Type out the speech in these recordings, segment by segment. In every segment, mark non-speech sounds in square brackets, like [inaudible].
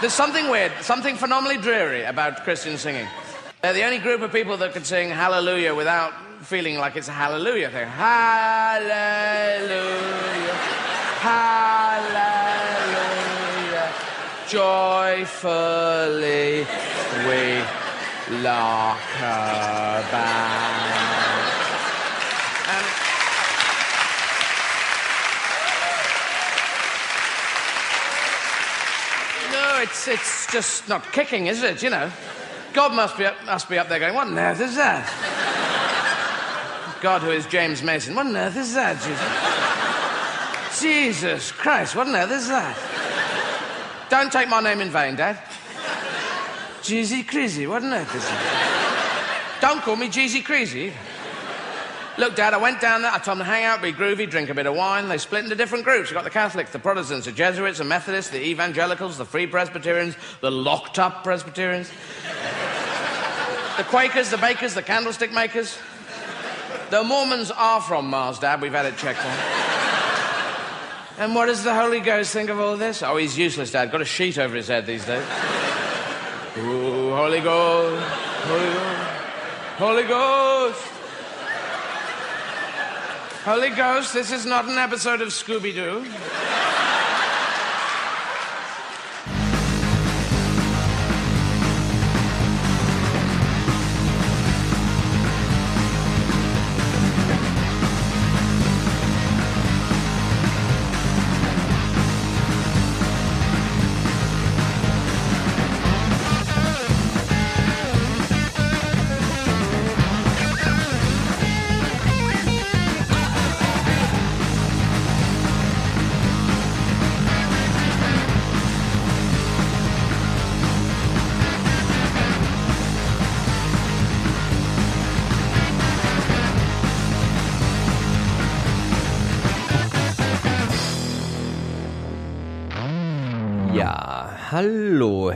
There's something weird, something phenomenally dreary about Christian singing. They're the only group of people that can sing hallelujah without feeling like it's a hallelujah thing. Hallelujah. Hallelujah. Joyfully we lock about. It's it's just not kicking, is it? You know, God must be up, must be up there going, "What on earth is that?" God, who is James Mason, what on earth is that? Jesus, Jesus Christ, what on earth is that? Don't take my name in vain, Dad. Jeezy Creasy, what on earth is that? Don't call me Jeezy Creasy. Look, Dad, I went down there. I told them to hang out, be groovy, drink a bit of wine. They split into different groups. You got the Catholics, the Protestants, the Jesuits, the Methodists, the Evangelicals, the Free Presbyterians, the locked up Presbyterians, [laughs] the Quakers, the Bakers, the Candlestick Makers. The Mormons are from Mars, Dad. We've had it checked out. [laughs] And what does the Holy Ghost think of all this? Oh, he's useless, Dad. Got a sheet over his head these days. Ooh, Holy Ghost, Holy Ghost, Holy Ghost. Holy Ghost, this is not an episode of Scooby Doo.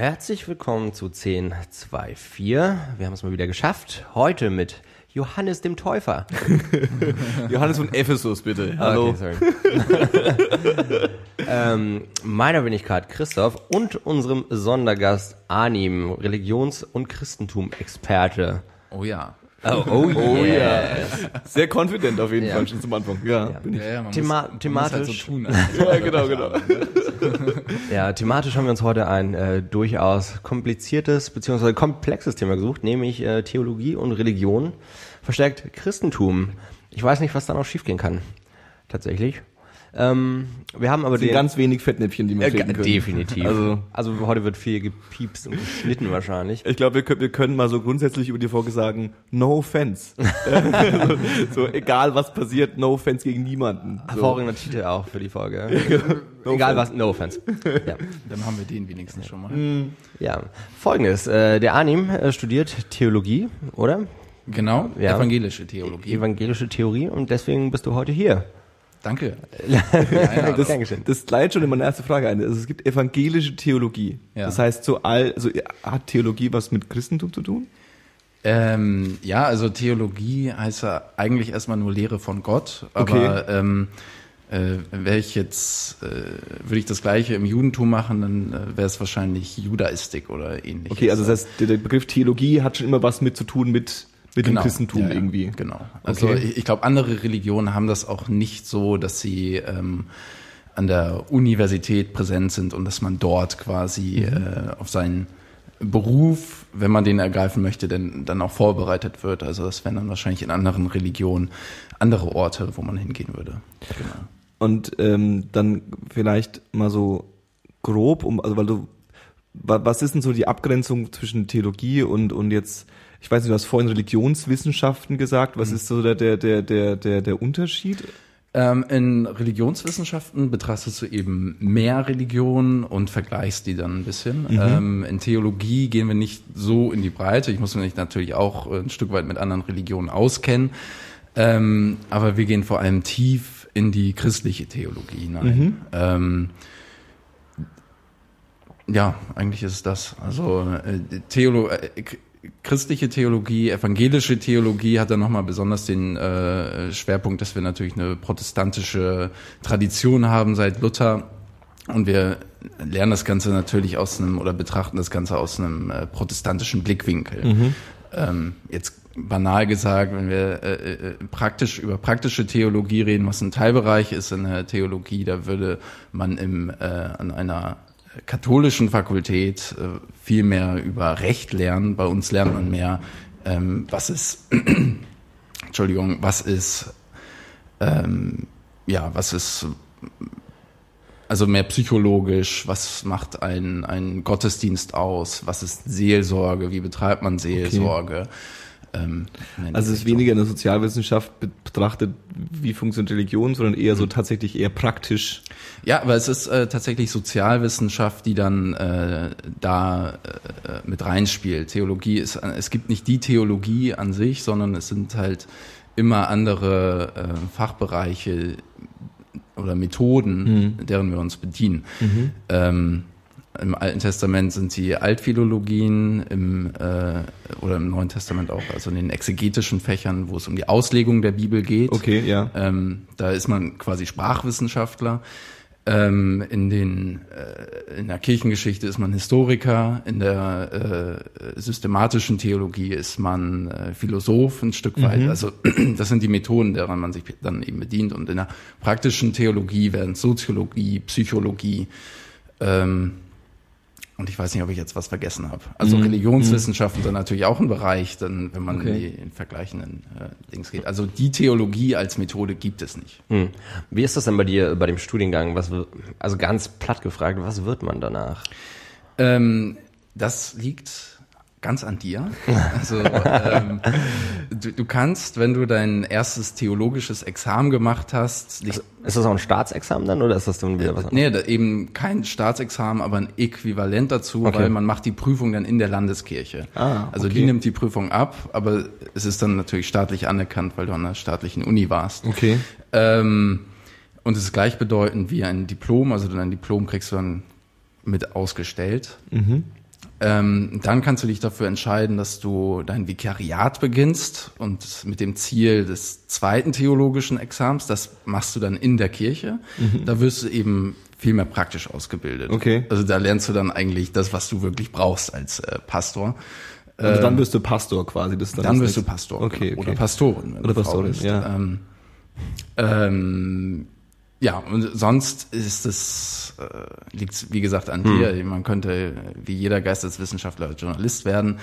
Herzlich willkommen zu 1024. Wir haben es mal wieder geschafft. Heute mit Johannes dem Täufer. [laughs] Johannes von Ephesus, bitte. Hallo. Okay, sorry. [laughs] ähm, meiner Wenigkeit Christoph und unserem Sondergast Anim, Religions- und Christentum-Experte. Oh ja. Oh, oh, Oh yeah. ja. Sehr confident auf jeden Ja. Fall schon zum Anfang. Ja, bin ich. Ja, ja, man Thema- muss, man thematisch. Muss halt so tun, [laughs] Ja, genau, genau. Ja, thematisch haben wir uns heute ein äh, durchaus kompliziertes bzw. komplexes Thema gesucht, nämlich äh, Theologie und Religion, verstärkt Christentum. Ich weiß nicht, was da noch schiefgehen kann. Tatsächlich. Ähm, wir haben aber den ganz wenig Fettnäpfchen, die wir äh, können. definitiv. Also, Also, heute wird viel gepiepst und geschnitten wahrscheinlich. ich glaube, wir können, wir können mal so grundsätzlich über die Folge sagen, no offense. [laughs] so, so, egal was passiert, no offense gegen niemanden. So. Hervorragender Titel auch für die Folge. [laughs] No Egal offense. was, no offense. [laughs] Ja. Dann haben wir den wenigstens schon mal. ja. Folgendes, äh, der Anim äh, studiert Theologie, oder? Genau, Ja. evangelische Theologie. Evangelische Theorie und deswegen bist du heute hier. Danke. [laughs] Das, das leitet schon in meine erste Frage ein. Also es gibt evangelische Theologie. Ja. Das heißt, so all, also hat Theologie was mit Christentum zu tun? Ähm, ja, also Theologie heißt ja eigentlich erstmal nur Lehre von Gott, aber Okay. ähm, äh, wäre ich jetzt, äh, würde ich das gleiche im Judentum machen, dann äh, wäre es wahrscheinlich Judaistik oder ähnliches. Okay, also das heißt, der, der Begriff Theologie hat schon immer was mit zu tun mit, mit dem Christentum ja, ja, irgendwie. Genau. Also Okay. ich, ich glaube, andere Religionen haben das auch nicht so, dass sie ähm, an der Universität präsent sind und dass man dort quasi Mhm. äh, auf seinen Beruf, wenn man den ergreifen möchte, denn dann auch vorbereitet wird. Also das wären dann wahrscheinlich in anderen Religionen andere Orte, wo man hingehen würde. Genau. Und ähm, dann vielleicht mal so grob, um, also weil du, wa- was ist denn so die Abgrenzung zwischen Theologie und und jetzt, ich weiß nicht, du hast vorhin Religionswissenschaften gesagt. Was ist so der der der der der Unterschied? Ähm, in Religionswissenschaften betrachtest du eben mehr Religionen und vergleichst die dann ein bisschen. Ähm, in Theologie gehen wir nicht so in die Breite. Ich muss mich natürlich auch ein Stück weit mit anderen Religionen auskennen. Ähm, aber wir gehen vor allem tief in die christliche Theologie hinein. Ähm, ja, eigentlich ist es das. Also äh, Theolo äh, christliche Theologie, evangelische Theologie hat dann nochmal besonders den äh, Schwerpunkt, dass wir natürlich eine protestantische Tradition haben seit Luther. Und wir lernen das Ganze natürlich aus einem oder betrachten das Ganze aus einem äh, protestantischen Blickwinkel. Ähm, jetzt banal gesagt, wenn wir äh, äh, praktisch über praktische Theologie reden, was ein Teilbereich ist in der Theologie, da würde man im, äh, an einer katholischen Fakultät äh, viel mehr über Recht lernen. Bei uns lernt man mehr, ähm, was ist, [clears throat] Entschuldigung, was ist, ähm, ja, was ist, also mehr psychologisch, was macht ein, ein Gottesdienst aus, was ist Seelsorge, wie betreibt man Seelsorge. Ähm, Also es ist weniger in der Sozialwissenschaft be- betrachtet, wie funktioniert Religion, sondern eher so tatsächlich eher praktisch. Ja, aber es ist äh, tatsächlich Sozialwissenschaft, die dann äh, da äh, mit reinspielt. Theologie ist, äh, es gibt nicht die Theologie an sich, sondern es sind halt immer andere äh, Fachbereiche oder Methoden, deren wir uns bedienen. Ähm, Im Alten Testament sind sie Altphilologien, im, äh, oder im Neuen Testament auch, also in den exegetischen Fächern, wo es um die Auslegung der Bibel geht. Okay, ja. Ähm, da ist man quasi Sprachwissenschaftler. Ähm, in den äh, in der Kirchengeschichte ist man Historiker, in der äh, systematischen Theologie ist man äh, Philosoph ein Stück weit. Also [clears throat] das sind die Methoden, derer man sich dann eben bedient. Und in der praktischen Theologie werden Soziologie, Psychologie ähm, und ich weiß nicht, ob ich jetzt was vergessen habe. Also Religionswissenschaften sind natürlich auch ein Bereich, dann, wenn man Okay. in die vergleichenden äh, Dings geht. Also die Theologie als Methode gibt es nicht. Hm. Wie ist das denn bei dir bei dem Studiengang? Was, also ganz platt gefragt, was wird man danach? Ähm, das liegt ganz an dir. [laughs] Also ähm, du, du kannst, wenn du dein erstes theologisches Examen gemacht hast, dich, Ist das auch ein Staatsexamen dann oder ist das dann wieder was anderes? nee, da eben kein Staatsexamen, aber ein Äquivalent dazu, Okay. weil man macht die Prüfung dann in der Landeskirche. Ah, Also okay. die nimmt die Prüfung ab, aber es ist dann natürlich staatlich anerkannt, weil du an einer staatlichen Uni warst. Okay. Ähm, und es ist gleichbedeutend wie ein Diplom, also dein Diplom kriegst du dann mit ausgestellt. Ähm, dann kannst du dich dafür entscheiden, dass du dein Vikariat beginnst und mit dem Ziel des zweiten theologischen Examens, das machst du dann in der Kirche. Da wirst du eben viel mehr praktisch ausgebildet. Okay. Also da lernst du dann eigentlich das, was du wirklich brauchst als äh, Pastor. Also dann wirst du Pastor quasi. Das ist Dann das wirst du. Pastor Okay, genau. okay. oder Pastorin. Oder Pastorin, ja. Ähm, ähm, ja, und sonst ist es, äh, liegt wie gesagt an Hm. dir. Man könnte wie jeder Geisteswissenschaftler Journalist werden.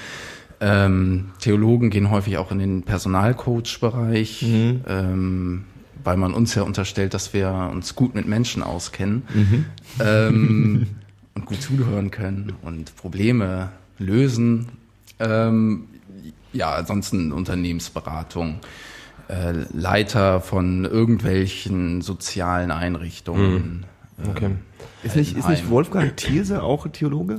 Ähm, Theologen gehen häufig auch in den Personalcoach-Bereich, Mhm. ähm, weil man uns ja unterstellt, dass wir uns gut mit Menschen auskennen Mhm. ähm, [laughs] und gut zuhören können und Probleme lösen. Ähm, ja, ansonsten Unternehmensberatung, äh, Leiter von irgendwelchen sozialen Einrichtungen. Okay. Ist nicht, ist nicht. Wolfgang Thierse auch Theologe?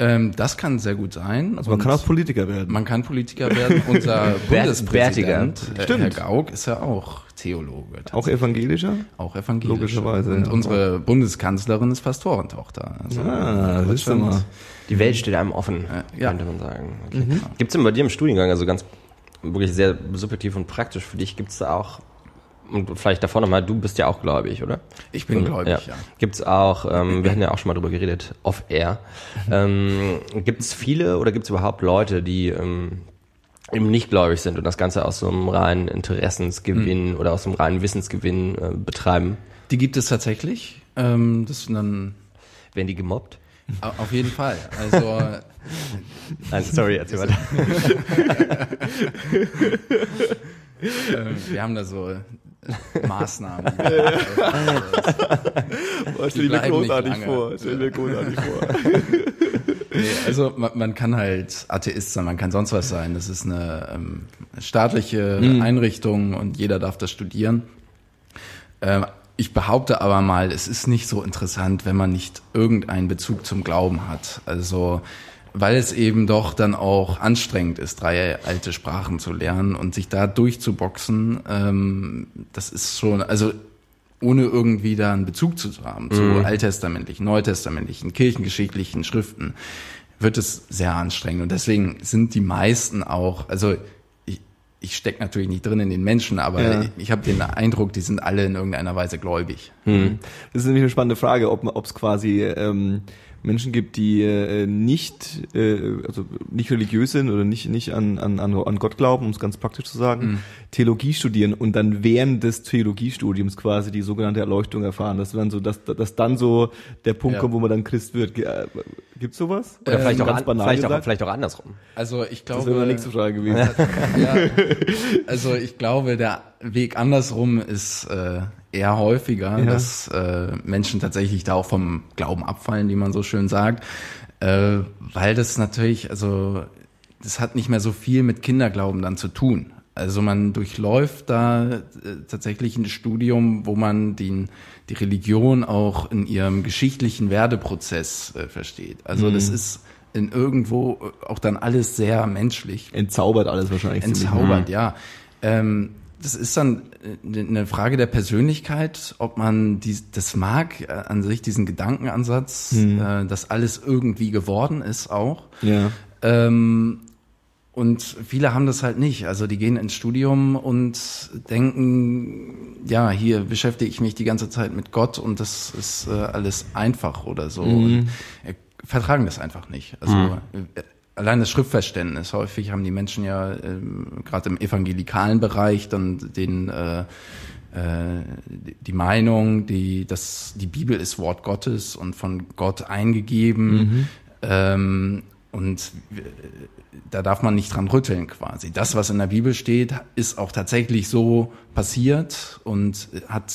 Ähm, das kann sehr gut sein. Also man Und kann auch Politiker werden. man kann Politiker werden. Unser [laughs] Bundespräsident, äh, Herr Stimmt. Gauck, ist ja auch Theologe. auch evangelischer? auch evangelisch. Logischerweise, Und ja. unsere Bundeskanzlerin ist Pastorentochter. Also Ah, das ist mal. Die Welt steht einem offen, ja. könnte man sagen. Okay. Gibt es denn bei dir im Studiengang, also ganz wirklich sehr subjektiv und praktisch für dich, gibt es da auch, und vielleicht davor nochmal, du bist ja auch gläubig, oder? Ich bin gläubig, ja. Gibt es auch, ähm, wir hatten ja auch schon mal drüber geredet, off-air, [laughs] ähm, gibt es viele oder gibt es überhaupt Leute, die ähm, eben nicht gläubig sind und das Ganze aus so einem reinen Interessensgewinn oder aus einem reinen Wissensgewinn äh, betreiben? Die gibt es tatsächlich. Ähm, das sind dann Werden die gemobbt? au- auf jeden Fall. Also [laughs] [laughs] Nein, sorry, erzähl weiter. äh, wir haben da so Maßnahmen. [laughs] Oh, stell dir großartig vor, Stell dir großartig [laughs] vor. Nee, also man, man kann halt Atheist sein, man kann sonst was sein. Das ist eine ähm, staatliche Einrichtung und jeder darf das studieren. Ähm, ich behaupte aber mal, es ist nicht so interessant, wenn man nicht irgendeinen Bezug zum Glauben hat. Also weil es eben doch dann auch anstrengend ist, drei alte Sprachen zu lernen und sich da durchzuboxen, ähm, das ist schon, also ohne irgendwie da einen Bezug zu haben zu alttestamentlichen, neutestamentlichen, kirchengeschichtlichen Schriften, wird es sehr anstrengend. Und deswegen sind die meisten auch, also ich, ich stecke natürlich nicht drin in den Menschen, aber Ja. ich habe den Eindruck, die sind alle in irgendeiner Weise gläubig. Hm. Das ist nämlich eine spannende Frage, ob ob es quasi ähm, Menschen gibt, die äh, nicht äh, also nicht religiös sind oder nicht nicht an an an Gott glauben, um es ganz praktisch zu sagen, Theologie studieren und dann während des Theologiestudiums quasi die sogenannte Erleuchtung erfahren. Das dann so, dass dass dann so der Punkt Ja. kommt, wo man dann Christ wird. Gibt's sowas? Oder vielleicht, auch ganz an, banal vielleicht, auch, vielleicht auch andersrum. Also ich Das wäre glaube, meine nächste Frage gewesen. ja, [laughs] also ich glaube, der Weg andersrum ist äh, eher häufiger, Ja. dass äh, Menschen tatsächlich da auch vom Glauben abfallen, wie man so schön sagt, äh, weil das natürlich, also das hat nicht mehr so viel mit Kinderglauben dann zu tun. Also man durchläuft da äh, tatsächlich ein Studium, wo man den, die Religion auch in ihrem geschichtlichen Werdeprozess äh, versteht. Also das ist in irgendwo auch dann alles sehr menschlich Entzaubert alles wahrscheinlich. ziemlich. entzaubert, ja. Ähm, das ist dann äh, eine Frage der Persönlichkeit, ob man die, das mag äh, an sich, diesen Gedankenansatz, äh, dass alles irgendwie geworden ist auch. Ja. Ähm, und viele haben das halt nicht. Also die gehen ins Studium und denken, ja, hier beschäftige ich mich die ganze Zeit mit Gott und das ist äh, alles einfach oder so. Und äh, vertragen das einfach nicht. Also äh, allein das Schriftverständnis. Häufig haben die Menschen ja ähm, gerade im evangelikalen Bereich dann den äh, äh, die- Meinung, die, dass die Bibel ist Wort Gottes und von Gott eingegeben. Ähm, und da darf man nicht dran rütteln quasi. Das, was in der Bibel steht, ist auch tatsächlich so passiert und hat,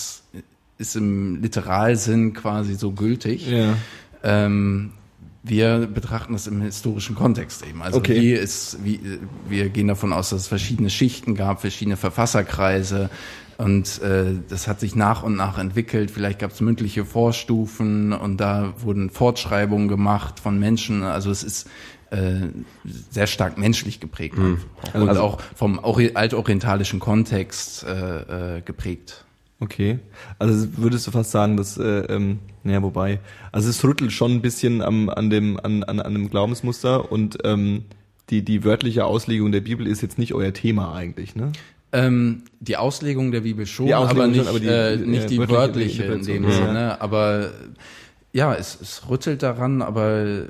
ist im Literalsinn quasi so gültig. Ja. Ähm, wir betrachten das im historischen Kontext eben. Also Okay. wie ist, wie, wir gehen davon aus, dass es verschiedene Schichten gab, verschiedene Verfasserkreise und äh, das hat sich nach und nach entwickelt. Vielleicht gab es mündliche Vorstufen und da wurden Fortschreibungen gemacht von Menschen. Also es ist äh, sehr stark menschlich geprägt einfach. und Also- auch vom ori- altorientalischen Kontext äh, äh, geprägt. Okay. Also würdest du fast sagen, dass, äh, ähm, naja, wobei, also es rüttelt schon ein bisschen am, an dem, an, an, an dem Glaubensmuster und ähm, die, die wörtliche Auslegung der Bibel ist jetzt nicht euer Thema eigentlich, ne? Ähm, die Auslegung der Bibel schon, aber nicht, schon, aber die- äh, die- nicht äh, die wörtliche wörtliche in dem. Sinne. Aber äh, ja, es, es rüttelt daran, aber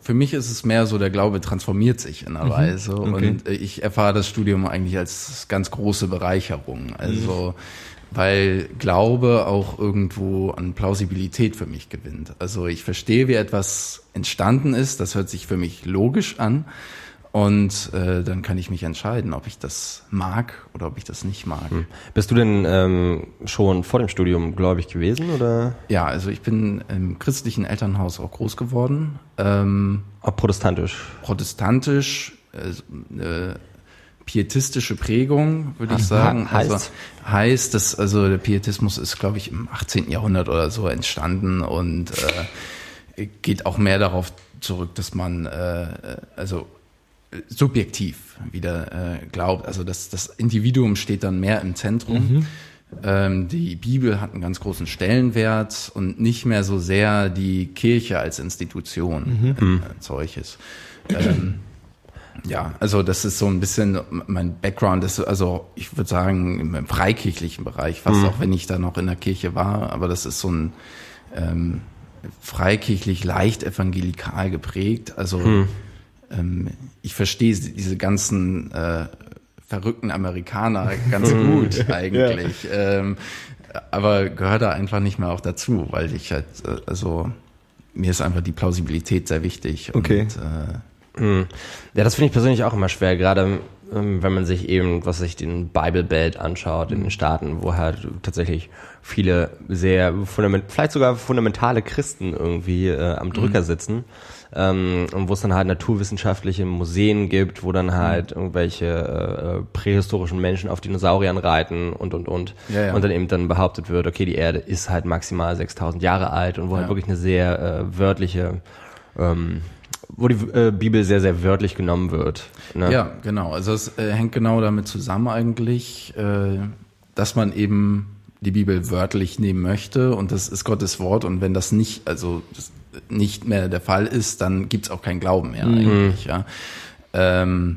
für mich ist es mehr so, der Glaube transformiert sich in einer Weise. Mhm. Okay. Und äh, ich erfahre das Studium eigentlich als ganz große Bereicherung. Also Mhm. weil Glaube auch irgendwo an Plausibilität für mich gewinnt. Also ich verstehe, wie etwas entstanden ist, das hört sich für mich logisch an. Und äh, dann kann ich mich entscheiden, ob ich das mag oder ob ich das nicht mag. Bist du denn ähm, schon vor dem Studium gläubig gewesen oder Ja, also ich bin im christlichen Elternhaus auch groß geworden. Ähm, auch protestantisch? protestantisch, äh, äh, pietistische Prägung, würde ich sagen. heißt? Also, heißt, dass also der Pietismus ist, glaube ich, im 18. Jahrhundert oder so entstanden und äh, geht auch mehr darauf zurück, dass man äh, also äh, subjektiv wieder äh, glaubt. Also das, das Individuum steht dann mehr im Zentrum. Ähm, die Bibel hat einen ganz großen Stellenwert und nicht mehr so sehr die Kirche als Institution äh, als solches. Ähm, ja, also das ist so ein bisschen mein Background ist also ich würde sagen im freikirchlichen Bereich, fast auch wenn ich da noch in der Kirche war, aber das ist so ein ähm, freikirchlich leicht evangelikal geprägt. Also ähm, ich verstehe diese ganzen äh, verrückten Amerikaner ganz gut [laughs] eigentlich, ähm, aber gehöre da einfach nicht mehr auch dazu, weil ich halt äh, also mir ist einfach die Plausibilität sehr wichtig. Okay. Und, äh, Hm. Ja, das finde ich persönlich auch immer schwer, gerade ähm, wenn man sich eben, was sich den Bible Belt anschaut in den Staaten, wo halt tatsächlich viele sehr fundament, vielleicht sogar fundamentale Christen irgendwie äh, am Drücker sitzen. Ähm, und wo es dann halt naturwissenschaftliche Museen gibt, wo dann halt irgendwelche äh, prähistorischen Menschen auf Dinosauriern reiten und und und. Ja, ja. Und dann eben dann behauptet wird, okay, die Erde ist halt maximal 6000 Jahre alt und wo halt Ja. wirklich eine sehr äh, wörtliche ähm, wo die äh, Bibel sehr, sehr wörtlich genommen wird. Ne? Ja, genau. Also es äh, hängt genau damit zusammen eigentlich, äh, dass man eben die Bibel wörtlich nehmen möchte und das ist Gottes Wort und wenn das nicht, also das nicht mehr der Fall ist, dann gibt's auch keinen Glauben mehr eigentlich. Ja. Ähm,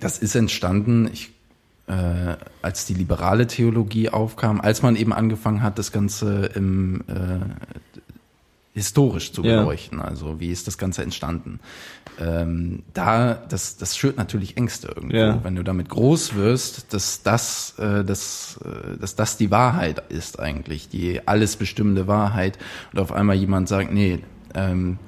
das ist entstanden, ich, äh, als die liberale Theologie aufkam, als man eben angefangen hat, das Ganze im äh, historisch zu Ja. beleuchten. Also wie ist das Ganze entstanden? Ähm, da, das, das schürt natürlich Ängste irgendwo, Ja. wenn du damit groß wirst, dass das, äh, dass, äh, dass das die Wahrheit ist eigentlich, die alles bestimmende Wahrheit. Und auf einmal jemand sagt, nee, ähm,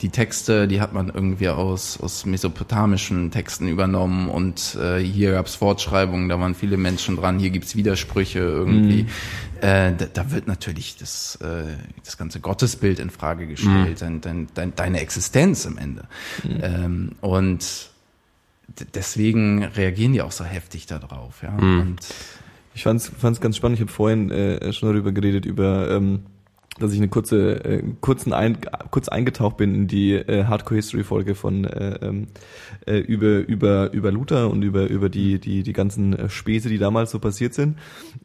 die Texte, die hat man irgendwie aus, aus mesopotamischen Texten übernommen und äh, hier gab's Fortschreibungen, da waren viele Menschen dran, hier gibt's Widersprüche irgendwie. Äh, da, da wird natürlich das, äh, das ganze Gottesbild in Frage gestellt, dein, dein, dein, deine Existenz am Ende. Ähm, und deswegen reagieren die auch so heftig darauf. Ja? Und Ich fand's, fand's ganz spannend. Ich habe vorhin äh, schon darüber geredet, über ähm, dass ich eine kurze, äh, kurzen ein, kurz eingetaucht bin in die äh, Hardcore History Folge von äh, ähm, äh, über über über Luther und über über die die die ganzen äh, Späße, die damals so passiert sind.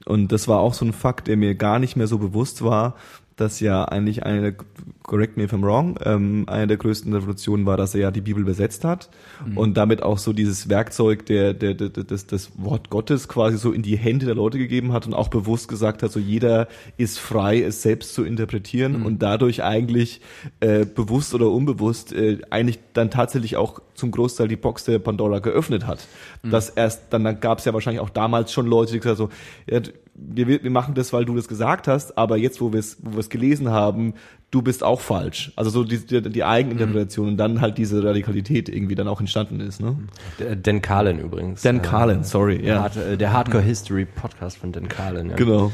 Und das war auch so ein Fakt, der mir gar nicht mehr so bewusst war, dass ja eigentlich eine der, correct me if I'm wrong, ähm, eine der größten Revolutionen war, dass er ja die Bibel besetzt hat und damit auch so dieses Werkzeug der, der, der, des, des Wort Gottes quasi so in die Hände der Leute gegeben hat und auch bewusst gesagt hat, so jeder ist frei, es selbst zu interpretieren und dadurch eigentlich äh, bewusst oder unbewusst äh, eigentlich dann tatsächlich auch zum Großteil die Box der Pandora geöffnet hat. Das erst, dann, dann gab es ja wahrscheinlich auch damals schon Leute, die gesagt haben, so, ja, wir, wir machen das, weil du das gesagt hast, aber jetzt, wo wir es wo wir es gelesen haben, du bist auch falsch. Also so die, die, die Eigeninterpretation und dann halt diese Radikalität irgendwie dann auch entstanden ist. Ne? Dan Carlin übrigens. Dan Äh, Carlin, sorry, ja. Äh, der Hardcore History Podcast von Dan Carlin. Ja. Genau.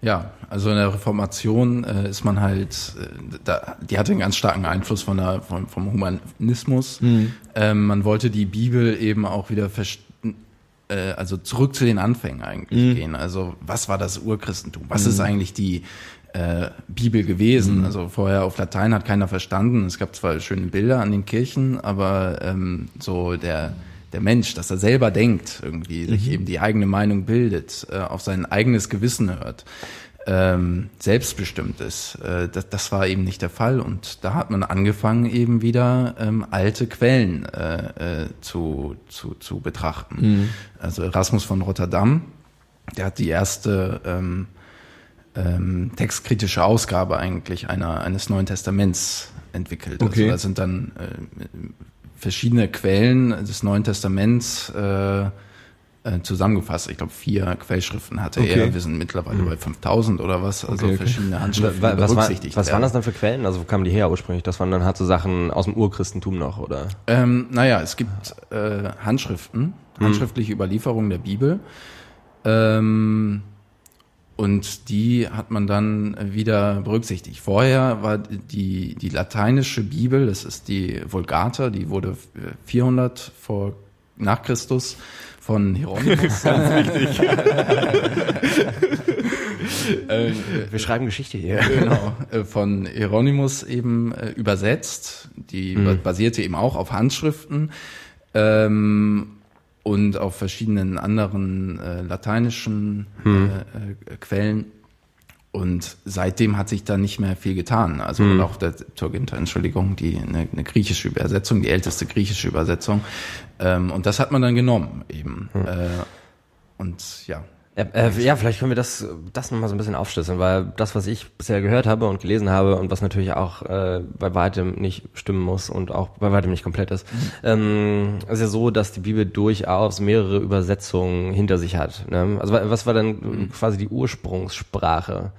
Ja, also in der Reformation äh, ist man halt, äh, da, die hatte einen ganz starken Einfluss von der, vom, vom Humanismus. Ähm, man wollte die Bibel eben auch wieder verst äh, also zurück zu den Anfängen eigentlich gehen. Also was war das Urchristentum? Was ist eigentlich die äh, Bibel gewesen? Also vorher auf Latein hat keiner verstanden. Es gab zwar schöne Bilder an den Kirchen, aber ähm, so der der Mensch, dass er selber denkt, irgendwie sich eben die eigene Meinung bildet, äh, auf sein eigenes Gewissen hört, ähm, selbstbestimmt ist. Äh, das, das war eben nicht der Fall und da hat man angefangen eben wieder ähm, alte Quellen äh, äh, zu, zu, zu betrachten. Also Erasmus von Rotterdam, der hat die erste ähm, ähm, textkritische Ausgabe eigentlich einer, eines Neuen Testaments entwickelt. Okay. Also da sind dann äh, verschiedene Quellen des Neuen Testaments äh, äh, zusammengefasst. Ich glaube, vier Quellschriften hatte Okay. er. Wir sind mittlerweile bei 5000 oder was. Also Okay, verschiedene Handschriften Wa- Was, war, berücksichtigt was waren das dann für Quellen? Also wo kamen die her ursprünglich? Das waren dann halt so Sachen aus dem Urchristentum noch, oder? Ähm, naja, es gibt äh, Handschriften, handschriftliche Überlieferungen der Bibel. Ähm, und die hat man dann wieder berücksichtigt. Vorher war die, die lateinische Bibel, das ist die Vulgata, die wurde äh, 400 vor, nach Christus von Hieronymus. [laughs] [laughs] äh, Wir schreiben Geschichte hier. [laughs] genau, äh, von Hieronymus eben äh, übersetzt. Die ba- basierte eben auch auf Handschriften ähm, und auf verschiedenen anderen äh, lateinischen äh, äh, Quellen. Und seitdem hat sich da nicht mehr viel getan. Also und auch der Turginter, Entschuldigung, die eine, eine griechische Übersetzung, die älteste griechische Übersetzung. Ähm, und das hat man dann genommen eben. Äh, und ja, Ja, äh, ja, vielleicht können wir das, das nochmal so ein bisschen aufschlüsseln, weil das, was ich bisher gehört habe und gelesen habe und was natürlich auch äh, bei weitem nicht stimmen muss und auch bei weitem nicht komplett ist, ähm, ist ja so, dass die Bibel durchaus mehrere Übersetzungen hinter sich hat. Ne? Also wa- was war dann quasi die Ursprungssprache?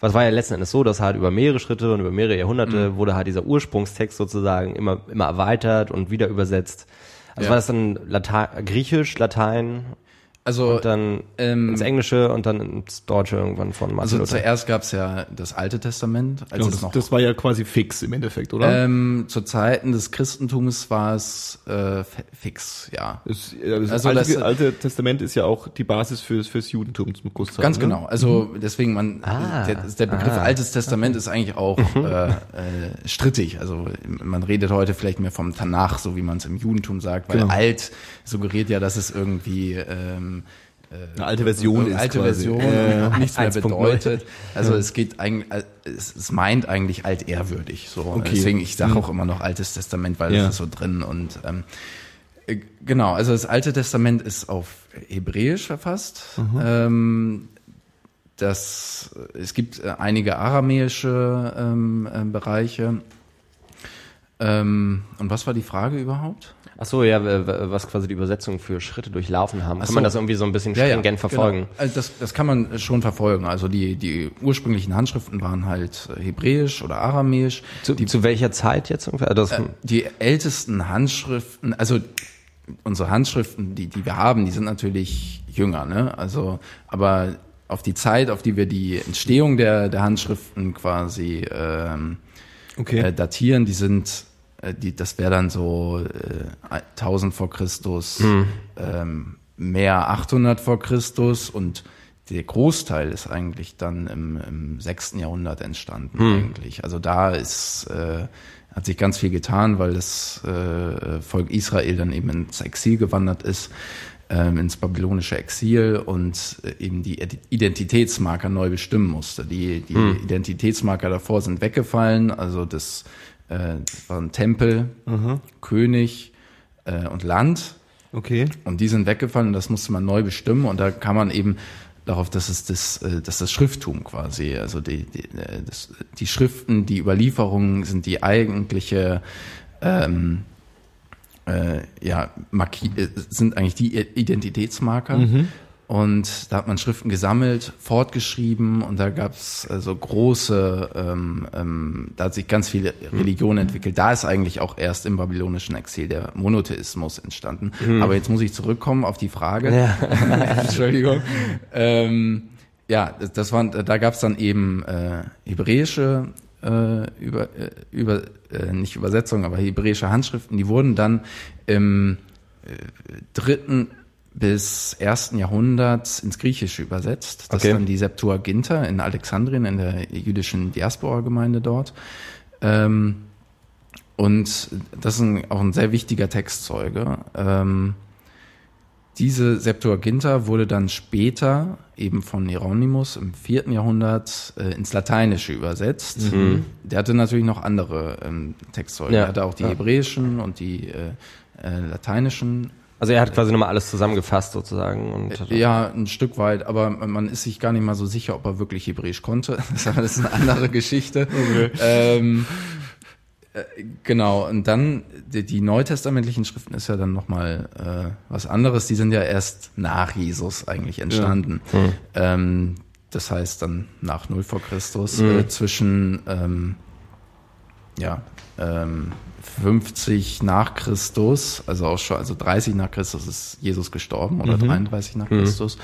Was war ja letzten Endes so, dass halt über mehrere Schritte und über mehrere Jahrhunderte wurde halt dieser Ursprungstext sozusagen immer, immer erweitert und wieder übersetzt. Also Ja. war das dann Latein, Griechisch, Latein also und dann ähm, ins Englische und dann ins Deutsche irgendwann von Martin Also Luther. zuerst gab es ja das Alte Testament, als Genau, es das, noch das war ja quasi fix im Endeffekt, oder? ähm, zu Zeiten des Christentums war es äh, fi- fix, ja. Das, ja, das Also alte, das- alte Testament ist ja auch die Basis fürs, fürs Judentum zum Großteil. Ganz ne? genau. Also deswegen man Ah. der, der Begriff Ah. Altes Testament ist eigentlich auch äh, äh, strittig. Also man redet heute vielleicht mehr vom Tanach, so wie man es im Judentum sagt, weil Genau. alt suggeriert ja, dass es irgendwie ähm, Eine alte Version eine ist alte quasi. Version Äh, nichts mehr 1.0. bedeutet. Also es geht eigentlich, äh, es, es meint eigentlich altehrwürdig. So. Okay. Deswegen, ich sage auch immer noch Altes Testament, weil Ja. das ist so drin. Und ähm, Äh, Genau, also das Alte Testament ist auf Hebräisch verfasst. Ähm, das, es gibt äh, einige aramäische ähm, äh, Bereiche. Ähm, und was war die Frage überhaupt? Ach so, ja, was quasi die Übersetzung für Schritte durchlaufen haben. Kann so. man das irgendwie so ein bisschen stringent verfolgen? Genau. Also das, das kann man schon verfolgen. Also die, die ursprünglichen Handschriften waren halt äh, hebräisch oder aramäisch. Zu, zu welcher Zeit jetzt ungefähr? Also Das, Die ältesten Handschriften, also unsere Handschriften, die, die wir haben, die sind natürlich jünger, ne? Also, aber auf die Zeit, auf die wir die Entstehung der, der Handschriften quasi ähm, Okay. äh, datieren, die sind, äh, die, das wäre dann so äh, 1000 vor Christus, ähm, mehr 800 vor Christus und der Großteil ist eigentlich dann im, im 6. Jahrhundert entstanden eigentlich. Also da ist äh, hat sich ganz viel getan, weil das äh, Volk Israel dann eben ins Exil gewandert ist, ähm, ins babylonische Exil und äh, eben die Id- Identitätsmarker neu bestimmen musste. Die, die Identitätsmarker davor sind weggefallen, also das, äh, waren Tempel, König äh, und Land. Okay. Und die sind weggefallen und das musste man neu bestimmen und da kann man eben darauf, dass es das, äh, dass das Schrifttum quasi, also die, die, äh, das, die Schriften, die Überlieferungen sind die eigentliche, ähm, äh, ja, marki äh, sind eigentlich die Identitätsmarker. Und da hat man Schriften gesammelt, fortgeschrieben und da gab's also große, ähm, ähm, da hat sich ganz viel Religion entwickelt. Da ist eigentlich auch erst im babylonischen Exil der Monotheismus entstanden. Aber jetzt muss ich zurückkommen auf die Frage. [laughs] Entschuldigung. Ähm, ja, das, waren, da gab's dann eben äh, hebräische äh, über, äh, über äh, nicht Übersetzungen, aber hebräische Handschriften, die wurden dann im äh, dritten bis ersten Jahrhundert ins Griechische übersetzt. Das Okay. ist dann die Septuaginta in Alexandrien, in der jüdischen Diaspora-Gemeinde dort. Ähm, und das ist ein, auch ein sehr wichtiger Textzeuge. Ähm, diese Septuaginta wurde dann später eben von Hieronymus im vierten Jahrhundert äh, ins Lateinische übersetzt. Der hatte natürlich noch andere ähm, Textzeuge. Ja. Er hatte auch die Ja. hebräischen und die äh, äh, lateinischen. Also er hat quasi nochmal alles zusammengefasst sozusagen. Und Ja, ein Stück weit, aber man ist sich gar nicht mal so sicher, ob er wirklich Hebräisch konnte. [laughs] Das ist eine andere [laughs] Geschichte. Ähm, äh, genau, und dann die, die neutestamentlichen Schriften ist ja dann nochmal äh, was anderes. Die sind ja erst nach Jesus eigentlich entstanden. Ähm, das heißt dann nach null vor Christus äh, zwischen ähm, ja, ähm, 50 nach Christus, also auch schon, also 30 nach Christus ist Jesus gestorben oder 33 nach Christus.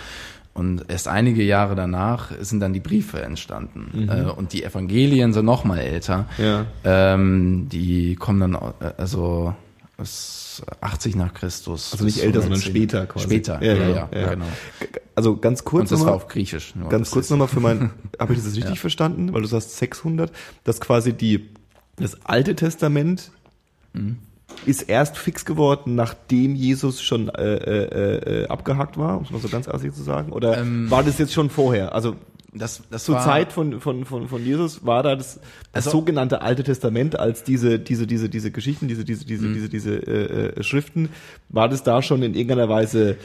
Und erst einige Jahre danach sind dann die Briefe entstanden. Äh, und die Evangelien sind noch mal älter. Ja. Ähm, die kommen dann, äh, also aus 80 nach Christus. Also nicht älter, sondern 110. später quasi. Später, Ja, ja, genau, ja, ja. genau. Also ganz kurz Und das war nochmal, auf Griechisch. Nur. ganz kurz nochmal für mein, [laughs] habe ich das richtig verstanden? Weil du sagst 600, dass quasi die, das Alte Testament Mhm. ist erst fix geworden, nachdem Jesus schon äh, äh, äh, abgehakt war, um es mal so ganz ehrlich zu sagen? Oder Ähm, war das jetzt schon vorher? Also Das, das zur war, Zeit von, von, von, von Jesus war da das, das Also- sogenannte Alte Testament als diese, diese, diese, diese Geschichten, diese, diese, diese, Mhm. diese, diese äh, äh, Schriften, war das da schon in irgendeiner Weise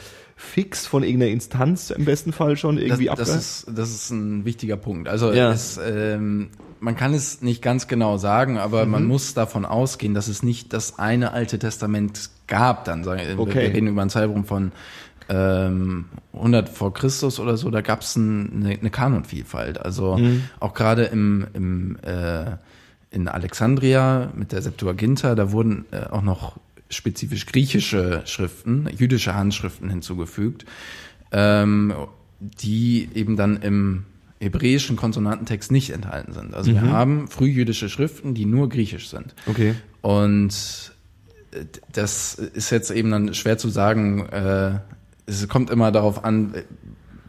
fix von irgendeiner Instanz im besten Fall schon irgendwie das, das ist das ist ein wichtiger Punkt. Also Ja. es, ähm, man kann es nicht ganz genau sagen, aber Mhm. man muss davon ausgehen, dass es nicht das eine Alte Testament gab. Dann sagen wir, Okay. wir reden über einen Zeitraum von ähm, 100 vor Christus oder so. Da gab es ein, eine, eine Kanonvielfalt. Also Mhm. auch gerade im, im äh, in Alexandria mit der Septuaginta, da wurden äh, auch noch spezifisch griechische Schriften, jüdische Handschriften hinzugefügt, ähm, die eben dann im hebräischen Konsonantentext nicht enthalten sind. Also wir haben frühjüdische Schriften, die nur griechisch sind. Okay. Und äh, das ist jetzt eben dann schwer zu sagen. Äh, es kommt immer darauf an,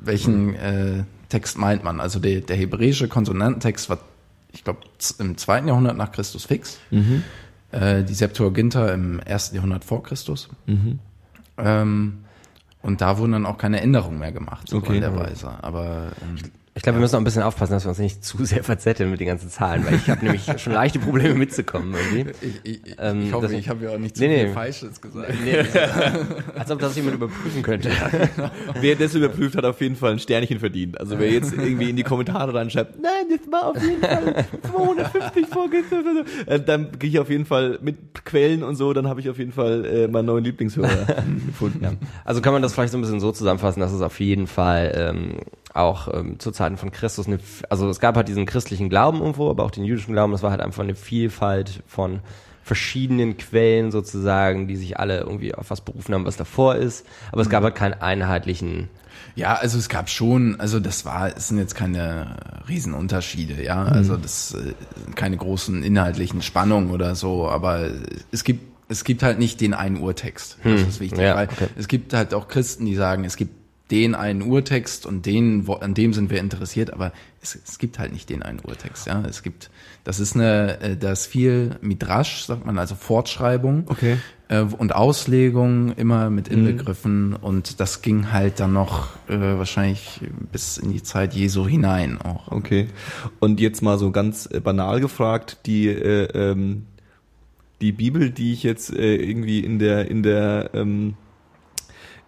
welchen äh, Text meint man. Also der, der hebräische Konsonantentext war, ich glaube, im zweiten Jahrhundert nach Christus fix. Äh, die Septuaginta im ersten Jahrhundert vor Christus. Ähm, und da wurden dann auch keine Änderungen mehr gemacht, so Okay. in der Weise. Aber ähm, Ich glaube, wir müssen auch ein bisschen aufpassen, dass wir uns nicht zu sehr verzetteln mit den ganzen Zahlen, weil ich habe nämlich [laughs] schon leichte Probleme mitzukommen irgendwie. Ich, ich, Ähm, ich hoffe, ich habe ja auch nicht zu Nee, viel nee. Falsches gesagt. Als ob das jemand überprüfen könnte. Wer das überprüft, hat auf jeden Fall ein Sternchen verdient. Also wer jetzt irgendwie in die Kommentare reinschreibt, nein, das war auf jeden Fall 250 Folgen, äh, dann gehe ich auf jeden Fall mit Quellen und so, dann habe ich auf jeden Fall äh, meinen neuen Lieblingshörer [laughs] gefunden. Ja. Also kann man das vielleicht so ein bisschen so zusammenfassen, dass es auf jeden Fall ähm, auch ähm, zu Zeiten von Christus eine, also es gab halt diesen christlichen Glauben irgendwo, aber auch den jüdischen Glauben, das war halt einfach eine Vielfalt von verschiedenen Quellen sozusagen, die sich alle irgendwie auf was berufen haben, was davor ist. Aber es gab halt keinen einheitlichen Ja, also es gab schon, also das war, es sind jetzt keine Riesenunterschiede, ja, also das äh, sind keine großen inhaltlichen Spannungen oder so, aber es gibt es gibt halt nicht den einen Urtext. Das ist wichtig, ja, weil okay. es gibt halt auch Christen, die sagen, es gibt den einen Urtext und den, an dem sind wir interessiert, aber es, es gibt halt nicht den einen Urtext, ja. Es gibt, das ist eine, äh, das viel Midrash, sagt man, also Fortschreibung Okay. äh, und Auslegung immer mit inbegriffen und das ging halt dann noch äh, wahrscheinlich bis in die Zeit Jesu hinein auch. Okay. Und jetzt mal so ganz äh, banal gefragt, die äh, ähm, die Bibel, die ich jetzt äh, irgendwie in der in der ähm,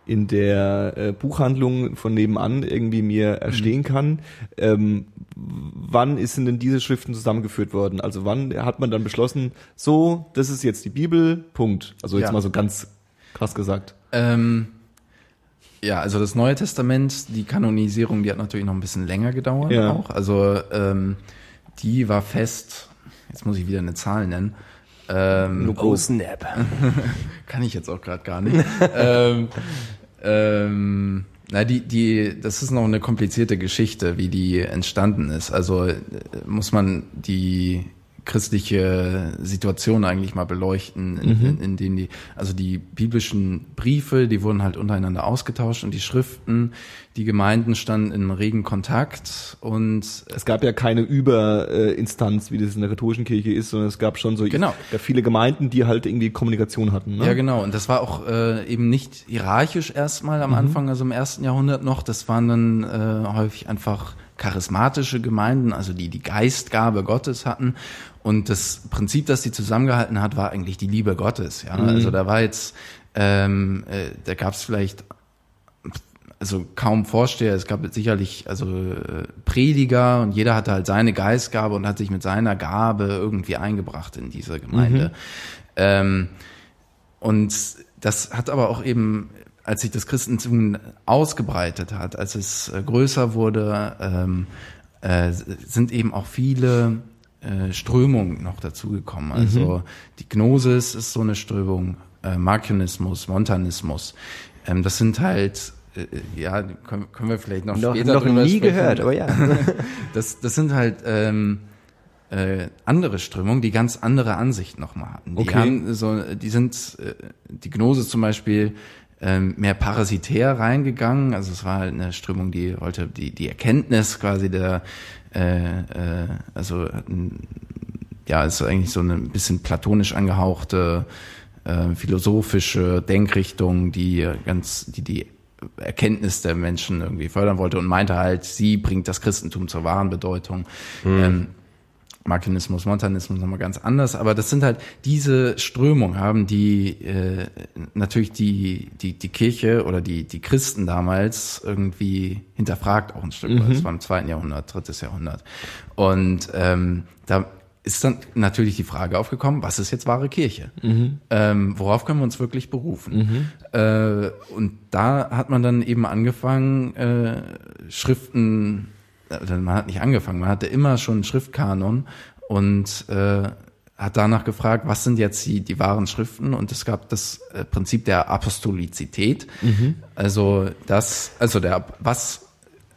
in der äh, Buchhandlung von nebenan irgendwie mir erstehen kann. Ähm, wann ist denn diese Schriften zusammengeführt worden? Also wann hat man dann beschlossen, so, das ist jetzt die Bibel, Punkt. Also jetzt Ja. mal so ganz krass gesagt. Ähm, ja, also das Neue Testament, die Kanonisierung, die hat natürlich noch ein bisschen länger gedauert Ja. auch. Also ähm, die war fest, jetzt muss ich wieder eine Zahl nennen. Ähm, Oh, Snap. [laughs] Kann ich jetzt auch gerade gar nicht. [laughs] ähm, ähm, na, die, die, das ist noch eine komplizierte Geschichte, wie die entstanden ist. Also äh, muss man die christliche Situation eigentlich mal beleuchten, in, in, in denen die, also die biblischen Briefe, die wurden halt untereinander ausgetauscht und die Schriften, die Gemeinden standen in regen Kontakt und Es gab ja keine Überinstanz, wie das in der katholischen Kirche ist, sondern es gab schon so Genau. viele Gemeinden, die halt irgendwie Kommunikation hatten. Ne? Ja, genau. Und das war auch äh, eben nicht hierarchisch erstmal am Anfang, also im ersten Jahrhundert noch. Das waren dann äh, häufig einfach charismatische Gemeinden, also die die Geistgabe Gottes hatten. Und das Prinzip, das sie zusammengehalten hat, war eigentlich die Liebe Gottes. Ja, also da war jetzt, ähm, äh, da gab es vielleicht also kaum Vorsteher. Es gab sicherlich also äh, Prediger und jeder hatte halt seine Geistgabe und hat sich mit seiner Gabe irgendwie eingebracht in diese Gemeinde. Ähm, und das hat aber auch eben, als sich das Christentum ausgebreitet hat, als es äh, größer wurde, ähm, äh, sind eben auch viele äh, Strömungen noch dazugekommen. Also die Gnosis ist so eine Strömung, äh, Markionismus, Montanismus. Ähm, das sind halt äh, ja, können, können wir vielleicht noch, Noch, später noch drüber nie sprechen. gehört, aber ja. [laughs] Das, das sind halt ähm, äh, andere Strömungen, die ganz andere Ansichten nochmal hatten. Die Okay. haben so, die sind, äh, die Gnose zum Beispiel, ähm, mehr parasitär reingegangen. Also es war halt eine Strömung, die wollte die, die Erkenntnis quasi der, äh, äh, also ja, ist eigentlich so eine bisschen platonisch angehauchte äh, philosophische Denkrichtung, die ganz, die die Erkenntnis der Menschen irgendwie fördern wollte und meinte halt, sie bringt das Christentum zur wahren Bedeutung. Ähm, Markinismus, Montanismus nochmal ganz anders, aber das sind halt diese Strömungen haben die äh, natürlich die die die Kirche oder die die Christen damals irgendwie hinterfragt auch ein Stück weit. Das war im zweiten Jahrhundert, drittes Jahrhundert und ähm, da ist dann natürlich die Frage aufgekommen, was ist jetzt wahre Kirche? Ähm, worauf können wir uns wirklich berufen? Äh, und da hat man dann eben angefangen, äh, Schriften man hat nicht angefangen, man hatte immer schon einen Schriftkanon und äh, hat danach gefragt, was sind jetzt die, die wahren Schriften? Und es gab das äh, Prinzip der Apostolizität. Also das, also der was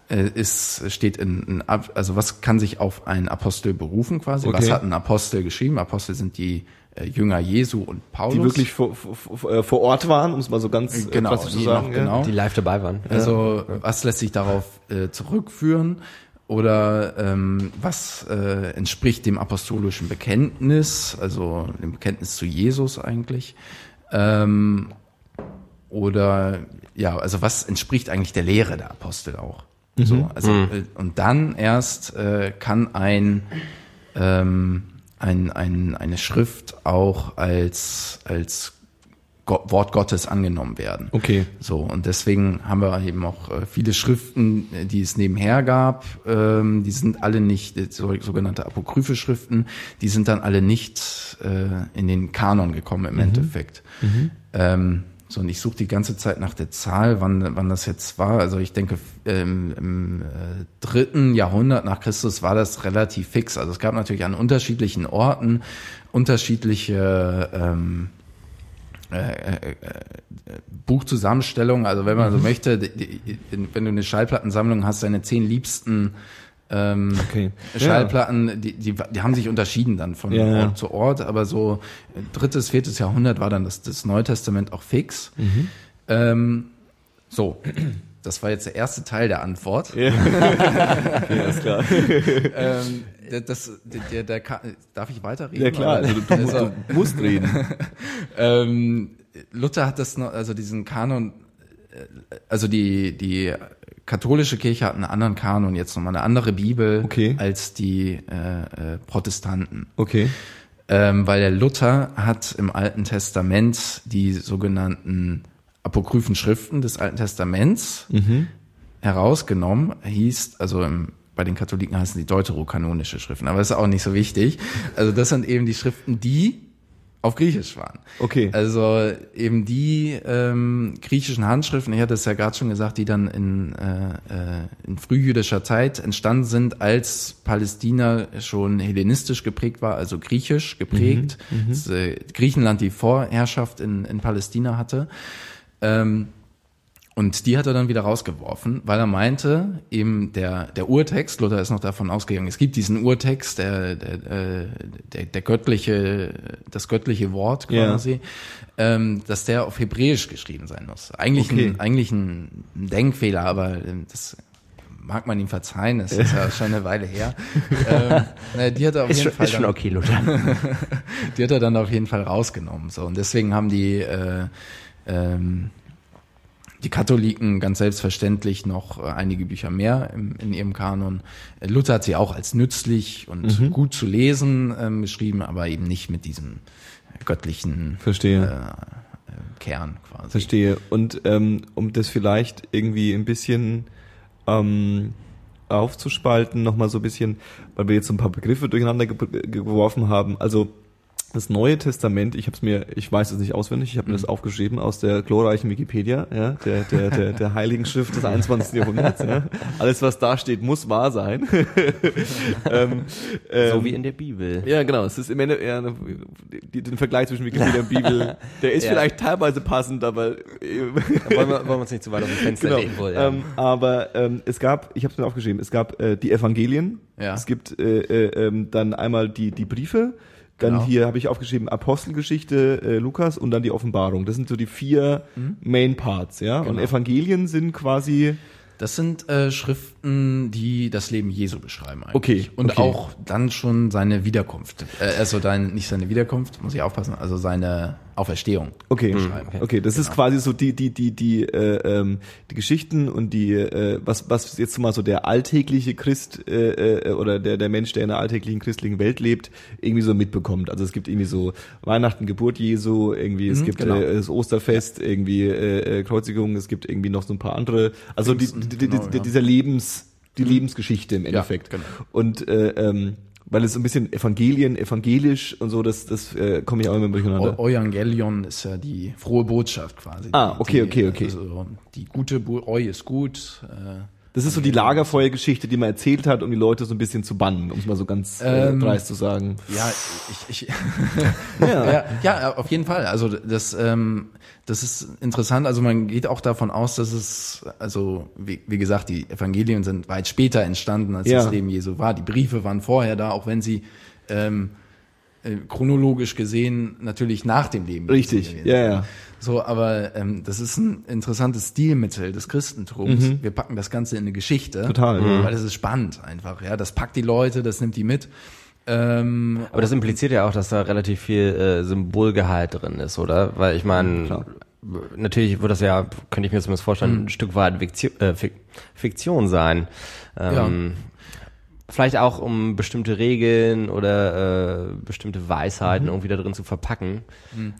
äh, ist steht in, in also was kann sich auf einen Apostel berufen quasi? Was Okay. hat ein Apostel geschrieben? Apostel sind die äh, Jünger Jesu und Paulus. Die wirklich vor, vor, äh, vor Ort waren, um es mal so ganz äh, Genau, klassisch zu sagen. noch ja. genau. Die live dabei waren. Also was lässt sich darauf äh, zurückführen oder ähm, was äh, entspricht dem apostolischen Bekenntnis, also dem Bekenntnis zu Jesus eigentlich? Ähm, oder ja, also was entspricht eigentlich der Lehre der Apostel auch? So, also, äh, und dann erst äh, kann ein, ähm, ein, ein, eine Schrift auch als, als Wort Gottes angenommen werden. Okay. So, und deswegen haben wir eben auch äh, viele Schriften, äh, die es nebenher gab. Ähm, die sind alle nicht, äh, so, sogenannte apokryphe Schriften, die sind dann alle nicht äh, in den Kanon gekommen im Endeffekt. Ähm, so, und ich suche die ganze Zeit nach der Zahl, wann, wann das jetzt war. Also ich denke, ähm, im äh, dritten Jahrhundert nach Christus war das relativ fix. Also es gab natürlich an unterschiedlichen Orten unterschiedliche ähm, äh, äh, äh, Buchzusammenstellung, also wenn man so möchte, die, die, wenn du eine Schallplattensammlung hast, deine zehn liebsten ähm, Okay. Schallplatten, die, die, die haben sich unterschieden dann von Ja, ja. Ort zu Ort, aber so drittes, viertes Jahrhundert war dann das, das Neue Testament auch fix. Mhm. Ähm, so, das war jetzt der erste Teil der Antwort. Ja, [laughs] ist klar. [laughs] Ähm, das, der, der, der, darf ich weiterreden? Ja klar, also du, Also, du musst reden. [laughs] ähm, Luther hat das noch, also diesen Kanon, äh, also die, die katholische Kirche hat einen anderen Kanon, jetzt nochmal eine andere Bibel Okay. als die äh, äh, Protestanten. Okay. Ähm, weil der Luther hat im Alten Testament die sogenannten apokryphen Schriften des Alten Testaments herausgenommen, hieß, also im, bei den Katholiken heißen die deuterokanonische Schriften, aber das ist auch nicht so wichtig. Also das sind eben die Schriften, die auf Griechisch waren. Okay. Also eben die ähm, griechischen Handschriften, ich hatte es ja gerade schon gesagt, die dann in, äh, äh, in frühjüdischer Zeit entstanden sind, als Palästina schon hellenistisch geprägt war, also griechisch geprägt, das, äh, Griechenland die Vorherrschaft in, in Palästina hatte. Ähm, und die hat er dann wieder rausgeworfen, weil er meinte, eben der, der Urtext, Luther ist noch davon ausgegangen, es gibt diesen Urtext, der, der, äh, der, der göttliche, das göttliche Wort Ja. quasi, ähm, dass der auf Hebräisch geschrieben sein muss. Eigentlich, Okay. ein, eigentlich ein Denkfehler, aber ähm, das mag man ihm verzeihen, das ist ja [laughs] schon eine Weile her. ähm, na, die hat er auf Ist jeden schon, Fall ist schon dann- okay, Luther. [laughs] die hat er dann auf jeden Fall rausgenommen. So. Und deswegen haben die, äh, ähm, die Katholiken ganz selbstverständlich noch äh, einige Bücher mehr im, in ihrem Kanon. Äh, Luther hat sie auch als nützlich und gut zu lesen ähm, beschrieben, aber eben nicht mit diesem göttlichen Verstehe. äh, Kern quasi. Verstehe. Und ähm, um das vielleicht irgendwie ein bisschen ähm, aufzuspalten, nochmal so ein bisschen, weil wir jetzt so ein paar Begriffe durcheinander ge geworfen haben. Also das Neue Testament, ich habe es mir, ich weiß es nicht auswendig, ich habe mir das aufgeschrieben aus der glorreichen Wikipedia, ja, der, der, der, der Heiligen Schrift des 21. Jahrhunderts. Ja. Alles, was da steht, muss wahr sein. [laughs] ähm, so ähm, wie in der Bibel. ja, genau. Es ist im Ende eher eine, die, den Vergleich zwischen Wikipedia und Bibel. [laughs] Der ist Ja. vielleicht teilweise passend, aber Da wollen wir, wollen wir uns nicht zu weit aus dem Fenster genau. lehnen wohl. Ja. Ähm, aber ähm, es gab, ich habe es mir aufgeschrieben, es gab äh, die Evangelien. Ja. Es gibt äh, äh, ähm, dann einmal die die Briefe. Dann Genau. hier habe ich aufgeschrieben Apostelgeschichte äh, Lukas und dann die Offenbarung. Das sind so die vier Mhm. Main Parts, ja. Und Genau. Evangelien sind quasi Das sind äh, Schriften, die das Leben Jesu beschreiben eigentlich. Okay, Und okay. auch dann schon seine Wiederkunft. Äh, also dein, nicht seine Wiederkunft, muss ich aufpassen, also seine Auferstehung. Okay, beschreiben. okay, das ist quasi so die die die die äh, ähm, die Geschichten und die äh, was was jetzt mal so der alltägliche Christ äh, äh, oder der der Mensch, der in einer alltäglichen christlichen Welt lebt, irgendwie so mitbekommt. Also es gibt irgendwie so Weihnachten, Geburt Jesu, irgendwie es Mhm, gibt genau. äh, das Osterfest, irgendwie äh, äh, Kreuzigung, es gibt irgendwie noch so ein paar andere, also die, Pfingsten, die, die, genau, die, ja. dieser Lebens die Lebensgeschichte im Endeffekt. genau. Und äh, ähm, weil es so ein bisschen Evangelien, evangelisch und so, das, das äh, komme ich auch immer durcheinander. Eu- Evangelion ist ja die frohe Botschaft quasi. Ah, Die- okay, die, okay, okay. Also die gute Bo Eu ist gut. Äh, Das ist so die Lagerfeuergeschichte, die man erzählt hat, um die Leute so ein bisschen zu bannen, um es mal so ganz äh, Ähm, dreist zu sagen. ja, ich, ich [laughs] Ja. ja, ja, auf jeden Fall. Also das, ähm, das ist interessant. Also man geht auch davon aus, dass es, also wie, wie gesagt, die Evangelien sind weit später entstanden, als Ja. das Leben Jesu war. Die Briefe waren vorher da, auch wenn sie ähm, äh, chronologisch gesehen natürlich nach dem Leben. Richtig, ja, ja. So, aber ähm, das ist ein interessantes Stilmittel des Christentums. Wir packen das Ganze in eine Geschichte. Mhm. Total, ja. Weil das ist spannend einfach. Ja, das packt die Leute, das nimmt die mit. Ähm, Aber das impliziert ja auch, dass da relativ viel äh, Symbolgehalt drin ist, oder? Weil ich meine, natürlich wird das ja, könnte ich mir zumindest vorstellen, ein Stück weit Fiktion, äh, Fik- Fiktion sein. Ähm, Vielleicht auch, um bestimmte Regeln oder äh, bestimmte Weisheiten irgendwie da drin zu verpacken.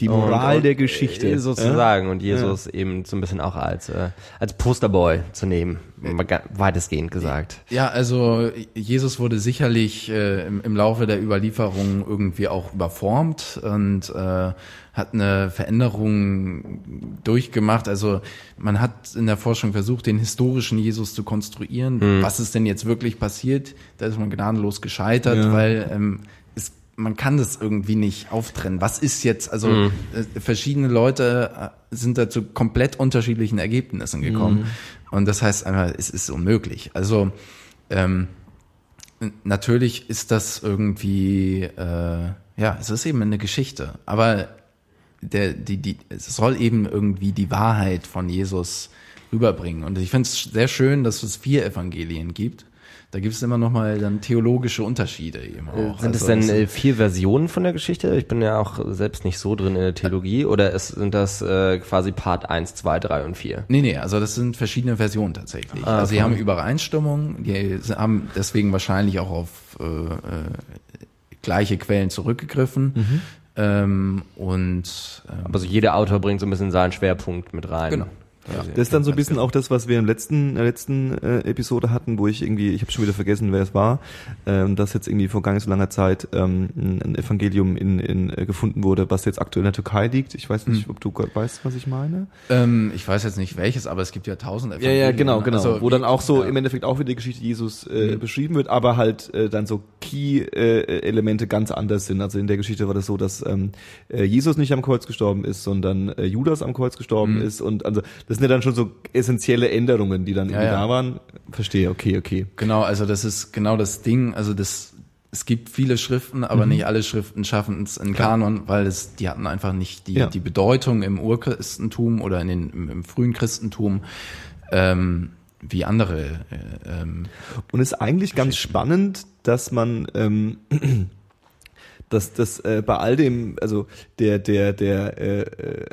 Die Und- Moral und, der Geschichte. äh, Sozusagen. Und Jesus eben so ein bisschen auch als, äh, als Posterboy zu nehmen. Ga- Weitestgehend gesagt. Ja, also Jesus wurde sicherlich äh, im, im Laufe der Überlieferung irgendwie auch überformt und äh, hat eine Veränderung durchgemacht. Also man hat in der Forschung versucht, den historischen Jesus zu konstruieren. Was ist denn jetzt wirklich passiert? Da ist man gnadenlos gescheitert, Ja. weil ähm, es, man kann das irgendwie nicht auftrennen. Was ist jetzt? Also äh, verschiedene Leute äh, sind da zu komplett unterschiedlichen Ergebnissen gekommen. Und das heißt einfach, es ist unmöglich. Also ähm, natürlich ist das irgendwie, äh, ja, es ist eben eine Geschichte. Aber der, die, die, es soll eben irgendwie die Wahrheit von Jesus rüberbringen. Und ich finde es sehr schön, dass es vier Evangelien gibt. Da gibt es immer noch mal dann theologische Unterschiede eben auch. Sind es Also denn das- äh, vier Versionen von der Geschichte? Ich bin ja auch selbst nicht so drin in der Theologie. Oder es, sind das äh, quasi Part 1, 2, 3 und 4? Nee, nee, also das sind verschiedene Versionen tatsächlich. Ah, also sie okay. haben Übereinstimmung, die haben deswegen wahrscheinlich auch auf äh, äh, gleiche Quellen zurückgegriffen. Mhm. Ähm, und ähm, Aber so jeder Autor bringt so ein bisschen seinen Schwerpunkt mit rein. Genau. Quasi. Das ist dann so ein bisschen auch das, was wir im letzten, in der letzten äh, Episode hatten, wo ich irgendwie, ich habe schon wieder vergessen, wer es war, ähm, dass jetzt irgendwie vor gar nicht so langer Zeit ähm, ein, Evangelium in, in, äh, gefunden wurde, was jetzt aktuell in der Türkei liegt. Ich weiß nicht, ob du weißt, was ich meine. ähm, ich weiß jetzt nicht welches, aber es gibt ja tausend Ja, ja, genau, genau. Also, Wo dann auch so ja. im Endeffekt auch wieder die Geschichte Jesus äh, beschrieben wird, aber halt äh, dann so Key-Elemente ganz anders sind. Also in der Geschichte war das so, dass ähm, äh, Jesus nicht am Kreuz gestorben ist, sondern äh, Judas am Kreuz gestorben ist. Und also das sind ja dann schon so essentielle Änderungen, die dann irgendwie ja. da waren. Verstehe, okay, okay. Genau, also das ist genau das Ding. Also das, es gibt viele Schriften, aber Mhm. nicht alle Schriften schaffen es in Kanon, weil es, die hatten einfach nicht die, Ja. die Bedeutung im Urchristentum oder in den, im, im frühen Christentum ähm, wie andere. Äh, ähm, Und ist eigentlich ganz spannend, dass man ähm, [clears throat] dass das äh, bei all dem, also der der der äh, äh,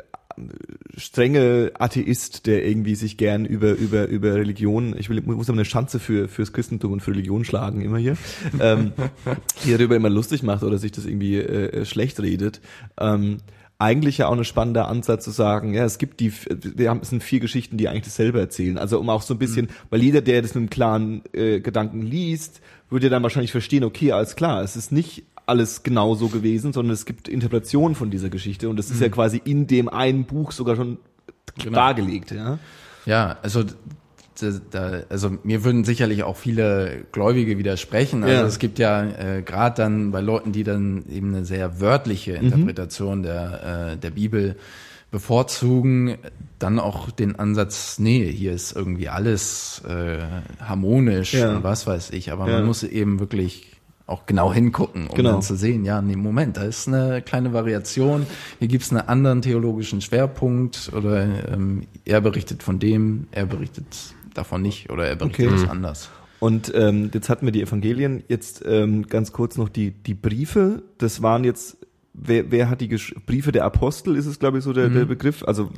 strenge Atheist, der irgendwie sich gern über über über Religion, ich will muss aber eine Schanze für fürs Christentum und für Religion schlagen immer hier, ähm, [laughs] hier darüber immer lustig macht oder sich das irgendwie äh, schlecht redet. Ähm, eigentlich ja auch ein spannender Ansatz zu sagen, ja, es gibt die, wir haben, es sind vier Geschichten, die eigentlich dasselbe erzählen. Also um auch so ein bisschen, weil jeder, der das mit einem klaren äh, Gedanken liest, würde dann wahrscheinlich verstehen, okay, alles klar, es ist nicht alles genau so gewesen, sondern es gibt Interpretationen von dieser Geschichte und das ist ja quasi in dem einen Buch sogar schon dargelegt, ja. ja, also da, also mir würden sicherlich auch viele Gläubige widersprechen. Also Ja. es gibt ja äh, gerade dann bei Leuten, die dann eben eine sehr wörtliche Mhm. Interpretation der, äh, der Bibel bevorzugen, dann auch den Ansatz, nee, hier ist irgendwie alles äh, harmonisch Ja. und was weiß ich, aber Ja. man muss eben wirklich auch genau hingucken, um Genau. dann zu sehen, ja, nee, Moment, da ist eine kleine Variation, hier gibt's einen anderen theologischen Schwerpunkt oder ähm, er berichtet von dem, er berichtet davon nicht oder er berichtet Okay. das anders. Und ähm, jetzt hatten wir die Evangelien, jetzt ähm, ganz kurz noch die, die Briefe. Das waren jetzt, wer, wer hat die Gesch Briefe der Apostel, ist es, glaube ich, so der, der Begriff. Also,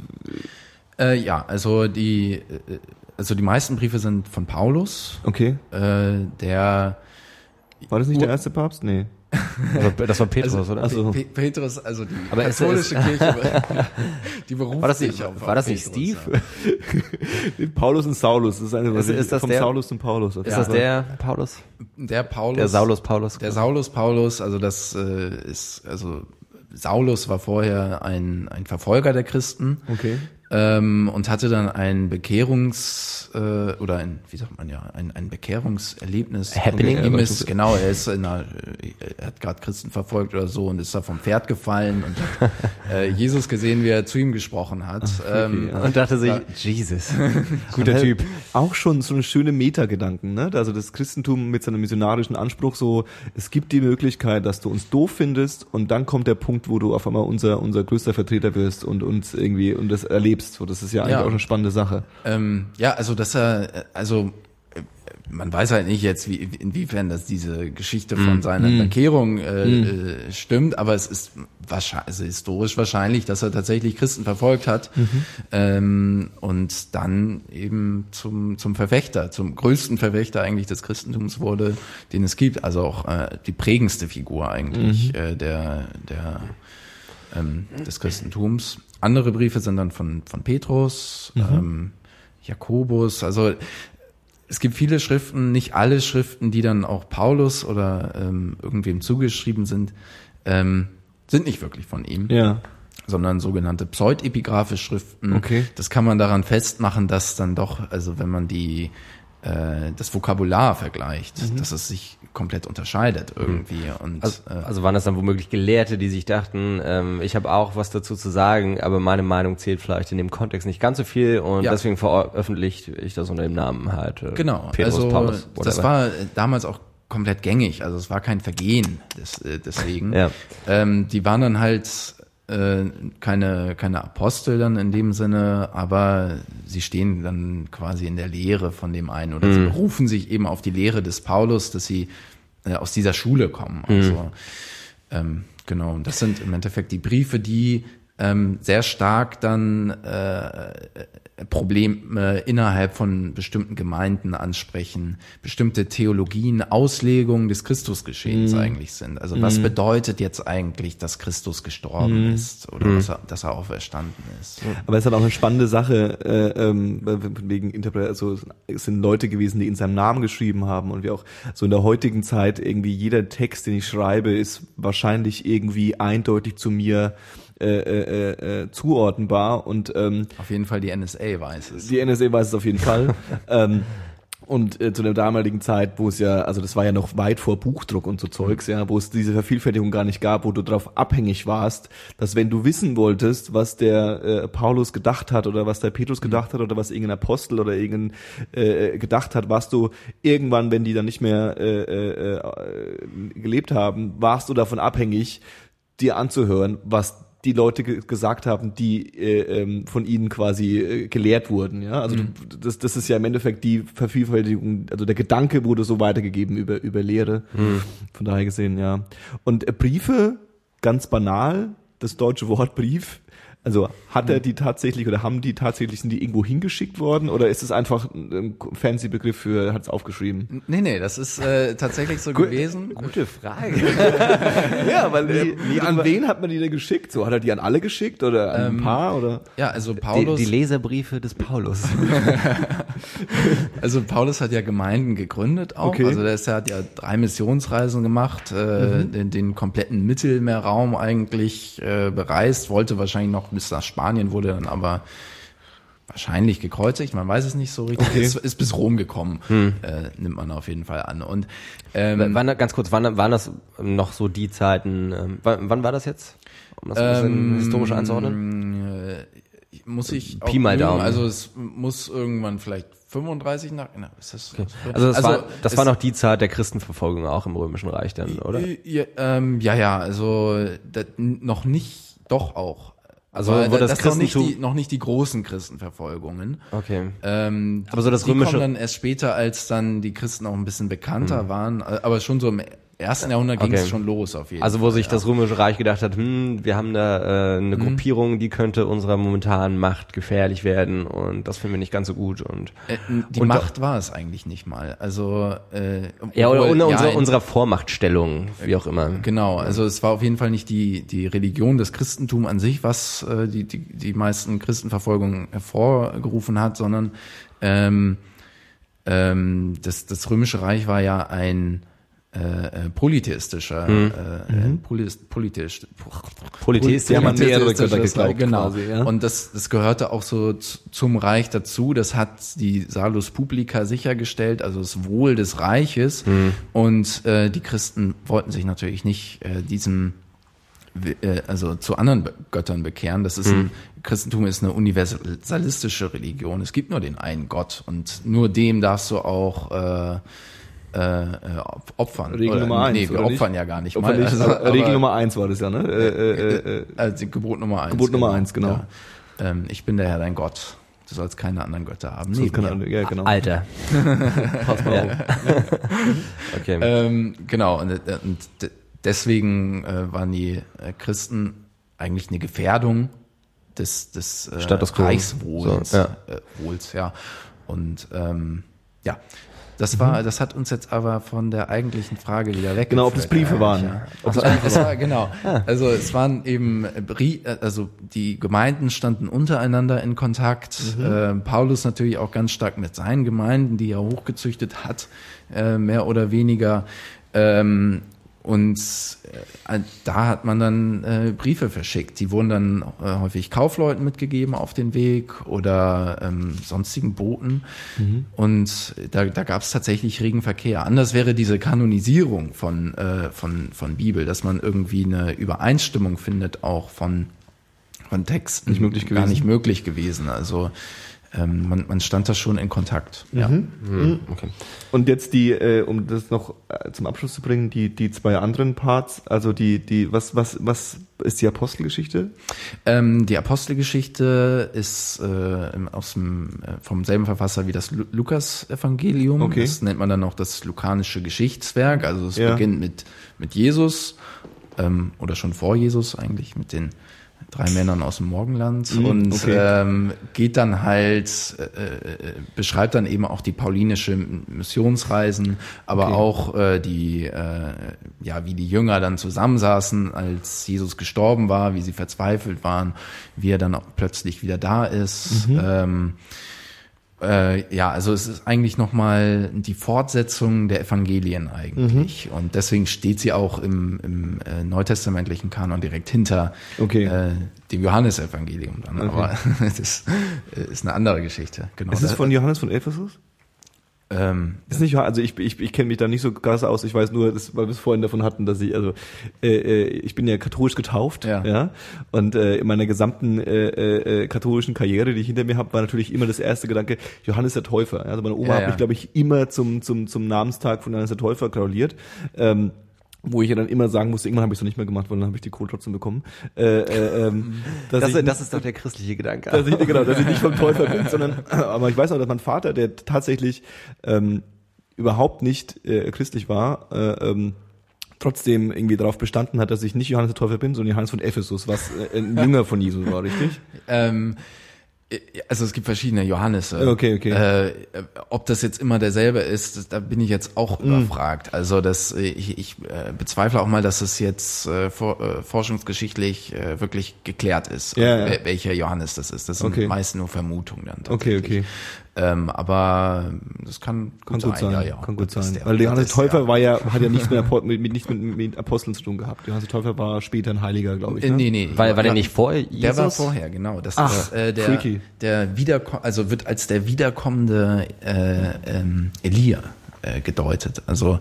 Äh, ja, also die, äh, also die meisten Briefe sind von Paulus, okay. äh, der War das nicht der erste Papst? Nee. Das war Petrus, Also, oder? Also- Pe Petrus, also die Aber es- katholische [laughs] Kirche, die beruft War das sich nicht, auf war das nicht Petrus, Steve? Ja. [laughs] Paulus und Saulus, das ist eine Ist- ist das vom der- Saulus und Paulus. Ist das der Paulus? Der Paulus. Der Saulus Paulus? Der Saulus Paulus, also das äh, ist, also Saulus war vorher ein, ein Verfolger der Christen Okay. Ähm, und hatte dann ein Bekehrungs äh, oder ein, wie sagt man ja, ein, ein Bekehrungserlebnis. Happening? Und Ihm ist, genau, er ist in einer, er hat gerade Christen verfolgt oder so und ist da vom Pferd gefallen und hat [laughs] äh, Jesus gesehen, wie er zu ihm gesprochen hat. ähm, Und dachte sich, Jesus, [laughs] guter Typ. Auch schon so eine schöne Metagedanken, ne? Also das Christentum mit seinem missionarischen Anspruch so, es gibt die Möglichkeit, dass du uns doof findest und dann kommt der Punkt, wo du auf einmal unser, unser größter Vertreter wirst und uns irgendwie und das erlebst. So, das ist ja eigentlich Ja. auch eine spannende Sache. Ähm, ja, also dass er, also man weiß halt nicht jetzt, wie, inwiefern das diese Geschichte von seiner Bekehrung äh, äh, stimmt, aber es ist wahrscheinlich, also historisch wahrscheinlich, dass er tatsächlich Christen verfolgt hat ähm, und dann eben zum, zum Verfechter, zum größten Verfechter eigentlich des Christentums wurde, den es gibt. Also auch äh, die prägendste Figur eigentlich äh, der, der ähm, des Christentums. Andere Briefe sind dann von, von Petrus, ähm, Jakobus, also es gibt viele Schriften, nicht alle Schriften, die dann auch Paulus oder ähm, irgendwem zugeschrieben sind, ähm, sind nicht wirklich von ihm, Ja. sondern sogenannte pseudepigraphe Schriften. Okay. Das kann man daran festmachen, dass dann doch, also wenn man die äh, das Vokabular vergleicht, dass es sich komplett unterscheidet irgendwie. Und Also, äh, also waren das dann womöglich Gelehrte, die sich dachten, ähm, ich habe auch was dazu zu sagen, aber meine Meinung zählt vielleicht in dem Kontext nicht ganz so viel und Ja. deswegen veröffentliche ich das unter dem Namen halt. Äh, Genau, Petrus, also Paulus, das war äh, damals auch komplett gängig, also es war kein Vergehen des, äh, deswegen. Ja. ähm, die waren dann halt äh, keine, keine Apostel dann in dem Sinne, aber sie stehen dann quasi in der Lehre von dem einen oder sie berufen sich eben auf die Lehre des Paulus, dass sie äh, aus dieser Schule kommen. Also ähm, genau, und das sind im Endeffekt die Briefe, die ähm, sehr stark dann äh, Probleme innerhalb von bestimmten Gemeinden ansprechen, bestimmte Theologien, Auslegungen des Christusgeschehens eigentlich sind. Also was bedeutet jetzt eigentlich, dass Christus gestorben ist oder dass, er, dass er auferstanden ist? Aber es ist halt auch eine spannende Sache, äh, ähm, wegen Interpret also es sind Leute gewesen, die in seinem Namen geschrieben haben und wie auch so in der heutigen Zeit irgendwie jeder Text, den ich schreibe, ist wahrscheinlich irgendwie eindeutig zu mir äh, äh, äh, zuordnenbar und ähm, Auf jeden Fall die NSA weiß es. die NSA weiß es auf jeden Fall. [laughs] ähm, und äh, zu der damaligen Zeit, wo es ja, also das war ja noch weit vor Buchdruck und so Zeugs, ja, wo es diese Vervielfältigung gar nicht gab, wo du darauf abhängig warst, dass wenn du wissen wolltest, was der äh, Paulus gedacht hat oder was der Petrus gedacht hat oder was irgendein Apostel oder irgendein äh, gedacht hat, warst du irgendwann, wenn die dann nicht mehr äh, äh, äh, gelebt haben, warst du davon abhängig, dir anzuhören, was die Leute ge gesagt haben, die äh, ähm, von ihnen quasi äh, gelehrt wurden. Ja, also du, das, das ist ja im Endeffekt die Vervielfältigung, also der Gedanke wurde so weitergegeben über über Lehre. Von daher gesehen, ja. Und äh, Briefe, ganz banal, das deutsche Wort Brief. Also hat er die tatsächlich oder haben die tatsächlich sind die irgendwo hingeschickt worden oder ist es einfach ein fancy Begriff für hat es aufgeschrieben? Nee, nee, das ist äh, tatsächlich so gewesen. Gute Frage. [laughs] Ja, weil äh, an wen hat man die denn geschickt? So hat er die an alle geschickt oder an ein paar oder? Ja, also Die, Paulus, die Leserbriefe des Paulus. [laughs] also Paulus hat ja Gemeinden gegründet auch. Okay. Mhm. Also der ist, er hat ja drei Missionsreisen gemacht, äh, den, den kompletten Mittelmeerraum eigentlich äh, bereist, wollte wahrscheinlich noch bis nach Spanien, wurde dann aber wahrscheinlich gekreuzigt, man weiß es nicht so richtig. Okay. Ist, ist bis Rom gekommen, Hm. äh, nimmt man auf jeden Fall an. Und ähm, wann, ganz kurz, wann waren das noch so die Zeiten? Ähm, wann, wann war das jetzt? Um das ein bisschen Ähm, historisch einzuordnen? äh, muss ich Pi mal? Daumen. Also es muss irgendwann vielleicht 35 nach. Na, ist das, Also das, war, das war noch die Zeit der Christenverfolgung auch im Römischen Reich dann, oder? Ja, ähm, ja, ja, also noch nicht, doch auch. Also Aber wo das das noch nicht, Christentum- die, noch nicht die großen Christenverfolgungen. Okay. Ähm, Aber so das die römische- kommen dann erst später, als dann die Christen auch ein bisschen bekannter waren. Äh, Aber schon so im ersten Jahrhundert ging es Okay. schon los auf jeden Also wo Fall. sich das Römische Reich gedacht hat, hm, wir haben da äh, Mhm. eine Gruppierung, die könnte unserer momentanen Macht gefährlich werden und das finden wir nicht ganz so gut und Äh, die Und Macht war es eigentlich nicht mal. Also äh, ja oder unter unserer, in- unserer Vormachtstellung, wie auch immer. Genau, also es war auf jeden Fall nicht die, die Religion, das Christentum an sich, was äh, die, die, die meisten Christenverfolgungen hervorgerufen hat, sondern ähm, ähm, das, das Römische Reich war ja ein äh, äh, polytheistischer, Mhm. äh, äh, polis, politisch, Polytheist, Die haben an mehrere Götter geglaubt genau. quasi, ja. Und das, das gehörte auch so zum Reich dazu. Das hat die Salus Publica sichergestellt, also das Wohl des Reiches. Und äh, die Christen wollten sich natürlich nicht äh, diesem äh, also zu anderen Be- Göttern bekehren. Das ist ein Christentum ist eine universalistische Religion. Es gibt nur den einen Gott und nur dem darfst du auch äh, äh, äh, op- opfern. Regel Oder- Nummer eins, Nee, wir opfern nicht? ja gar nicht mal. nicht, Also, [laughs] aber Regel Nummer eins war das ja, ne? Äh, äh, äh, äh, also Gebot Nummer eins. Gebot Nummer eins, genau. Ja. Ähm, ich bin der Herr dein Gott. du sollst keine anderen Götter haben. So, neben keine ja, genau. Alter. [laughs] Pass mal auf. [laughs] Okay. Ähm, genau, und, äh, und de- deswegen äh, waren die äh, Christen eigentlich eine Gefährdung des, des äh. Reichswohls. So, ja. Äh, Wohls, ja. Und ähm, ja, das war, das hat uns jetzt aber von der eigentlichen Frage wieder weg. Genau, ob das Briefe waren. Ob es Briefe es war, genau. Also es waren eben äh, also die Gemeinden standen untereinander in Kontakt. Äh, Paulus natürlich auch ganz stark mit seinen Gemeinden, die er hochgezüchtet hat, äh, mehr oder weniger. Ähm, und äh, da hat man dann äh, Briefe verschickt. Die wurden dann äh, häufig Kaufleuten mitgegeben auf den Weg oder ähm, sonstigen Boten. Und da, da gab es tatsächlich regen Verkehr. Anders wäre diese Kanonisierung von, äh, von, von Bibel, dass man irgendwie eine Übereinstimmung findet, auch von, von Texten. Nicht möglich Gar gewesen. nicht möglich gewesen. Also ähm, man, man stand da schon in Kontakt. Ja. Hm, okay. Und jetzt die, äh, um das noch äh, zum Abschluss zu bringen, die, die zwei anderen Parts, also die, die, was, was, was ist die Apostelgeschichte? Ähm, die Apostelgeschichte ist äh, aus dem, äh, vom selben Verfasser wie das Lu Lukas-Evangelium. Okay. Das nennt man dann auch das lukanische Geschichtswerk. Also es Ja. beginnt mit, mit Jesus ähm, oder schon vor Jesus eigentlich, mit den drei Männern aus dem Morgenland Mhm, und okay. ähm, geht dann halt, äh, äh, beschreibt dann eben auch die paulinische Missionsreisen, aber Okay. auch äh, die, äh, ja, wie die Jünger dann zusammensaßen, als Jesus gestorben war, wie sie verzweifelt waren, wie er dann auch plötzlich wieder da ist. Mhm. Ähm, äh, ja, also es ist eigentlich nochmal die Fortsetzung der Evangelien eigentlich. Mhm. Und deswegen steht sie auch im, im äh, neutestamentlichen Kanon direkt hinter Okay. äh, dem Johannesevangelium dann. Aber [laughs] das ist eine andere Geschichte. Genau. Ist es von Johannes von Ephesus? Ähm, Ist nicht, also ich, ich, ich kenne mich da nicht so krass aus. Ich weiß nur, dass, weil wir es vorhin davon hatten, dass ich, also äh, äh, ich bin ja katholisch getauft, Ja. Und äh, in meiner gesamten äh, äh, katholischen Karriere, die ich hinter mir habe, war natürlich immer das erste Gedanke Johannes der Täufer. Ja? Also meine Oma Ja, hat ja. mich, glaube ich, immer zum zum zum Namenstag von Johannes der Täufer gratuliert. Ähm, wo ich ja dann immer sagen musste, irgendwann habe ich es noch nicht mehr gemacht, weil dann habe ich die Kohle trotzdem bekommen. Äh, äh, ähm, [laughs] dass Das, ich- das ist doch der christliche Gedanke. dass ich, genau, dass ich nicht vom [laughs] Täufer bin, sondern, aber ich weiß auch, dass mein Vater, der tatsächlich ähm, überhaupt nicht äh, christlich war, äh, ähm, trotzdem irgendwie darauf bestanden hat, dass ich nicht Johannes der Täufer bin, sondern Johannes von Ephesus, was äh, ein Jünger von Jesus war, richtig? ähm, äh, also es gibt verschiedene Johannese. Okay, okay. Äh, ob das jetzt immer derselbe ist, das, da bin ich jetzt auch Hm. überfragt. Also das, ich, ich äh, bezweifle auch mal, dass es jetzt äh, for, äh, forschungsgeschichtlich äh, wirklich geklärt ist, Ja, ja. welcher Johannes das ist. Das sind Okay. meist nur Vermutungen dann. Okay, okay. Ähm, aber das kann Kann gut, gut sein, ja, ja. kann gut Das sein. der- Weil Johannes Täufer ja- war ja, hat ja nichts mit, mit, mit, nichts mit, mit Aposteln zu tun gehabt. Johannes Täufer war später ein Heiliger, glaube ich. Äh, Ne? nee, nee. Weil, war der nicht vor Jesus? Der war vorher, genau. Das Ach, ist äh, der, freaky. der wiederko also wird als der wiederkommende äh, ähm, Elia äh, gedeutet. Also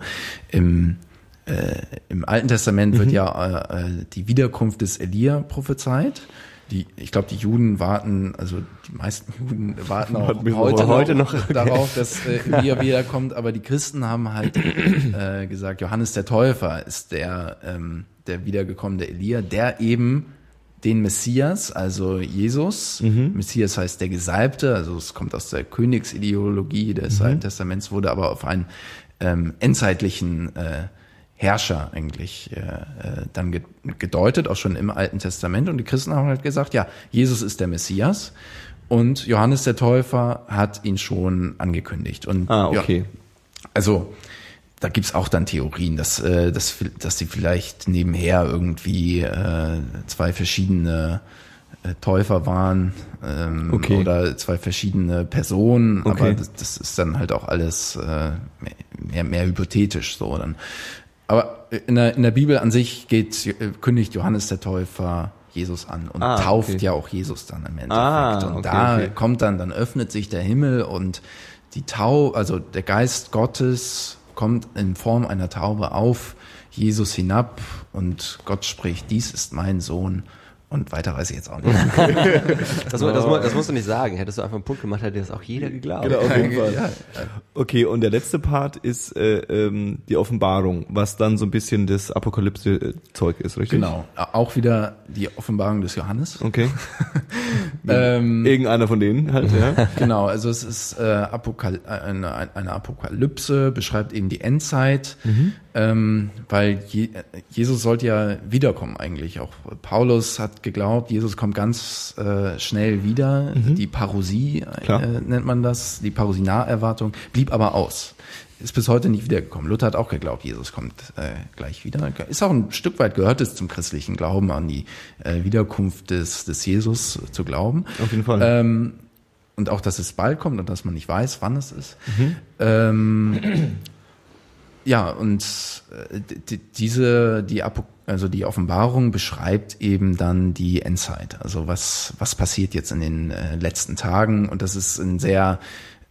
im äh, im Alten Testament Mhm. wird ja äh, äh, die Wiederkunft des Elia prophezeit. Die, ich glaube, die Juden warten, also die meisten Juden warten auch heute, heute noch, noch. [laughs] darauf, dass äh, [laughs] Elia wiederkommt, aber die Christen haben halt äh, gesagt, Johannes der Täufer ist der, ähm, der wiedergekommene Elia, der eben den Messias, also Jesus, Messias heißt der Gesalbte, also es kommt aus der Königsideologie des Alten Testaments, wurde aber auf einen ähm, endzeitlichen äh, Herrscher eigentlich äh, äh, dann ge gedeutet, auch schon im Alten Testament. Und die Christen haben halt gesagt, ja, Jesus ist der Messias und Johannes der Täufer hat ihn schon angekündigt. Und Ah, ja, okay. also da gibt's auch dann Theorien, dass, äh, dass, dass sie vielleicht nebenher irgendwie äh, zwei verschiedene äh, Täufer waren ähm, Okay. oder zwei verschiedene Personen, aber Okay. das, das ist dann halt auch alles äh, mehr, mehr hypothetisch so dann. Aber in der, in der Bibel an sich geht, kündigt Johannes der Täufer Jesus an und Ah, tauft okay. ja auch Jesus dann im Endeffekt. Ah, und okay, da okay. kommt dann, dann öffnet sich der Himmel und die Tau, also der Geist Gottes kommt in Form einer Taube auf Jesus hinab und Gott spricht, dies ist mein Sohn. Und weiter weiß ich jetzt auch [laughs] nicht. Das, mu- das, das musst du nicht sagen. Hättest du einfach einen Punkt gemacht, hätte das auch jeder geglaubt. Genau, auf jeden [laughs] Fall. Ja, Okay, und der letzte Part ist äh, ähm, die Offenbarung, was dann so ein bisschen das Apokalypse-Zeug ist, richtig? genau. Auch wieder die Offenbarung des Johannes. Okay. [laughs] Ähm, Irgendeiner von denen halt, ja. genau, also es ist äh, Apokal äh, eine, eine Apokalypse, beschreibt eben die Endzeit, ähm, weil Je Jesus sollte ja wiederkommen eigentlich. Auch Paulus hat geglaubt, Jesus kommt ganz äh, schnell wieder. Die Parousie Klar. äh, nennt man das, die Parousie-Naherwartung, blieb aber aus. Ist bis heute nicht wiedergekommen. Luther hat auch geglaubt, Jesus kommt äh, gleich wieder. Ist auch ein Stück weit gehört es zum christlichen Glauben an die äh, Wiederkunft des, des Jesus zu glauben. Auf jeden Fall. Ähm, und auch, dass es bald kommt und dass man nicht weiß, wann es ist. Ähm, ja, und äh, diese, die also die Offenbarung beschreibt eben dann die Endzeit. Also was, was passiert jetzt in den äh, letzten Tagen? Und das ist in sehr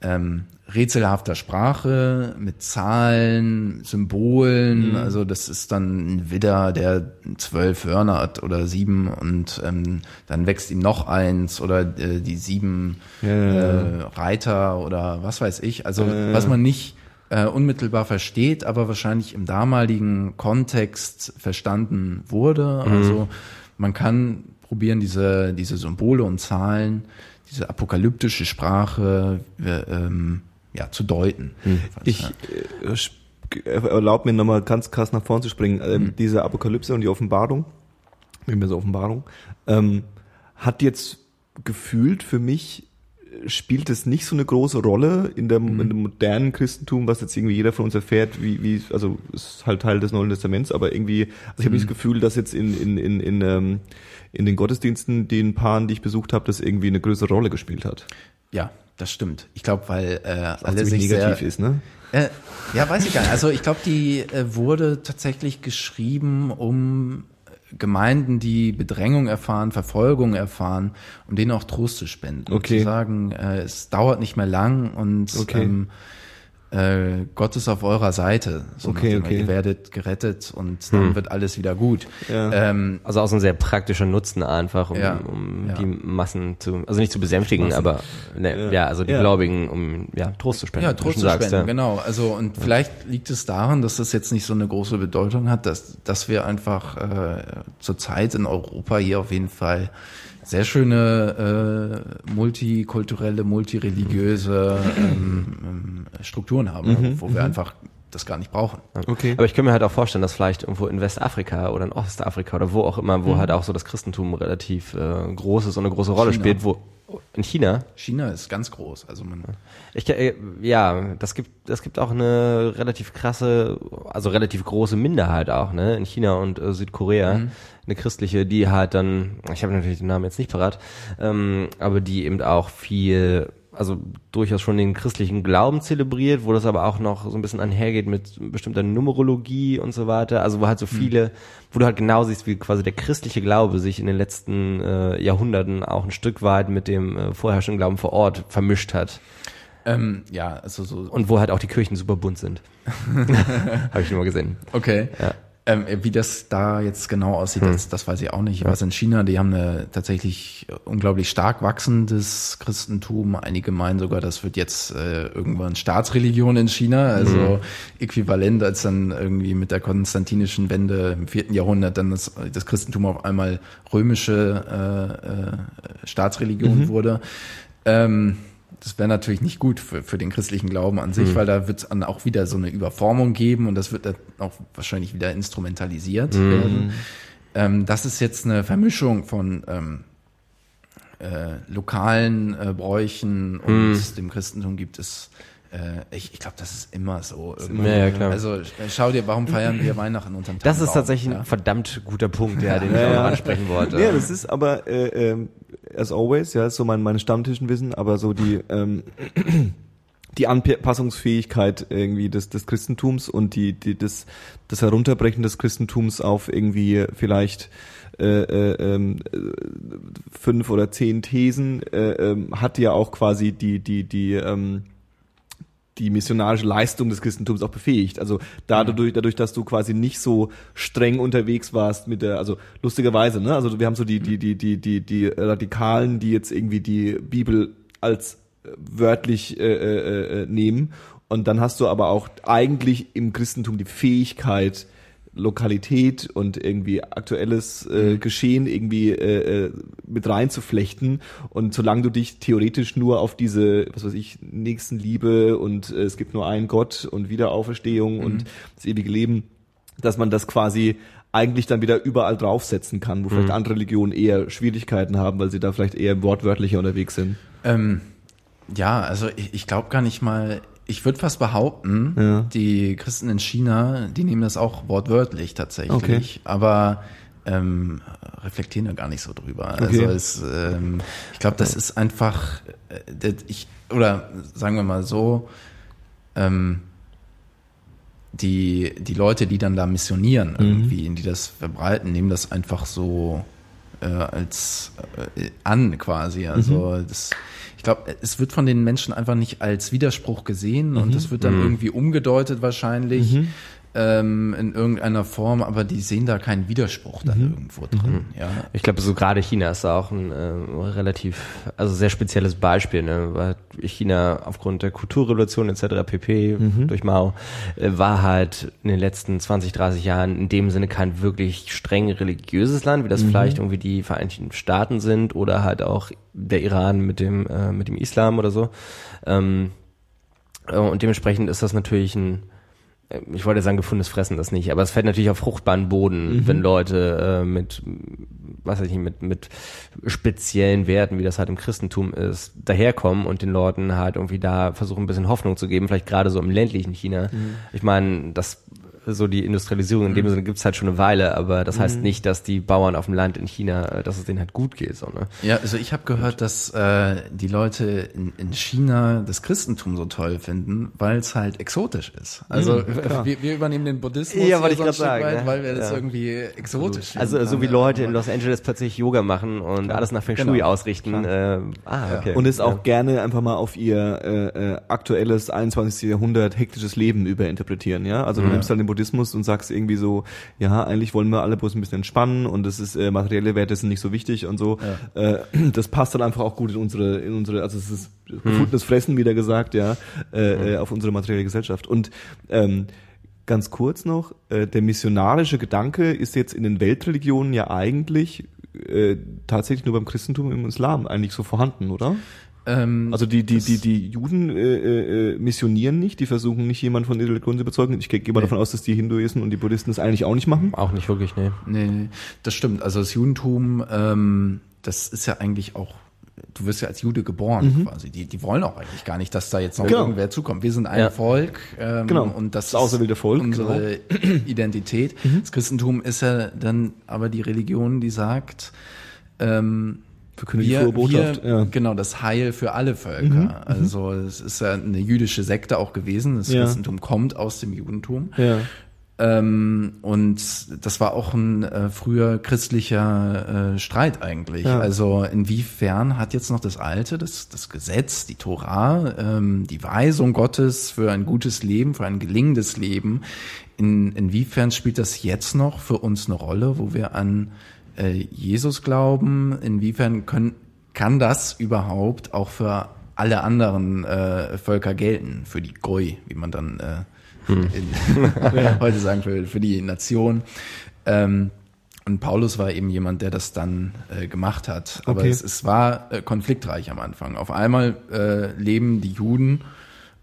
ähm, rätselhafter Sprache mit Zahlen, Symbolen. Also das ist dann ein Widder, der zwölf Hörner hat oder sieben und ähm, dann wächst ihm noch eins oder äh, die sieben Ja, ja, ja. Äh, Reiter oder was weiß ich. Also was man nicht äh, unmittelbar versteht, aber wahrscheinlich im damaligen Kontext verstanden wurde. Also man kann probieren, diese, diese Symbole und Zahlen, diese apokalyptische Sprache äh, ähm, ja, zu deuten. Ich äh, sp- erlaub mir nochmal ganz krass nach vorn zu springen. Ähm, Diese Apokalypse und die Offenbarung, wie mir so Offenbarung, ähm, hat jetzt gefühlt für mich äh, spielt es nicht so eine große Rolle in, der, in dem modernen Christentum, was jetzt irgendwie jeder von uns erfährt, wie, wie also ist halt Teil des Neuen Testaments, aber irgendwie, also ich habe nicht das Gefühl, dass jetzt in, in, in, in, ähm, in den Gottesdiensten, den Paaren, die ich besucht habe, das irgendwie eine größere Rolle gespielt hat. Ja, das stimmt. Ich glaube, weil äh, alle ziemlich sich negativ sehr, ist, ne? Äh, ja, weiß ich gar nicht. Also ich glaube, die äh, wurde tatsächlich geschrieben, um Gemeinden, die Bedrängung erfahren, Verfolgung erfahren, um denen auch Trost zu spenden. Okay. Zu sagen, äh, es dauert nicht mehr lang und Okay. ähm, äh, Gott ist auf eurer Seite. So Okay, okay. Ihr werdet gerettet und dann wird alles wieder gut. Ja. Ähm, Also auch so ein sehr praktischer Nutzen einfach, um, Ja, um ja. die Massen zu, also nicht zu besänftigen, aber ne, ja. also die Ja. Gläubigen, um ja Trost zu spenden. Ja, Trost zu sagst, spenden, ja. genau. Also und vielleicht liegt es daran, dass das jetzt nicht so eine große Bedeutung hat, dass, dass wir einfach äh, zurzeit in Europa hier auf jeden Fall sehr schöne äh, multikulturelle, multireligiöse ähm, ähm, Strukturen haben, wo wir einfach das gar nicht brauchen. Okay. Aber ich könnte mir halt auch vorstellen, dass vielleicht irgendwo in Westafrika oder in Ostafrika oder wo auch immer, wo halt auch so das Christentum relativ äh, groß ist und eine große Rolle China. spielt, wo in China. China ist ganz groß. Also man Ich, äh, ja, das gibt, das gibt auch eine relativ krasse, also relativ große Minderheit auch, ne, in China und äh, Südkorea, eine christliche, die halt dann, ich habe natürlich den Namen jetzt nicht parat, ähm, aber die eben auch viel, also durchaus schon den christlichen Glauben zelebriert, wo das aber auch noch so ein bisschen einhergeht mit bestimmter Numerologie und so weiter, also wo halt so viele, wo du halt genau siehst, wie quasi der christliche Glaube sich in den letzten äh, Jahrhunderten auch ein Stück weit mit dem äh, vorherrschenden Glauben vor Ort vermischt hat. ähm, ja, also so Und wo halt auch die Kirchen super bunt sind. [laughs] [laughs] Habe ich schon mal gesehen. Okay. Ja. Ähm, wie das da jetzt genau aussieht, das, das weiß ich auch nicht. Ich weiß in China, die haben eine tatsächlich unglaublich stark wachsendes Christentum. Einige meinen sogar, das wird jetzt äh, irgendwann Staatsreligion in China, also äquivalent als dann irgendwie mit der konstantinischen Wende im vierten Jahrhundert dann das, das Christentum auf einmal römische äh, äh, Staatsreligion wurde. Ähm, das wäre natürlich nicht gut für, für den christlichen Glauben an sich, weil da wird es dann auch wieder so eine Überformung geben und das wird dann auch wahrscheinlich wieder instrumentalisiert werden. Ähm, das ist jetzt eine Vermischung von ähm, äh, lokalen äh, Bräuchen und dem Christentum gibt es ich, ich glaube, das ist immer so. irgendwie. Ja, ja, klar. Also äh, schau dir, warum feiern wir [clears throat] Weihnachten unterm Das ist Tannenbaum? tatsächlich ein ja? verdammt guter Punkt, ja, den ich auch noch ansprechen wollte. Ja, das ist aber, äh, ähm, as always, ja, ist so mein, mein Stammtischenwissen, aber so die, ähm, die Anpassungsfähigkeit irgendwie des, des Christentums und die, die, das, das Herunterbrechen des Christentums auf irgendwie vielleicht äh, äh, ähm, äh, fünf oder zehn Thesen äh, ähm, hat ja auch quasi die, die, die, ähm, die missionarische Leistung des Christentums auch befähigt. Also dadurch, dadurch, dass du quasi nicht so streng unterwegs warst mit der, also lustigerweise, ne? Also wir haben so die, die, die, die, die, die Radikalen, die jetzt irgendwie die Bibel als äh, wörtlich äh, äh, äh, nehmen. Und dann hast du aber auch eigentlich im Christentum die Fähigkeit, Lokalität und irgendwie aktuelles äh, Geschehen irgendwie äh, äh, mit reinzuflechten. Und solange du dich theoretisch nur auf diese, was weiß ich, Nächstenliebe und äh, es gibt nur einen Gott und Wiederauferstehung und das ewige Leben, dass man das quasi eigentlich dann wieder überall draufsetzen kann, wo vielleicht andere Religionen eher Schwierigkeiten haben, weil sie da vielleicht eher wortwörtlicher unterwegs sind. Ähm, ja, also ich, ich glaube gar nicht mal, ich würde fast behaupten, Ja. die Christen in China, die nehmen das auch wortwörtlich tatsächlich, Okay. aber ähm, reflektieren da gar nicht so drüber. Okay. Also es, ähm, ich glaube, das ist einfach, äh, das, ich oder sagen wir mal so, ähm, die die Leute, die dann da missionieren irgendwie, die das verbreiten, nehmen das einfach so äh, als äh, an quasi. Also das, ich glaube, es wird von den Menschen einfach nicht als Widerspruch gesehen und es wird dann irgendwie umgedeutet wahrscheinlich ähm, in irgendeiner Form, aber die sehen da keinen Widerspruch dann irgendwo drin. Ja. Ich glaube, so gerade China ist da auch ein äh, relativ, also sehr spezielles Beispiel, ne? weil China aufgrund der Kulturrevolution etc. pp. durch Mao äh, war halt in den letzten 20, 30 Jahren in dem Sinne kein wirklich streng religiöses Land, wie das vielleicht irgendwie die Vereinigten Staaten sind oder halt auch der Iran mit dem äh, mit dem Islam oder so. Ähm, äh, und dementsprechend ist das natürlich ein ich wollte sagen, gefundenes Fressen das nicht, aber es fällt natürlich auf fruchtbaren Boden, wenn Leute äh, mit, was weiß ich, mit, mit speziellen Werten, wie das halt im Christentum ist, daherkommen und den Leuten halt irgendwie da versuchen, ein bisschen Hoffnung zu geben, vielleicht gerade so im ländlichen China. Ich meine, das so die Industrialisierung in dem Sinne gibt's halt schon eine Weile, aber das heißt nicht, dass die Bauern auf dem Land in China, äh, dass es denen halt gut geht. So, ne? Ja, also ich habe gehört, dass äh, die Leute in, in China das Christentum so toll finden, weil es halt exotisch ist. Also wir, wir übernehmen den Buddhismus Ja, wollte ich so Stück sagen, weit, ne? weil wir das Ja. irgendwie exotisch Also finden. so wie Leute in Los Angeles plötzlich Yoga machen und alles nach Feng Shui Genau. ausrichten. Äh, ah, okay. Und es auch Ja. gerne einfach mal auf ihr äh, äh, aktuelles 21. Jahrhundert hektisches Leben überinterpretieren, ja. Also du nimmst halt den Buddhismus und sagst irgendwie so, ja, eigentlich wollen wir alle bloß ein bisschen entspannen und das ist äh, materielle Werte sind nicht so wichtig und so. Äh, [clears throat] das passt dann einfach auch gut in unsere, in unsere, also es ist gefundenes Fressen, wieder gesagt, ja, äh, äh, auf unsere materielle Gesellschaft. Und ähm, ganz kurz noch, äh, der missionarische Gedanke ist jetzt in den Weltreligionen ja eigentlich äh, tatsächlich nur beim Christentum und im Islam eigentlich so vorhanden, oder? Ähm, Also die die die die Juden äh, äh, missionieren nicht, die versuchen nicht jemand von ihrer Religion zu überzeugen. Ich gehe mal davon aus, dass die Hinduisten und die Buddhisten das eigentlich auch nicht machen. auch nicht wirklich, ne. Nee, nee, das stimmt. Also das Judentum, ähm, das ist ja eigentlich auch, du wirst ja als Jude geboren quasi. Die, die wollen auch eigentlich gar nicht, dass da jetzt noch Genau. irgendwer zukommt. Wir sind ein Ja. Volk ähm, Genau. und das, Das auserwählte Volk, unsere [clears throat] Identität. Das Christentum ist ja dann aber die Religion, die sagt, ähm, Verkündet die wir, frohe Botschaft, wir, ja. Mhm. genau, das Heil für alle Völker. Also es ist ja eine jüdische Sekte auch gewesen. Das Ja. Christentum kommt aus dem Judentum. Ja. Ähm, und das war auch ein äh, früher christlicher äh, Streit eigentlich. Ja. Also inwiefern hat jetzt noch das Alte, das, das Gesetz, die Torah, ähm, die Weisung Gottes für ein gutes Leben, für ein gelingendes Leben, in, inwiefern spielt das jetzt noch für uns eine Rolle, wo wir an äh, Jesus glauben? Inwiefern können, kann das überhaupt auch für alle anderen äh, Völker gelten, für die Goi, wie man dann äh, in, [laughs] heute sagen, für, für die Nation. Ähm, und Paulus war eben jemand, der das dann äh, gemacht hat. Aber Okay. es, es war äh, konfliktreich am Anfang. Auf einmal äh, leben die Juden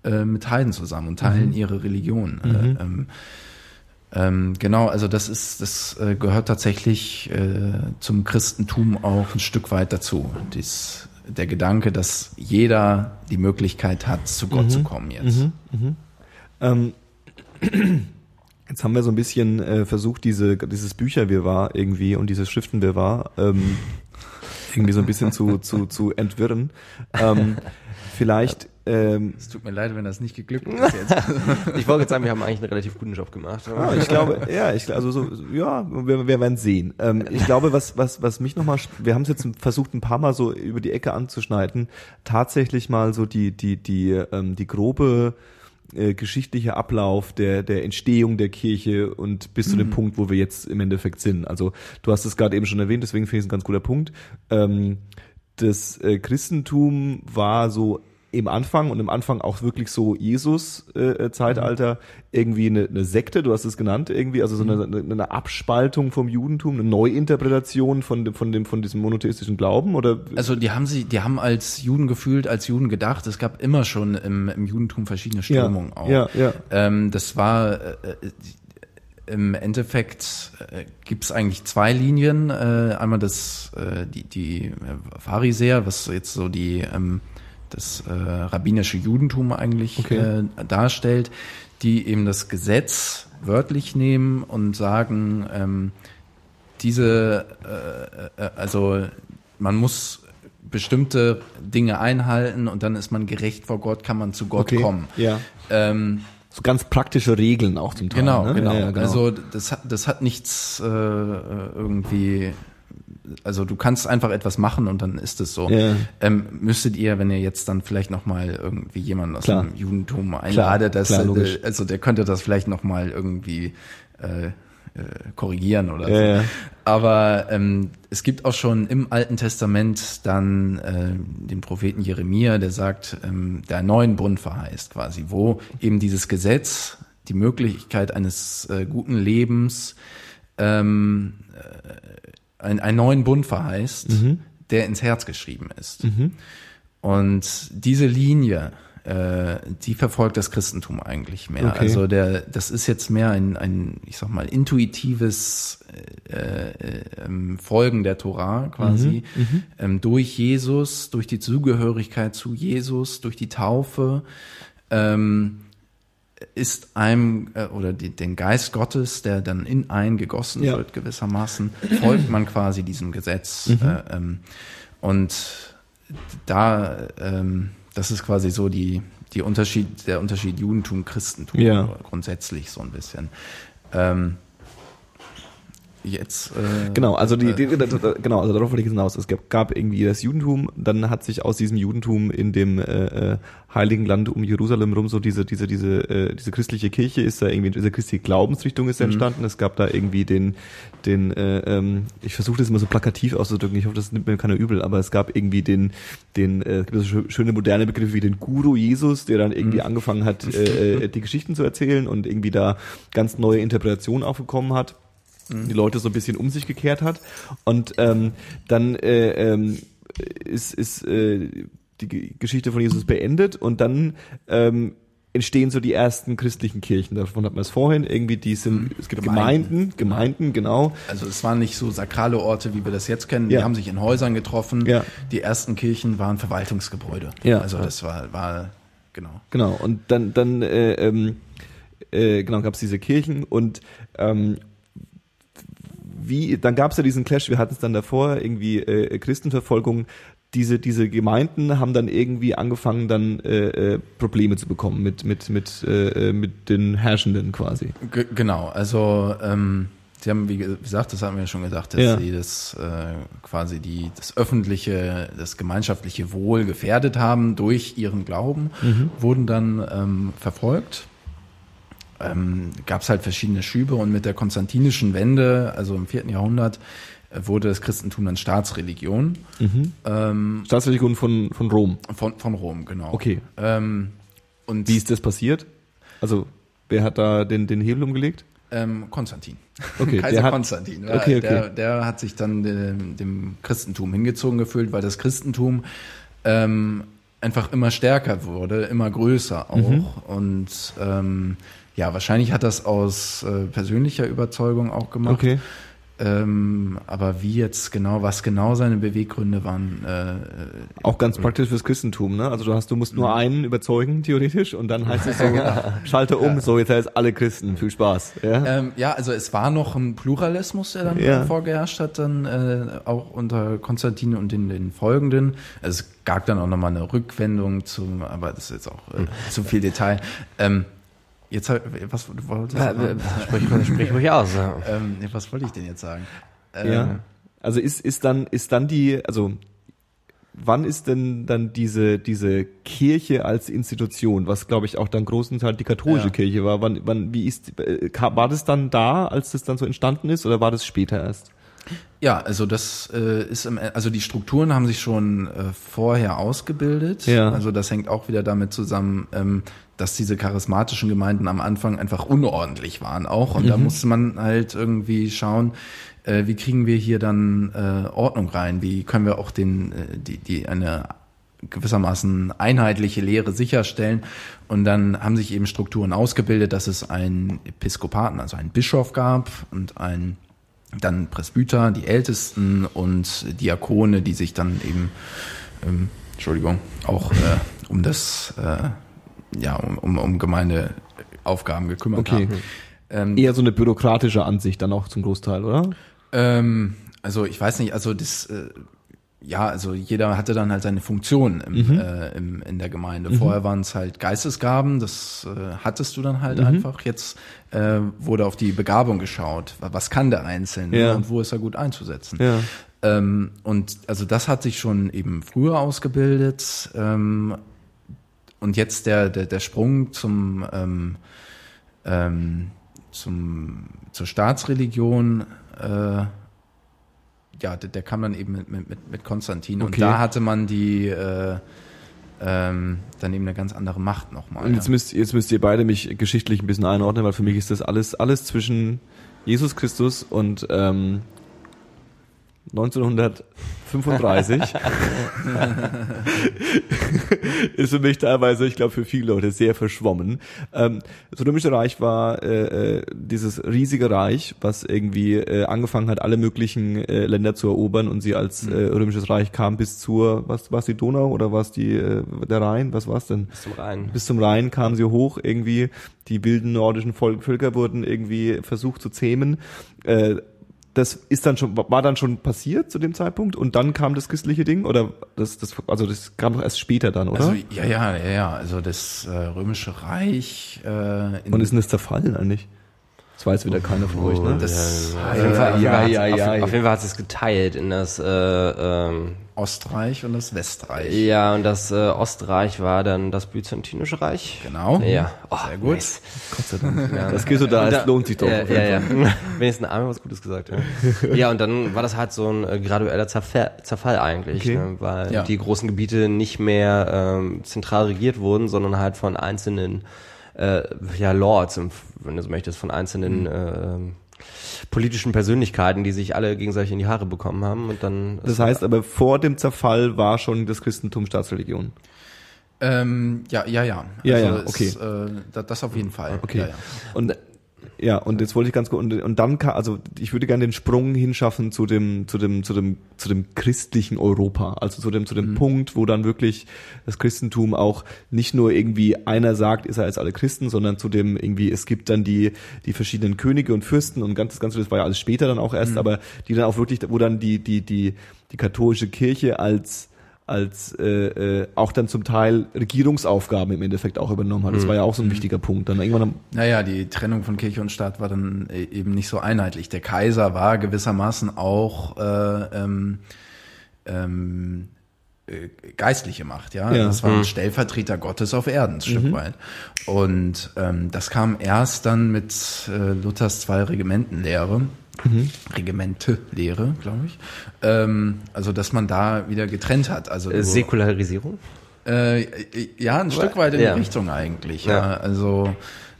äh, mit Heiden zusammen und teilen ihre Religion. Äh, ähm, ähm, genau, also das ist, das äh, gehört tatsächlich äh, zum Christentum auch ein Stück weit dazu. Dies, der Gedanke, dass jeder die Möglichkeit hat, zu Gott zu kommen jetzt. Ähm, [clears throat] jetzt haben wir so ein bisschen äh, versucht, diese, dieses Bücherwirrwarr irgendwie und dieses Schriftenwirrwarr ähm, irgendwie so ein bisschen zu, zu, zu entwirren. Ähm, [laughs] vielleicht, ähm, Es tut mir leid, wenn das nicht geglückt ist [laughs] jetzt. Ich wollte jetzt sagen, wir haben eigentlich einen relativ guten Job gemacht. ah, ich glaube, ja, ich, also so, ja, wir, wir werden sehen. Ähm, ich glaube, was, was, was mich nochmal, wir haben es jetzt versucht, ein paar Mal so über die Ecke anzuschneiden, tatsächlich mal so die, die, die, ähm, die grobe äh, geschichtliche Ablauf der, der Entstehung der Kirche und bis zu dem Punkt, wo wir jetzt im Endeffekt sind. Also du hast es gerade eben schon erwähnt, deswegen finde ich es ein ganz guter Punkt. Ähm, das äh, Christentum war so im Anfang und im Anfang auch wirklich so Jesus-Zeitalter irgendwie eine, eine Sekte, du hast es genannt, irgendwie, also so eine, eine Abspaltung vom Judentum, eine Neuinterpretation von dem, von dem, von diesem monotheistischen Glauben oder? Also die haben sie, die haben als Juden gefühlt, als Juden gedacht. Es gab immer schon im, im Judentum verschiedene Strömungen ja, auch. Ja, ja. Ähm, das war äh, im Endeffekt äh, gibt es eigentlich zwei Linien. Äh, einmal das äh, die die äh, Pharisäer, was jetzt so die ähm, das äh, rabbinische Judentum eigentlich Okay. äh, darstellt, die eben das Gesetz wörtlich nehmen und sagen, ähm, diese, äh, äh, also man muss bestimmte Dinge einhalten und dann ist man gerecht vor Gott, kann man zu Gott Okay. kommen. Ja. Ähm, So ganz praktische Regeln auch zum Teil. genau, ne? genau. Ja, ja, Also das hat, das hat nichts äh, irgendwie. Also du kannst einfach etwas machen und dann ist es so. Ja. Ähm, müsstet ihr, wenn ihr jetzt dann vielleicht noch mal irgendwie jemanden aus Klar. dem Judentum einladet, dass, klar, logisch. äh, also der könnte das vielleicht noch mal irgendwie äh, äh, korrigieren oder Ja, so. ja. Aber ähm, es gibt auch schon im Alten Testament dann äh, den Propheten Jeremia, der sagt, ähm, der einen neuen Bund verheißt quasi, wo eben dieses Gesetz, die Möglichkeit eines äh, guten Lebens, ähm, äh, ein, einen neuen Bund verheißt, Mhm. der ins Herz geschrieben ist. Und diese Linie, äh, die verfolgt das Christentum eigentlich mehr. Okay. Also der, das ist jetzt mehr ein, ein ich sag mal, intuitives äh, äh, ähm, Folgen der Torah quasi ähm, durch Jesus, durch die Zugehörigkeit zu Jesus, durch die Taufe. Ähm, ist einem äh, oder die, den Geist Gottes, der dann in einen gegossen Ja. wird gewissermaßen, folgt man quasi diesem Gesetz. Äh, ähm, und da, ähm, das ist quasi so die, die Unterschied, der Unterschied Judentum, Christentum Ja. grundsätzlich so ein bisschen. Ähm, jetzt äh, Genau, also die, die, genau, also darauf wollte ich hinaus. Es gab, gab irgendwie das Judentum, dann hat sich aus diesem Judentum in dem äh, äh, heiligen Land um Jerusalem rum so diese diese diese äh, diese christliche Kirche ist da irgendwie diese christliche Glaubensrichtung ist entstanden. Es gab da irgendwie den den äh, ähm, ich versuche das immer so plakativ auszudrücken. Ich hoffe, das nimmt mir keiner übel, aber es gab irgendwie den den äh, es gibt so schö- schöne moderne Begriffe wie den Guru Jesus, der dann irgendwie angefangen hat äh, äh, die Geschichten zu erzählen und irgendwie da ganz neue Interpretationen aufgekommen hat die Leute so ein bisschen um sich gekehrt hat. Und ähm, dann äh, ähm, ist, ist äh, die Geschichte von Jesus beendet und dann ähm, entstehen so die ersten christlichen Kirchen. Davon hat man es vorhin irgendwie, die sind, es gibt Gemeinden. Gemeinden, Gemeinden, genau. Also es waren nicht so sakrale Orte, wie wir das jetzt kennen. Ja. Die haben sich in Häusern getroffen. Ja. Die ersten Kirchen waren Verwaltungsgebäude. Ja. Also das war, war genau. Genau, und dann, dann äh, ähm, äh, genau, gab es diese Kirchen und ähm, wie, dann gab es ja diesen Clash, wir hatten es dann davor, irgendwie äh, Christenverfolgung, diese, diese Gemeinden haben dann irgendwie angefangen, dann äh, äh, Probleme zu bekommen mit, mit, mit, äh, äh, mit den Herrschenden quasi. G genau, also ähm, Sie haben, wie gesagt, das haben wir ja schon gesagt, dass Ja. Sie das äh, quasi die, das öffentliche, das gemeinschaftliche Wohl gefährdet haben durch ihren Glauben, wurden dann ähm, verfolgt. Ähm, Gab es halt verschiedene Schübe und mit der konstantinischen Wende, also im vierten Jahrhundert, wurde das Christentum dann Staatsreligion ähm, Staatsreligion von, von Rom. von, von Rom, genau. Okay. Ähm, und Wie ist das passiert? Also, wer hat da den, den Hebel umgelegt? Ähm, Konstantin. Okay, [laughs] Kaiser der hat- Konstantin. Ja, Okay, okay. Der, der hat sich dann dem, dem Christentum hingezogen gefühlt, weil das Christentum ähm, einfach immer stärker wurde, immer größer auch. Mhm. Und ähm, ja, wahrscheinlich hat das aus äh, persönlicher Überzeugung auch gemacht. Okay. Ähm, aber wie jetzt genau, was genau seine Beweggründe waren, äh, Auch ganz praktisch fürs Christentum, ne? Also du hast, du musst Mhm. nur einen überzeugen, theoretisch, und dann heißt es so, [laughs] schalte um, so jetzt heißt alle Christen, viel Spaß. Ja? Ähm, ja, also es war noch ein Pluralismus, der dann Ja. vorgeherrscht hat, dann äh, auch unter Konstantin und in den folgenden. Also es gab dann auch nochmal eine Rückwendung zum, aber das ist jetzt auch Hm. äh, zu viel Detail. Ähm, jetzt was Äh, du äh, Sprich, sprich ruhig aus. Ja. [laughs] ähm, was wollte ich denn jetzt sagen? Ähm, ja. Also ist, ist dann, ist dann die, also wann ist denn dann diese, diese Kirche als Institution, was glaube ich auch dann großen Teil die katholische Ja. Kirche war, wann, wann, wie ist, äh, war das dann da, als das dann so entstanden ist, oder war das später erst? Ja, also das äh, ist im, also die Strukturen haben sich schon äh, vorher ausgebildet. Ja. Also das hängt auch wieder damit zusammen, ähm, dass diese charismatischen Gemeinden am Anfang einfach unordentlich waren auch. Und da musste man halt irgendwie schauen, äh, wie kriegen wir hier dann äh, Ordnung rein? Wie können wir auch den äh, die die eine gewissermaßen einheitliche Lehre sicherstellen. Und dann haben sich eben Strukturen ausgebildet, dass es einen Episkopaten, also einen Bischof gab und ein dann Presbyter, die Ältesten und Diakone, die sich dann eben, ähm, Entschuldigung, auch äh, um das, äh, ja, um, um, um Gemeindeaufgaben gekümmert Okay. haben. Ähm, Eher so eine bürokratische Ansicht dann auch zum Großteil, oder? ähm, also ich weiß nicht, also das, äh, ja, also jeder hatte dann halt seine Funktion im, äh, im, in der Gemeinde. Vorher waren es halt Geistesgaben, das äh, hattest du dann halt einfach. Jetzt äh, wurde auf die Begabung geschaut. Wa- Was kann der Einzelne Ja. und wo ist er gut einzusetzen? Ja. Ähm, und also das hat sich schon eben früher ausgebildet. Ähm, und jetzt der, der, der Sprung zum, ähm, ähm, zum, zur Staatsreligion, äh, ja, der, der kam dann eben mit, mit, mit- Konstantin. Und Okay. da hatte man die äh, ähm, dann eben eine ganz andere Macht nochmal. Und jetzt müsst, jetzt müsst ihr beide mich geschichtlich ein bisschen einordnen, weil für mich ist das alles, alles zwischen Jesus Christus und ähm, 1935 ist für mich teilweise, ich glaube für viele Leute sehr verschwommen. Ähm, das Römische Reich war äh, äh, dieses riesige Reich, was irgendwie äh, angefangen hat, alle möglichen äh, Länder zu erobern und sie als äh, Römisches Reich kam bis zur, was war die Donau oder war es die äh, der Rhein? Was war es denn? Bis zum Rhein. bis zum Rhein kamen sie hoch irgendwie. Die wilden nordischen Volk Völker wurden irgendwie versucht zu zähmen. Äh, das ist dann schon, war dann schon passiert zu dem Zeitpunkt und dann kam das christliche Ding oder das, das, also das kam doch erst später dann, oder? Also ja, ja, ja, ja. Also das äh, Römische Reich äh, in, und ist denn das zerfallen eigentlich? Das weiß wieder keiner von euch, ne? das Auf jeden Fall, auf jeden ja, Fall, ja, ja. auf jeden Fall hat es geteilt in das äh, ähm, Ostreich und das Westreich. ja und das äh, Ostreich war dann das Byzantinische Reich. Genau. Ja, oh, Sehr gut. nice. Gott sei Dank. Das geht so da, es lohnt sich doch. Ja, auf jeden ja, Fall. ja. [laughs] Wenigstens einmal was Gutes gesagt, ja. ja, und dann war das halt so ein äh, gradueller Zerfall, Zerfall eigentlich, Okay. ne, weil Ja. die großen Gebiete nicht mehr ähm, zentral regiert wurden, sondern halt von einzelnen äh, ja, Lords, wenn du so möchtest, von einzelnen ähm, politischen Persönlichkeiten, die sich alle gegenseitig in die Haare bekommen haben und dann Das heißt aber, vor dem Zerfall war schon das Christentum Staatsreligion. Ähm, ja, ja, ja. Ja, ja, es, okay. Äh, da- das auf jeden Fall. Okay. Ja, ja. Und ja, und jetzt wollte ich ganz kurz und, und dann ka- also ich würde gerne den Sprung hinschaffen zu dem zu dem zu dem zu dem christlichen Europa, also zu dem zu dem Punkt, wo dann wirklich das Christentum auch nicht nur irgendwie einer sagt, ist er als alle Christen, sondern zu dem irgendwie es gibt dann die die verschiedenen Könige und Fürsten und ganz das ganze das war ja alles später dann auch erst, aber die dann auch wirklich wo dann die die die die katholische Kirche als als äh, äh, auch dann zum Teil Regierungsaufgaben im Endeffekt auch übernommen hat. Das war ja auch so ein wichtiger Punkt. Dann irgendwann am, Naja, die Trennung von Kirche und Staat war dann äh, eben nicht so einheitlich. Der Kaiser war gewissermaßen auch äh, ähm, ähm, äh, geistliche Macht, ja. Ja. Das war ein Stellvertreter Gottes auf Erden, ein Stück weit. Und ähm, das kam erst dann mit äh, Luthers zwei Regimentenlehre. Regimente-Lehre, glaube ich. Ähm, also, dass man da wieder getrennt hat. Also äh, Säkularisierung. äh, ja, ein Stück weit in Ja. die Richtung eigentlich. Ja. Ja. Also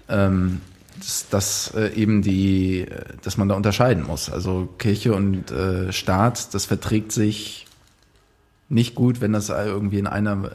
ähm, dass, dass äh, eben die, äh, dass man da unterscheiden muss. Also Kirche und äh, Staat, das verträgt sich nicht gut, wenn das irgendwie in einer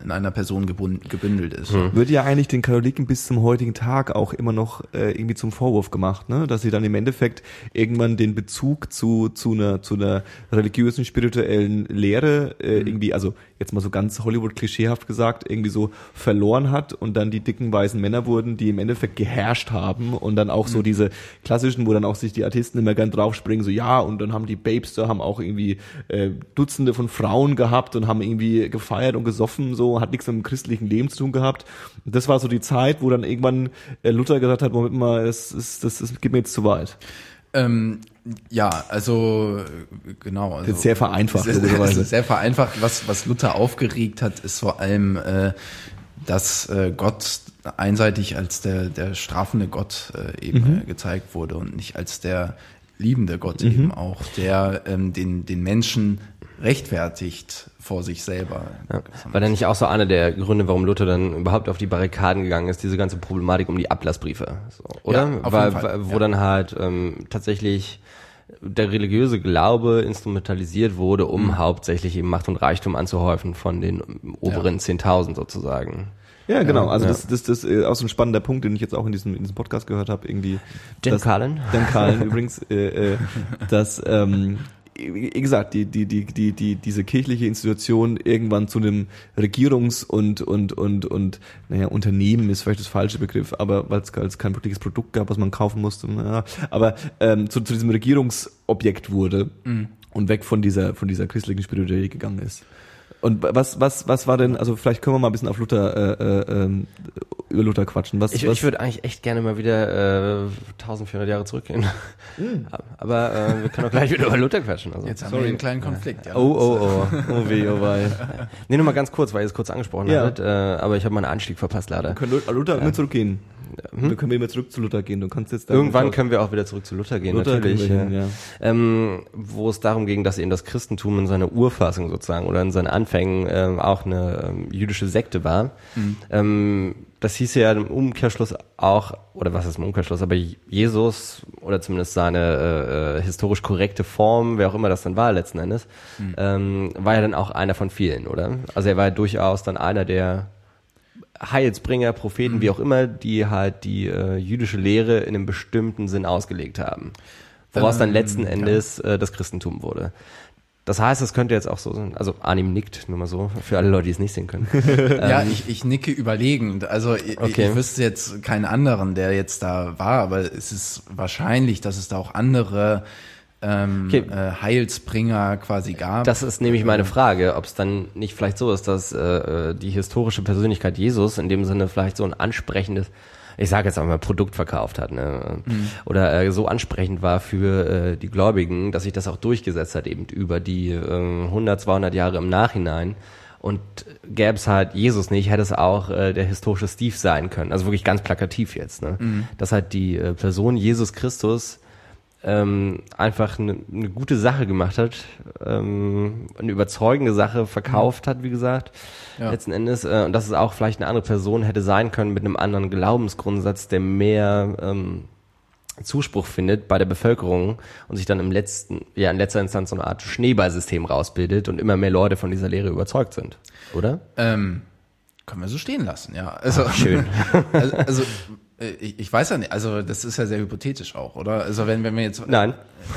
äh, in einer Person gebündelt ist. wird ja eigentlich den Katholiken bis zum heutigen Tag auch immer noch äh, irgendwie zum Vorwurf gemacht, ne? dass sie dann im Endeffekt irgendwann den Bezug zu zu einer zu einer religiösen spirituellen Lehre äh, irgendwie, also jetzt mal so ganz Hollywood-klischeehaft gesagt, irgendwie so verloren hat und dann die dicken weißen Männer wurden, die im Endeffekt geherrscht haben und dann auch so diese klassischen, wo dann auch sich die Artisten immer gern draufspringen, so ja und dann haben die Babes da haben auch irgendwie äh, Dutzende von Frauen gehabt und haben irgendwie gefeiert und gesoffen, so hat nichts mit dem christlichen Leben zu tun gehabt. Und das war so die Zeit, wo dann irgendwann äh, Luther gesagt hat, Moment mal, das, ist, das, das geht mir jetzt zu weit. Ähm, ja, also genau. Also, sehr vereinfacht, [laughs] Sehr, sehr, sehr vereinfacht. Was, was Luther aufgeregt hat, ist vor allem, äh, dass äh, Gott einseitig als der, der strafende Gott äh, eben Mhm. äh, gezeigt wurde und nicht als der liebende Gott eben auch, der ähm, den, den Menschen rechtfertigt vor sich selber. Ja. War dann nicht auch so einer der Gründe, warum Luther dann überhaupt auf die Barrikaden gegangen ist, diese ganze Problematik um die Ablassbriefe, so, oder? Ja, auf Weil, jeden Fall, wo ja. dann halt ähm, tatsächlich der religiöse Glaube instrumentalisiert wurde, um Mhm. hauptsächlich eben Macht und Reichtum anzuhäufen von den oberen 10.000 sozusagen. Ja, genau. Also Ja. das, das, das ist auch so ein spannender Punkt, den ich jetzt auch in diesem, in diesem Podcast gehört habe. Irgendwie. Dan Carlin? Dan Carlin [laughs] übrigens, äh, äh, dass ähm, wie gesagt, die, die, die, die, die, diese kirchliche Institution irgendwann zu einem Regierungs- und, und, und, und, naja, Unternehmen ist vielleicht das falsche Begriff, aber weil es kein wirkliches Produkt gab, was man kaufen musste, naja, aber ähm, zu, zu diesem Regierungsobjekt wurde und weg von dieser, von dieser christlichen Spiritualität gegangen ist. Und was, was, was war denn, also vielleicht können wir mal ein bisschen auf Luther, äh, äh, ähm, über Luther quatschen. Was, Ich, was, ich würde eigentlich echt gerne mal wieder äh, 1400 Jahre zurückgehen. [laughs] Aber äh, wir können auch gleich wieder über Luther quatschen. Also. Jetzt haben wir einen kleinen Konflikt. Ja. Oh, oh, oh. Oh weh, oh wei. [laughs] Nee, nur mal ganz kurz, weil ihr es kurz angesprochen Ja. hattet. Äh, aber ich habe meinen Anstieg verpasst leider. können Luther, Luther immer zurückgehen. Wir können immer zurück zu Luther gehen. Du kannst jetzt dann- Irgendwann können wir auch wieder zurück zu Luther gehen, Luther natürlich. wir ja. hin, ja. ähm, wo es darum ging, dass eben das Christentum in seiner Urfassung sozusagen oder in seinen Anfängen ähm, auch eine ähm, jüdische Sekte war. Ähm, das hieß ja im Umkehrschluss auch, oder was ist im Umkehrschluss, aber Jesus oder zumindest seine äh, äh, historisch korrekte Form, wer auch immer das dann war letzten Endes, ähm, war ja dann auch einer von vielen, oder? Also er war ja durchaus dann einer der Heilsbringer, Propheten, wie auch immer, die halt die äh, jüdische Lehre in einem bestimmten Sinn ausgelegt haben. Woraus dann Ähm, letzten ja. Endes äh, das Christentum wurde. Das heißt, es könnte jetzt auch so sein, also Arnim nickt, nur mal so, für alle Leute, die es nicht sehen können. [laughs] Ja, ich, ich nicke überlegend. Also ich, Okay. ich wüsste jetzt keinen anderen, der jetzt da war, aber es ist wahrscheinlich, dass es da auch andere ähm, Okay. äh, Heilsbringer quasi gab. Das ist nämlich meine Frage, ob es dann nicht vielleicht so ist, dass äh, äh, die historische Persönlichkeit Jesus in dem Sinne vielleicht so ein ansprechendes, ich sage jetzt auch mal Produkt verkauft hat, ne? oder äh, so ansprechend war für äh, die Gläubigen, dass sich das auch durchgesetzt hat eben über die äh, 100, 200 Jahre im Nachhinein. Und gäbe es halt Jesus nicht, hätte es auch äh, der historische Steve sein können. Also wirklich ganz plakativ jetzt. Ne? Dass halt die äh, Person Jesus Christus ähm, einfach eine, eine gute Sache gemacht hat, ähm, eine überzeugende Sache verkauft hat, wie gesagt, Ja. letzten Endes. Äh, und dass es auch vielleicht eine andere Person hätte sein können mit einem anderen Glaubensgrundsatz, der mehr ähm, Zuspruch findet bei der Bevölkerung und sich dann im letzten, ja in letzter Instanz so eine Art Schneeballsystem rausbildet und immer mehr Leute von dieser Lehre überzeugt sind, oder? ähm, können wir so stehen lassen, ja. Also, schön. [laughs] also, also ich, ich weiß ja nicht, also das ist ja sehr hypothetisch auch, oder? Also wenn, wenn wir jetzt Nein.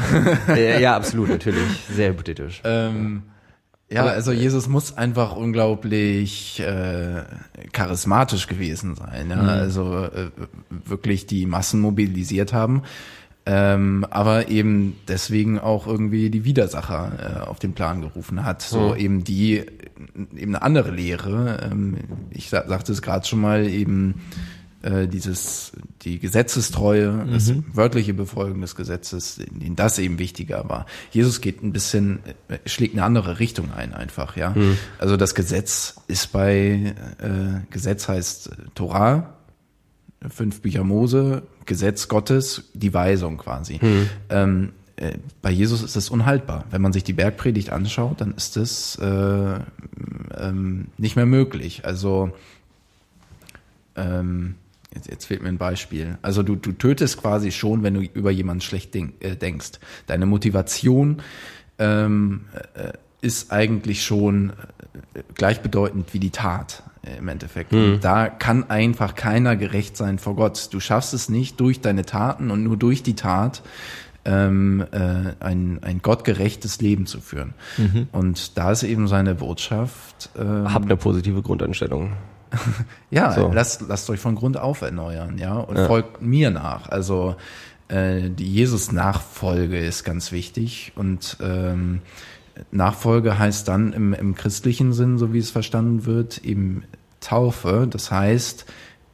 [laughs] äh, ja, absolut, natürlich. Sehr hypothetisch. Ähm, ja, also Jesus muss einfach unglaublich äh, charismatisch gewesen sein, ja? also äh, wirklich die Massen mobilisiert haben, ähm, aber eben deswegen auch irgendwie die Widersacher äh, auf den Plan gerufen hat, so eben die eben eine andere Lehre. Ähm, ich sa sagte es gerade schon mal eben äh, dieses die Gesetzestreue, das wörtliche Befolgen des Gesetzes, in, in das eben wichtiger war. Jesus geht ein bisschen, äh, schlägt eine andere Richtung ein einfach, ja. Also das Gesetz ist bei äh, Gesetz heißt äh, Torah, fünf Bücher Mose, Gesetz Gottes, die Weisung quasi. Ähm, äh, bei Jesus ist es unhaltbar. Wenn man sich die Bergpredigt anschaut, dann ist es äh, ähm, nicht mehr möglich. Also ähm, jetzt, jetzt fehlt mir ein Beispiel. Also du, du tötest quasi schon, wenn du über jemanden schlecht denk, äh, denkst. Deine Motivation ähm, äh, ist eigentlich schon äh, gleichbedeutend wie die Tat im Endeffekt. Und da kann einfach keiner gerecht sein vor Gott. Du schaffst es nicht durch deine Taten und nur durch die Tat ähm, äh, ein, ein gottgerechtes Leben zu führen. Und da ist eben seine Botschaft. ähm, Habt eine positive Grundeinstellung. [laughs] ja, So. lasst, lasst euch von Grund auf erneuern, ja, und folgt mir nach. Also äh, die Jesus-Nachfolge ist ganz wichtig und ähm, Nachfolge heißt dann im, im christlichen Sinn, so wie es verstanden wird, eben Taufe. Das heißt,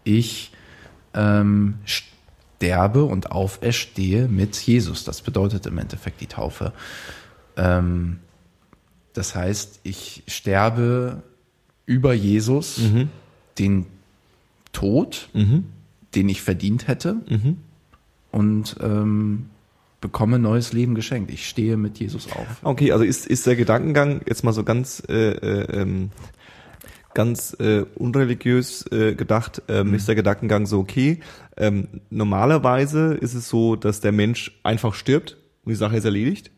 ich ähm, sterbe und auferstehe mit Jesus. Das bedeutet im Endeffekt die Taufe. Ähm, das heißt, ich sterbe über Jesus, den Tod, den ich verdient hätte, und ähm, bekomme neues Leben geschenkt. Ich stehe mit Jesus auf. Okay, also ist, ist der Gedankengang jetzt mal so ganz äh, äh, ähm, ganz äh, unreligiös äh, gedacht, ähm, ist der Gedankengang so, okay, ähm, normalerweise ist es so, dass der Mensch einfach stirbt und die Sache ist erledigt.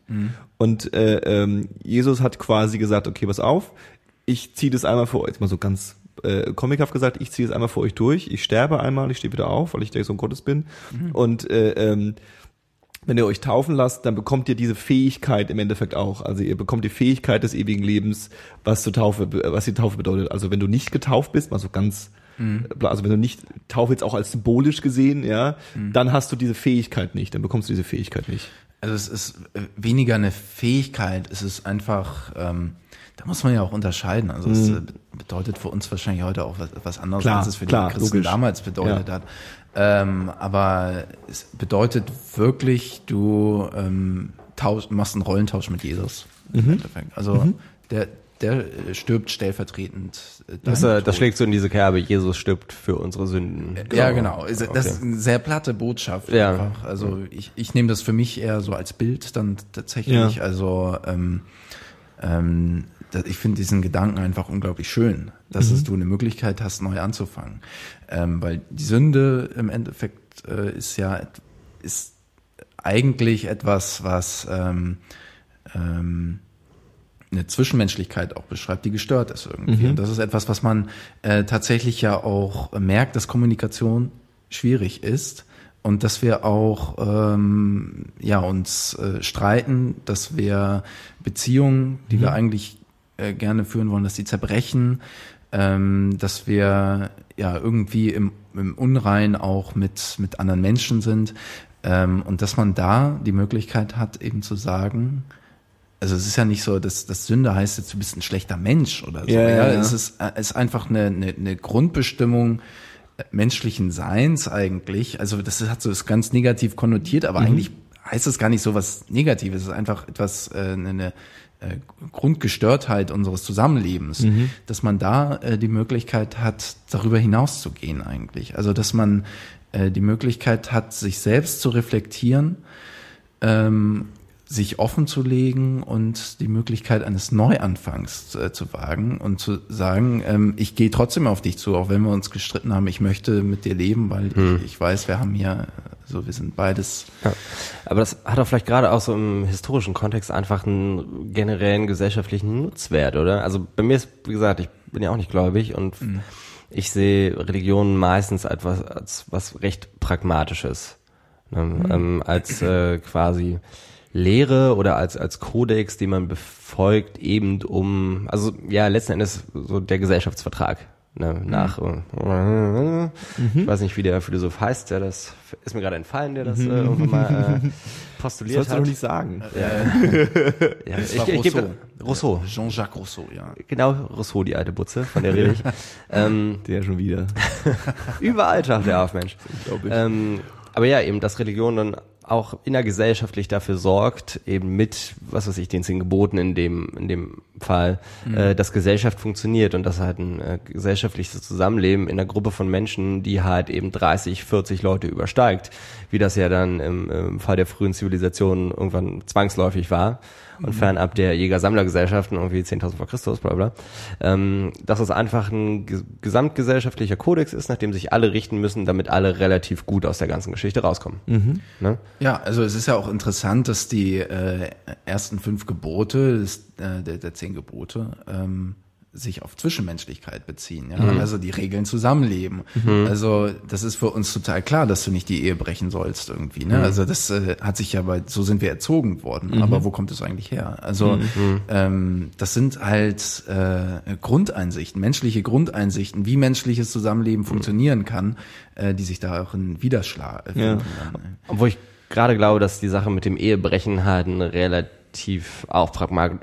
Und äh, ähm, Jesus hat quasi gesagt, okay, pass auf, ich ziehe das einmal vor, jetzt mal so ganz äh, comichaft gesagt, ich ziehe es einmal für euch durch, ich sterbe einmal, ich stehe wieder auf, weil ich der Sohn Gottes bin. Und äh, ähm, wenn ihr euch taufen lasst, dann bekommt ihr diese Fähigkeit im Endeffekt auch. Also ihr bekommt die Fähigkeit des ewigen Lebens, was zur Taufe, was die Taufe bedeutet. Also wenn du nicht getauft bist, mal so ganz, also wenn du nicht Taufe jetzt auch als symbolisch gesehen, ja, dann hast du diese Fähigkeit nicht, dann bekommst du diese Fähigkeit nicht. Also es ist äh, weniger eine Fähigkeit, es ist einfach, ähm, da muss man ja auch unterscheiden. Also es äh, bedeutet für uns wahrscheinlich heute auch was, was anderes, Klar, als es für klar, die Christen logisch. damals bedeutet Ja. hat. Ähm, aber es bedeutet wirklich, du ähm, tausch, machst einen Rollentausch mit Jesus. Mhm. Also der, der äh, stirbt stellvertretend. äh, Das, äh, das schlägt so in diese Kerbe, Jesus stirbt für unsere Sünden. Ja, genau. Also, Das ist Okay. eine sehr platte Botschaft Ja. einfach. Also ich, ich nehme das für mich eher so als Bild dann tatsächlich. Ja. Also ähm, ähm, ich finde diesen Gedanken einfach unglaublich schön, dass Mhm. es, du eine Möglichkeit hast, neu anzufangen. Ähm, weil die Sünde im Endeffekt äh, ist ja ist eigentlich etwas, was ähm, ähm, eine Zwischenmenschlichkeit auch beschreibt, die gestört ist irgendwie. Und das ist etwas, was man äh, tatsächlich ja auch merkt, dass Kommunikation schwierig ist und dass wir auch ähm, ja uns äh, streiten, dass wir Beziehungen, die wir eigentlich äh, gerne führen wollen, dass die zerbrechen, ähm, dass wir ja irgendwie im, im Unrein auch mit mit anderen Menschen sind ähm, und dass man da die Möglichkeit hat, eben zu sagen, also es ist ja nicht so, dass das Sünde heißt jetzt, du bist ein schlechter Mensch oder so. Ja, ja, ja. Es ist, äh, es ist einfach eine, eine, eine Grundbestimmung äh, menschlichen Seins eigentlich. Also das hat so ist ganz negativ konnotiert, Mhm. aber eigentlich heißt es gar nicht so was Negatives. Es ist einfach etwas, äh, eine, Grundgestörtheit unseres Zusammenlebens, Mhm. dass man da äh, die Möglichkeit hat, darüber hinaus zu gehen eigentlich. Also dass man äh, die Möglichkeit hat, sich selbst zu reflektieren, ähm, sich offen zu legen und die Möglichkeit eines Neuanfangs äh, zu wagen und zu sagen, ähm, ich gehe trotzdem auf dich zu, auch wenn wir uns gestritten haben, ich möchte mit dir leben, weil ich, ich weiß, wir haben hier, so wir sind beides. Ja. Aber das hat doch vielleicht gerade auch so im historischen Kontext einfach einen generellen gesellschaftlichen Nutzwert, oder? Also bei mir ist, wie gesagt, ich bin ja auch nicht gläubig und ich sehe Religion meistens etwas als was recht Pragmatisches. Ne? Ähm, als äh, quasi Lehre oder als, als Kodex, den man befolgt, eben um, also ja, letzten Endes so der Gesellschaftsvertrag. Ne, nach, äh, ich weiß nicht, wie der Philosoph heißt, der das, ist mir gerade entfallen, der das äh, irgendwann mal äh, [laughs] postuliert Sollst du hat. doch nicht sagen. ja, [laughs] Das ich, ich, gebe- Rousseau. Rousseau. Jean-Jacques Rousseau, ja. Genau, Rousseau, die alte Butze, von der rede ich. [laughs] ähm, Der schon wieder. überall taucht der auf, Mensch. Ähm, aber ja, eben, dass Religion dann auch innergesellschaftlich dafür sorgt, eben mit, was weiß ich, den zehn Geboten in dem, in dem Fall, äh, dass Gesellschaft funktioniert und dass halt ein äh, gesellschaftliches Zusammenleben in einer Gruppe von Menschen, die halt eben 30, 40 Leute übersteigt, wie das ja dann im, im Fall der frühen Zivilisation irgendwann zwangsläufig war und fernab der Jäger-Sammler-Gesellschaften, irgendwie 10.000 vor Christus, bla bla, ähm, dass es einfach ein ge- gesamtgesellschaftlicher Kodex ist, nach dem sich alle richten müssen, damit alle relativ gut aus der ganzen Geschichte rauskommen. Ne? Ja, also es ist ja auch interessant, dass die äh, ersten fünf Gebote des, äh, der, der zehn Gebote ähm, sich auf Zwischenmenschlichkeit beziehen. Ja? Also die Regeln Zusammenleben. Also das ist für uns total klar, dass du nicht die Ehe brechen sollst irgendwie. Ne? Also das äh, hat sich ja bei, so sind wir erzogen worden. Aber wo kommt es eigentlich her? Also ähm, das sind halt äh, Grundeinsichten, menschliche Grundeinsichten, wie menschliches Zusammenleben funktionieren kann, äh, die sich da auch in Widerschlag Ja. Obwohl ich gerade glaube, dass die Sache mit dem Ehebrechen halt einen relativ auch pragma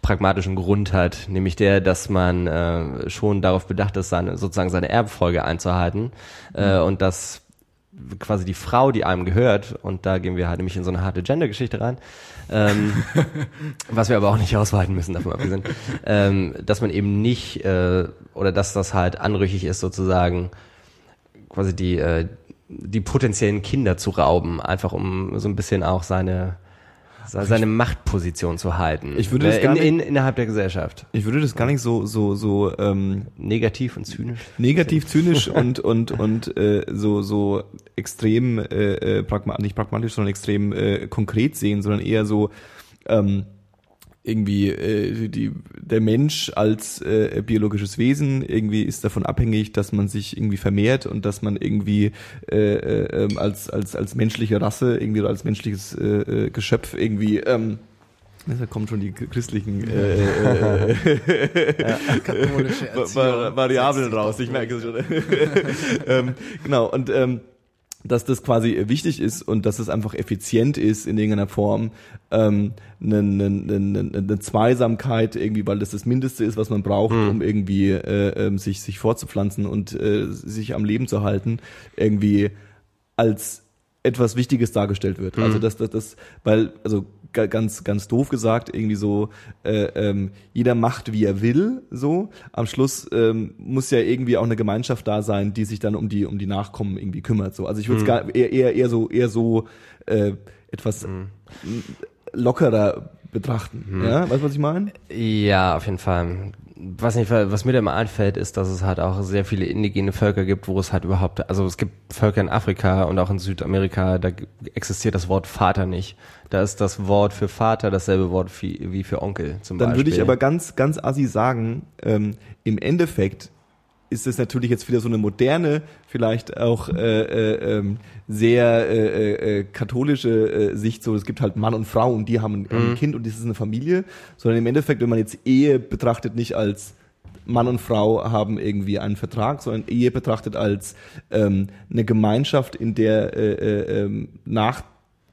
pragmatischen Grund hat, nämlich der, dass man äh, schon darauf bedacht ist, seine, sozusagen seine Erbfolge einzuhalten äh, und dass quasi die Frau, die einem gehört, und da gehen wir halt nämlich in so eine harte Gender-Geschichte rein, ähm, [laughs] was wir aber auch nicht ausweiten müssen, davon abgesehen, ähm, dass man eben nicht, äh, oder dass das halt anrüchig ist sozusagen, quasi die, äh, die potenziellen Kinder zu rauben, einfach um so ein bisschen auch seine seine Machtposition zu halten. Ich würde das Äh, gar in, nicht- in, innerhalb der Gesellschaft. Ich würde das gar nicht so so so ähm, Negativ und zynisch. negativ zynisch und und und äh, so so extrem äh, äh, pragma nicht pragmatisch, sondern extrem äh, konkret sehen, sondern eher so ähm, irgendwie äh, die, der Mensch als äh, biologisches Wesen irgendwie ist davon abhängig, dass man sich irgendwie vermehrt und dass man irgendwie äh, äh, ähm, als als als menschliche Rasse irgendwie oder als menschliches äh, äh, Geschöpf irgendwie ähm, da kommen schon die christlichen äh, äh, Katholische [laughs] Va- Va- Variablen raus, ich merke es schon. [laughs] ähm, genau, und ähm, dass das quasi wichtig ist und dass es einfach effizient ist in irgendeiner Form, ähm, eine, eine, eine, eine Zweisamkeit irgendwie, weil das das Mindeste ist, was man braucht, um irgendwie äh, ähm, sich sich fortzupflanzen und äh, sich am Leben zu halten, irgendwie als etwas Wichtiges dargestellt wird. Also dass das, das, weil also ganz ganz doof gesagt irgendwie so äh, ähm, jeder macht wie er will. So am Schluss ähm, muss ja irgendwie auch eine Gemeinschaft da sein, die sich dann um die um die Nachkommen irgendwie kümmert. So also ich würde es gar eher, eher eher so eher so äh, etwas m- lockerer betrachten. Ja, weißt du was ich meine? Ja, auf jeden Fall. Was nicht, was mir da immer einfällt, ist, dass es halt auch sehr viele indigene Völker gibt, wo es halt überhaupt, also es gibt Völker in Afrika und auch in Südamerika, da existiert das Wort Vater nicht. Da ist das Wort für Vater dasselbe Wort wie, wie für Onkel zum Dann Beispiel. würde ich aber ganz, ganz assi sagen, ähm, im Endeffekt ist es natürlich jetzt wieder so eine moderne, vielleicht auch äh, äh, ähm, sehr äh, äh, katholische äh, Sicht, so es gibt halt Mann und Frau und die haben ein, haben ein Kind und das ist eine Familie, sondern im Endeffekt, wenn man jetzt Ehe betrachtet, nicht als Mann und Frau haben irgendwie einen Vertrag, sondern Ehe betrachtet als ähm, eine Gemeinschaft, in der äh, äh, ähm, nach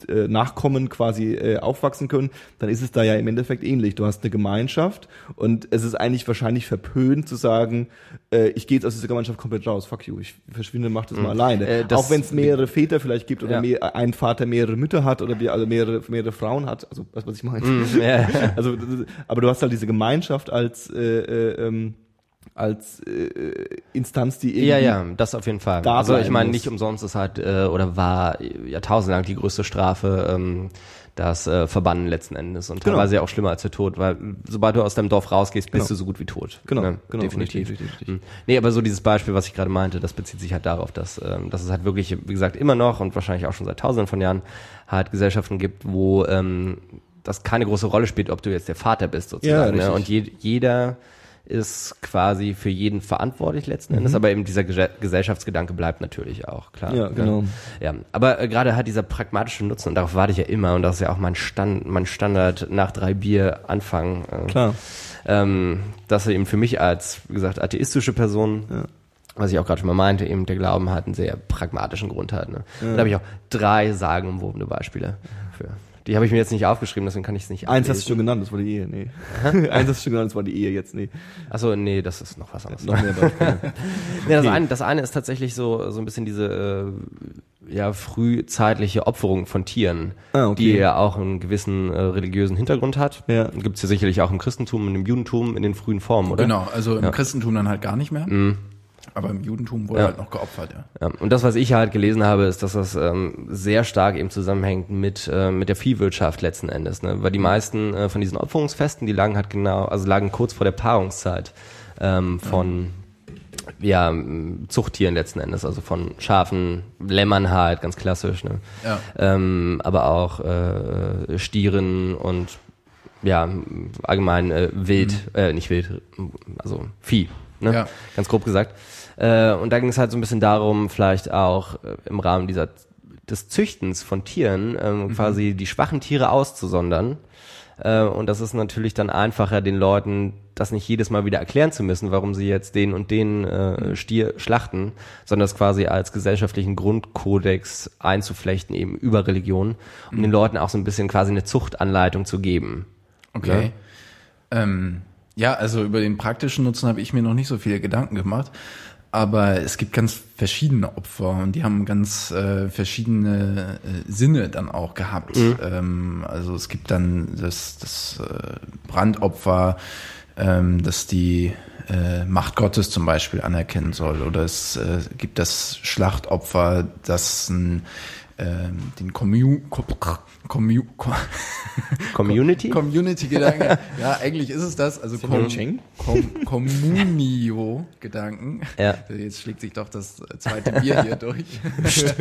äh, Nachkommen quasi äh, aufwachsen können, dann ist es da ja im Endeffekt ähnlich. Du hast eine Gemeinschaft und es ist eigentlich wahrscheinlich verpönt zu sagen, äh, ich gehe jetzt aus dieser Gemeinschaft komplett raus, fuck you, ich verschwinde, mach das mal alleine. Äh, das- Auch wenn es mehrere Väter vielleicht gibt oder Ja. mehr, ein Vater mehrere Mütter hat oder wir alle mehrere, mehrere Frauen hat, also du, was ich meine? ja. [laughs] Also, aber du hast halt diese Gemeinschaft als äh, äh, ähm, als äh, Instanz, die irgendwie Ja, ja, das auf jeden Fall. Also ich meine, nicht umsonst ist halt, äh, oder war jahrtausendlang die größte Strafe, ähm, das äh, Verbannen letzten Endes und Genau. teilweise ja auch schlimmer als der Tod, weil sobald du aus deinem Dorf rausgehst, bist Genau. du so gut wie tot. Genau, Ne? genau, definitiv. richtig, richtig, richtig. Mhm. Nee, aber so dieses Beispiel, was ich gerade meinte, das bezieht sich halt darauf, dass, ähm, dass es halt wirklich, wie gesagt, immer noch und wahrscheinlich auch schon seit tausenden von Jahren halt Gesellschaften gibt, wo ähm, das keine große Rolle spielt, ob du jetzt der Vater bist Ja, sozusagen. ne? richtig. Und je, jeder ist quasi für jeden verantwortlich letzten Mhm. Endes, aber eben dieser Ge Gesellschaftsgedanke bleibt natürlich auch, klar. Ja, genau. Ja, aber äh, gerade halt dieser pragmatische Nutzen, und darauf warte ich ja immer, und das ist ja auch mein, Stand, mein Standard nach drei Bier anfangen. Äh, Klar. ähm, dass er eben für mich als, wie gesagt, atheistische Person, was ich auch gerade schon mal meinte, eben der Glauben hat einen sehr pragmatischen Grund hat. Ne? Und da habe ich auch drei sagenumwobene Beispiele für. Die habe ich mir jetzt nicht aufgeschrieben, deswegen kann ich es nicht Eins hast du schon genannt, das war die Ehe, nee. [laughs] Eins hast du schon genannt, das war die Ehe jetzt, nee. Achso, nee, das ist noch was anderes. Noch mehr Beispiele. [laughs] Nee, das, eine, das eine ist tatsächlich so, so ein bisschen diese äh, ja, frühzeitliche Opferung von Tieren, Ah, okay. die ja auch einen gewissen äh, religiösen Hintergrund hat. Ja. Gibt es ja sicherlich auch im Christentum und im Judentum in den frühen Formen, oder? Genau, also im Christentum dann halt gar nicht mehr. Aber im Judentum wurde Ja. halt noch geopfert, ja. Ja, und das, was ich halt gelesen habe, ist, dass das ähm, sehr stark eben zusammenhängt mit, äh, mit der Viehwirtschaft letzten Endes. Ne? Weil die meisten äh, von diesen Opferungsfesten, die lagen halt genau, also lagen kurz vor der Paarungszeit ähm, von ja, m, Zuchttieren letzten Endes, also von Schafen, Lämmern halt, ganz klassisch, ne? Ja. ähm, aber auch äh, Stieren und ja, allgemein äh, Wild, äh, nicht Wild, also Vieh, ne? Ja. ganz grob gesagt. Äh, und da ging es halt so ein bisschen darum, vielleicht auch äh, im Rahmen dieser des Züchtens von Tieren ähm, quasi die schwachen Tiere auszusondern. Äh, und das ist natürlich dann einfacher, den Leuten das nicht jedes Mal wieder erklären zu müssen, warum sie jetzt den und den äh, Stier schlachten, sondern das quasi als gesellschaftlichen Grundkodex einzuflechten, eben über Religion, um den Leuten auch so ein bisschen quasi eine Zuchtanleitung zu geben. Okay. Ähm, ja, also über den praktischen Nutzen habe ich mir noch nicht so viele Gedanken gemacht. Aber es gibt ganz verschiedene Opfer und die haben ganz äh, verschiedene äh, Sinne dann auch gehabt. Ähm, also es gibt dann das, das äh, Brandopfer, ähm, dass die äh, Macht Gottes zum Beispiel anerkennen soll. Oder es äh, gibt das Schlachtopfer, das ein, äh, den Commu Commu Community? Community-Gedanken. ja, eigentlich ist es das. Also Com? Com Communio-Gedanken. Ja. Jetzt schlägt sich doch das zweite Bier hier durch.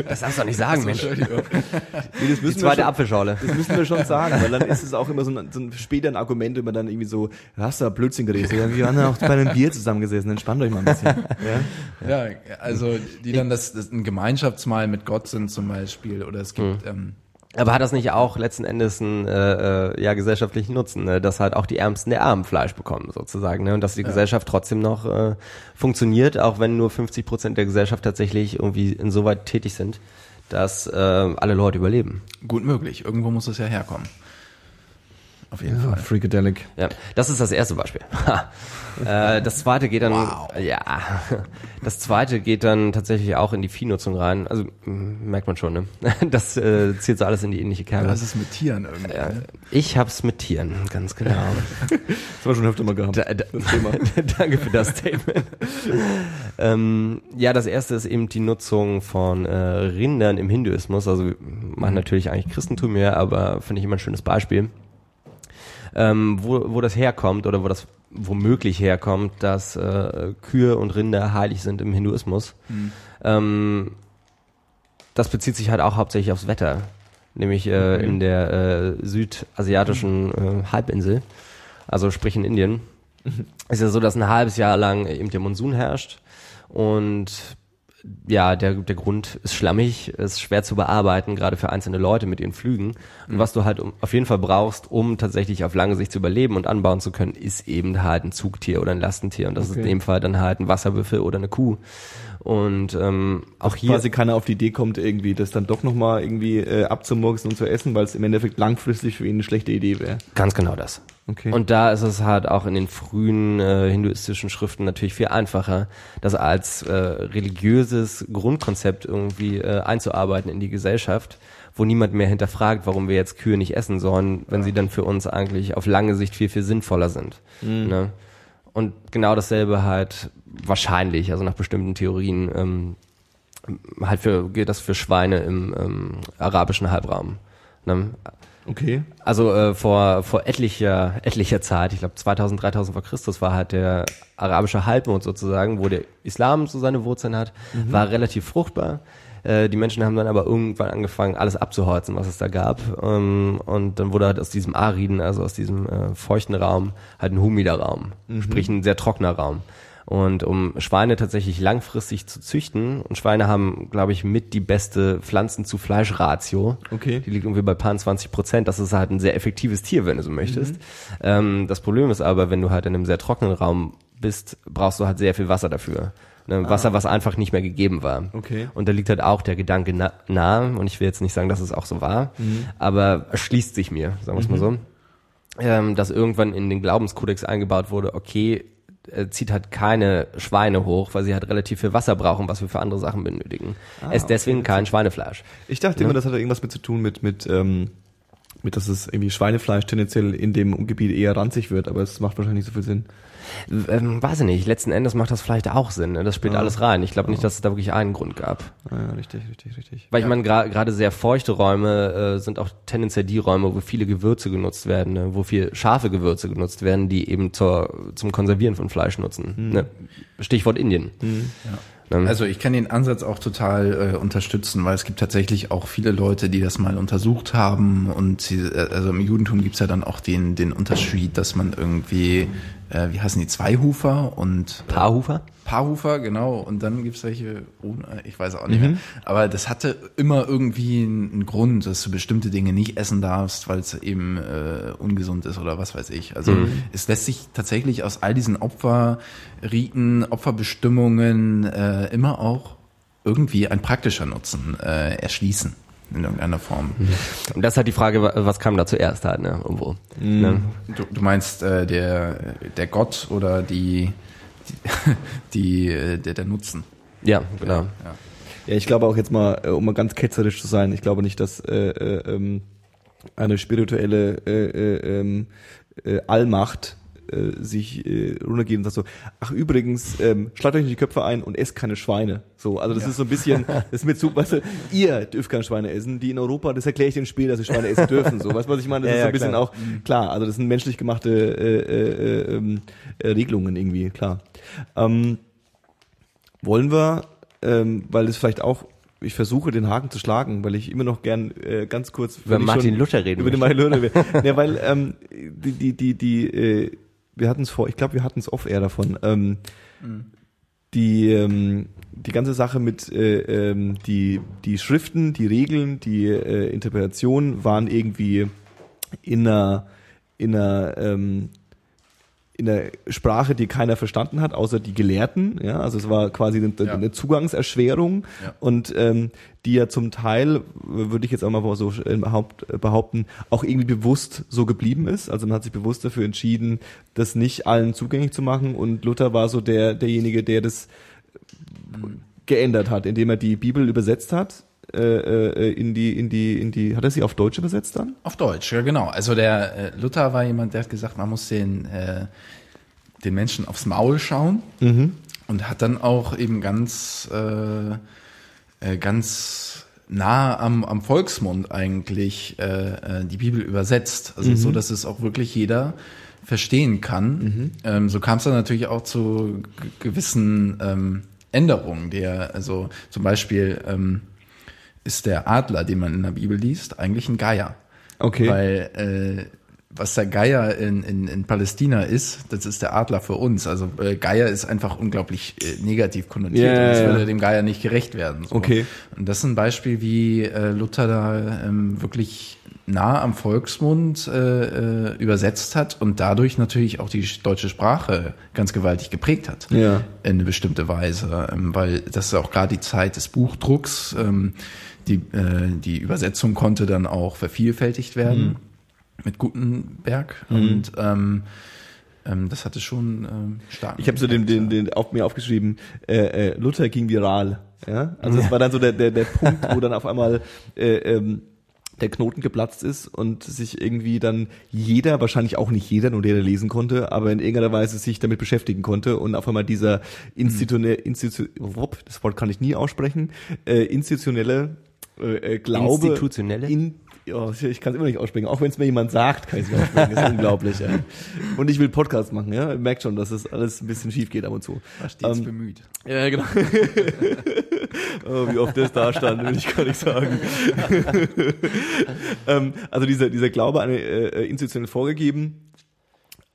Das darfst du doch nicht sagen, Mensch. Entschuldigung. Nee, das Die müssen zweite wir schon, Apfelschorle. das müssen wir schon sagen, weil dann ist es auch immer so ein, so ein später ein Argument, wenn man dann irgendwie so, du hast da Blödsinn geredet. Ja, wir waren ja auch bei einem Bier zusammengesessen, entspannt euch mal ein bisschen. Ja? Ja, also die dann das, das ein Gemeinschaftsmahl mit Gott sind zum Beispiel. Oder es gibt ähm, Aber hat das nicht auch letzten Endes einen äh, äh, ja, gesellschaftlichen Nutzen, ne? dass halt auch die Ärmsten der Armen Fleisch bekommen sozusagen ne? und dass die Gesellschaft trotzdem noch äh, funktioniert, auch wenn nur 50 Prozent der Gesellschaft tatsächlich irgendwie insoweit tätig sind, dass äh, alle Leute überleben. gut möglich. Irgendwo muss es ja herkommen. Auf jeden Fall. Freakadelic. Ja, das ist das erste Beispiel. Äh, das zweite geht dann, ja, das zweite geht dann tatsächlich auch in die Viehnutzung rein. Also merkt man schon, ne? [laughs] Das äh, zählt so alles in die ähnliche Kerbe. Das ist mit Tieren irgendwie. ne? Ich hab's mit Tieren, ganz genau. [laughs] Das haben wir schon öfter mal gehabt. Da, da, [laughs] Danke für das Statement. ähm, ja, das erste ist eben die Nutzung von äh, Rindern im Hinduismus. Also machen natürlich eigentlich Christentum mehr, aber finde ich immer ein schönes Beispiel. Ähm, wo, wo das herkommt oder wo das womöglich herkommt, dass äh, Kühe und Rinder heilig sind im Hinduismus. Ähm, das bezieht sich halt auch hauptsächlich aufs Wetter, nämlich äh, in der äh, südasiatischen äh, Halbinsel, also sprich in Indien. ist ja so, dass ein halbes Jahr lang eben der Monsun herrscht und ja, der, der Grund ist schlammig, ist schwer zu bearbeiten, gerade für einzelne Leute mit ihren Flügen. Und was du halt um, auf jeden Fall brauchst, um tatsächlich auf lange Sicht zu überleben und anbauen zu können, ist eben halt ein Zugtier oder ein Lastentier. Und das ist in Okay. dem Fall dann halt ein Wasserbüffel oder eine Kuh. Und ähm, auch hier Quasi keiner auf die Idee kommt, irgendwie das dann doch nochmal irgendwie äh, abzumurksen und zu essen, weil es im Endeffekt langfristig für ihn eine schlechte Idee wäre. ganz genau das. Okay. Und da ist es halt auch in den frühen äh, hinduistischen Schriften natürlich viel einfacher, das als äh, religiöses Grundkonzept irgendwie äh, einzuarbeiten in die Gesellschaft, wo niemand mehr hinterfragt, warum wir jetzt Kühe nicht essen sollen, wenn sie dann für uns eigentlich auf lange Sicht viel, viel sinnvoller sind. Ne? Und genau dasselbe halt wahrscheinlich, also nach bestimmten Theorien, ähm, halt für, gilt das für Schweine im ähm, arabischen Halbraum. Ne? okay. Also äh, vor vor etlicher etlicher Zeit, ich glaube 2000 3000 vor Christus war halt der arabische Halbmond sozusagen, wo der Islam so seine Wurzeln hat, war relativ fruchtbar. Äh, die Menschen haben dann aber irgendwann angefangen, alles abzuholzen, was es da gab. Ähm, und dann wurde halt aus diesem ariden, also aus diesem äh, feuchten Raum, halt ein humider Raum, sprich ein sehr trockener Raum. Und um Schweine tatsächlich langfristig zu züchten, und Schweine haben, glaube ich, mit die beste Pflanzen-zu-Fleisch-Ratio. Okay. Die liegt irgendwie bei paar 20 Prozent. Das ist halt ein sehr effektives Tier, wenn du so möchtest. Ähm, das Problem ist aber, wenn du halt in einem sehr trockenen Raum bist, brauchst du halt sehr viel Wasser dafür. Ne, Wasser, was einfach nicht mehr gegeben war. Okay. Und da liegt halt auch der Gedanke na nahe, und ich will jetzt nicht sagen, dass es auch so war, aber erschließt sich mir, sagen wir es mal so, ähm, dass irgendwann in den Glaubenskodex eingebaut wurde, okay, äh, zieht halt keine Schweine hoch, weil sie halt relativ viel Wasser brauchen, was wir für andere Sachen benötigen. es deswegen kein Schweinefleisch. Ich dachte immer, das hatte irgendwas mit zu tun mit, mit, ähm, mit, dass es irgendwie Schweinefleisch tendenziell in dem Gebiet eher ranzig wird, aber es macht wahrscheinlich nicht so viel Sinn. Ähm, weiß ich nicht, letzten Endes macht das vielleicht auch Sinn. Ne? Das spielt alles rein. Ich glaube nicht, dass es da wirklich einen Grund gab. Ja, richtig, richtig, richtig. Weil ich meine, gra- gerade sehr feuchte Räume äh, sind auch tendenziell die Räume, wo viele Gewürze genutzt werden, ne? wo viel scharfe Gewürze genutzt werden, die eben zur, zum Konservieren von Fleisch nutzen. Ne? Stichwort Indien. Ne? Also ich kann den Ansatz auch total äh, unterstützen, weil es gibt tatsächlich auch viele Leute, die das mal untersucht haben und sie, äh, also im Judentum gibt's ja dann auch den, den Unterschied, dass man irgendwie, äh, wie heißen die, Zweihufer und Paarhufer? Paarhufer, genau, und dann gibt's welche ohne, ich weiß auch nicht mehr. Aber das hatte immer irgendwie einen Grund, dass du bestimmte Dinge nicht essen darfst, weil es eben äh, ungesund ist oder was weiß ich. Also es lässt sich tatsächlich aus all diesen Opferriten, Opferbestimmungen äh, immer auch irgendwie ein praktischer Nutzen äh, erschließen in irgendeiner Form. Und das ist halt die Frage, wa- was kam da zuerst halt, ne? Irgendwo. Ne? Du, du meinst äh, der, der Gott oder die, die, [laughs] die äh, der, der Nutzen? Ja, genau. Ja. Ja, ich glaube auch jetzt mal, äh, um mal ganz ketzerisch zu sein, ich glaube nicht, dass äh, äh, ähm, eine spirituelle äh, äh, ähm, äh, Allmacht äh, sich äh, runtergeht und sagt so, ach übrigens, ähm, schlagt euch nicht die Köpfe ein und esst keine Schweine. So, also das ist so ein bisschen, [laughs] das ist mir zu, weißt du, ihr dürft keine Schweine essen, die in Europa, das erkläre ich dem Spiel, dass sie Schweine essen dürfen. So, weißt du, was ich meine? Das Ja, ist so ja, ein bisschen klar. auch klar. Also das sind menschlich gemachte äh, äh, äh, äh, Regelungen irgendwie, klar. Ähm, wollen wir, ähm, weil es vielleicht auch, ich versuche den Haken zu schlagen, weil ich immer noch gern äh, ganz kurz Über Martin Luther reden über den. Martin Luther. [laughs] ja, weil ähm, die die die die äh, wir hatten es vor, ich glaube wir hatten es off air davon. Ähm, die ähm, die ganze Sache mit äh, ähm, die die Schriften, die Regeln, die äh, Interpretationen waren irgendwie in einer in einer ähm, in der Sprache, die keiner verstanden hat, außer die Gelehrten. Ja, also es war quasi eine, Ja. eine Zugangserschwerung Ja. und ähm, die ja zum Teil, würde ich jetzt auch mal so äh, äh, behaupten, auch irgendwie bewusst so geblieben ist. Also man hat sich bewusst dafür entschieden, das nicht allen zugänglich zu machen. Und Luther war so der derjenige, der das geändert hat, indem er die Bibel übersetzt hat äh, äh, in die in die in die hat er sie auf Deutsch übersetzt dann? Auf Deutsch, ja genau. Also der äh, Luther war jemand, der hat gesagt, man muss den, äh, den Menschen aufs Maul schauen und hat dann auch eben ganz, äh, äh, ganz nah am, am Volksmund eigentlich äh, äh, die Bibel übersetzt. Also so, dass es auch wirklich jeder verstehen kann. Ähm, so kam es dann natürlich auch zu gewissen ähm, Änderungen, der, also zum Beispiel ähm, ist der Adler, den man in der Bibel liest, eigentlich ein Geier. Okay. Weil äh, was der Geier in, in, in Palästina ist, das ist der Adler für uns. Also äh, Geier ist einfach unglaublich äh, negativ konnotiert Ja, und ja. würde dem Geier nicht gerecht werden. So. Okay. Und das ist ein Beispiel, wie äh, Luther da ähm, wirklich nah am Volksmund äh, äh, übersetzt hat und dadurch natürlich auch die deutsche Sprache ganz gewaltig geprägt hat. Ja. In eine bestimmte Weise, ähm, weil das ist auch gerade die Zeit des Buchdrucks. Ähm, die, äh, die Übersetzung konnte dann auch vervielfältigt werden mit Gutenberg und ähm, ähm, das hatte schon ähm, stark. Ich habe so den, den, den auf mir aufgeschrieben, äh, äh, Luther ging viral. Ja? Also das war dann so der, der, der [laughs] Punkt, wo dann auf einmal äh, ähm, der Knoten geplatzt ist und sich irgendwie dann jeder, wahrscheinlich auch nicht jeder, nur der, der lesen konnte, aber in irgendeiner Weise sich damit beschäftigen konnte und auf einmal dieser institutionelle, Institu wupp, das Wort kann ich nie aussprechen, äh, institutionelle äh, äh, Glaube. Institutionelle? In, ja, ich kann es immer nicht aussprechen, auch wenn es mir jemand sagt, kann ich es nicht aussprechen. Das ist unglaublich. Ja. Und ich will Podcast machen, ja. Ihr merkt schon, dass das alles ein bisschen schief geht ab und zu. war stets Ähm, bemüht. ja, genau. [laughs] oh, wie oft das da stand, will ich gar nicht sagen. [laughs] ähm, also dieser, dieser Glaube an äh, institutionell vorgegeben,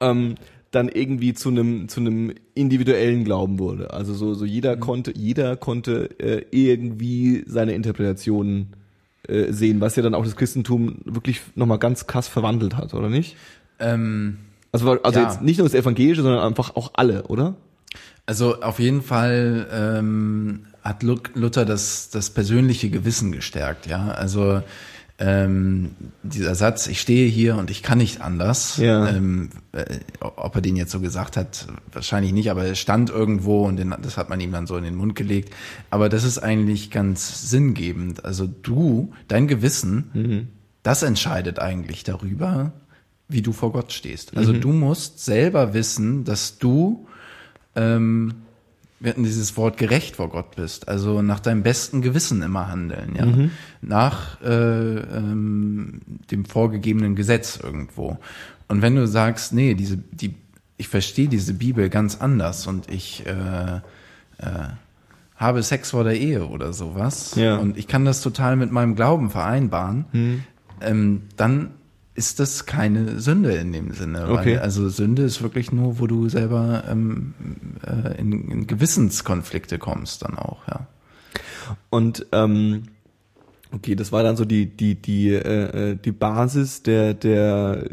ähm, dann irgendwie zu einem zu einem individuellen Glauben wurde. Also so so jeder konnte jeder konnte äh, irgendwie seine Interpretationen äh, sehen, was ja dann auch das Christentum wirklich nochmal ganz krass verwandelt hat, oder nicht? Ähm, Also also Ja. jetzt nicht nur das Evangelische, sondern einfach auch alle, oder? Also auf jeden Fall ähm, hat Lu- Luther das, das persönliche Gewissen gestärkt, ja. Also ähm, dieser Satz, ich stehe hier und ich kann nicht anders, Ja. ähm, äh, ob er den jetzt so gesagt hat, wahrscheinlich nicht, aber er stand irgendwo und den, das hat man ihm dann so in den Mund gelegt. Aber das ist eigentlich ganz sinngebend. Also du, dein Gewissen, das entscheidet eigentlich darüber, wie du vor Gott stehst. Also du musst selber wissen, dass du ähm, wir hatten dieses Wort gerecht vor Gott bist, also nach deinem besten Gewissen immer handeln, ja, nach äh, ähm, dem vorgegebenen Gesetz irgendwo. Und wenn du sagst, nee, diese die ich verstehe diese Bibel ganz anders und ich äh, äh, habe Sex vor der Ehe oder sowas Ja. und ich kann das total mit meinem Glauben vereinbaren, ähm, dann ist das keine Sünde in dem Sinne. Okay. Weil, also Sünde ist wirklich nur, wo du selber ähm, äh, in, in Gewissenskonflikte kommst dann auch, ja. Und ähm, okay, das war dann so die die die äh, äh, die Basis der der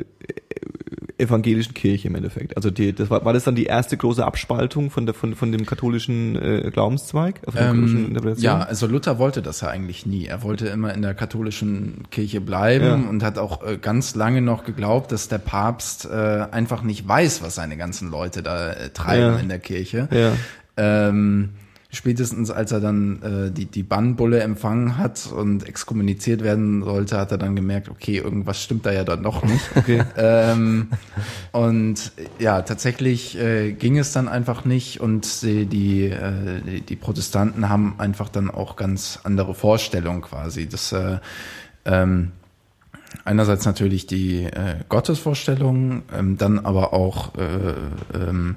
evangelischen Kirche im Endeffekt. Also die, das war, war das dann die erste große Abspaltung von der von von dem katholischen äh, Glaubenszweig, katholischen Ähm, ja, also Luther wollte das ja eigentlich nie. Er wollte immer in der katholischen Kirche bleiben Ja. und hat auch äh, ganz lange noch geglaubt, dass der Papst äh, einfach nicht weiß, was seine ganzen Leute da äh, treiben Ja. in der Kirche. Ja. Ähm, spätestens als er dann äh, die, die Bannbulle empfangen hat und exkommuniziert werden sollte, hat er dann gemerkt, okay, irgendwas stimmt da ja dann doch nicht. [laughs] Okay. Ähm, und ja, tatsächlich äh, ging es dann einfach nicht und die, die, äh, die, die Protestanten haben einfach dann auch ganz andere Vorstellungen quasi. Das äh, ähm, einerseits natürlich die äh, Gottesvorstellung, ähm, dann aber auch äh, ähm,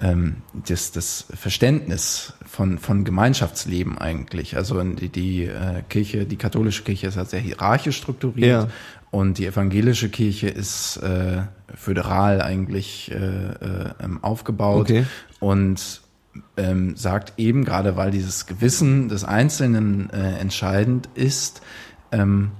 ähm, das, das Verständnis von, von Gemeinschaftsleben eigentlich. Also die, die äh, Kirche, die katholische Kirche ist halt sehr hierarchisch strukturiert Ja. und die evangelische Kirche ist äh, föderal eigentlich äh, äh, ähm, aufgebaut Okay. und ähm, sagt eben, gerade weil dieses Gewissen des Einzelnen äh, entscheidend ist, ähm,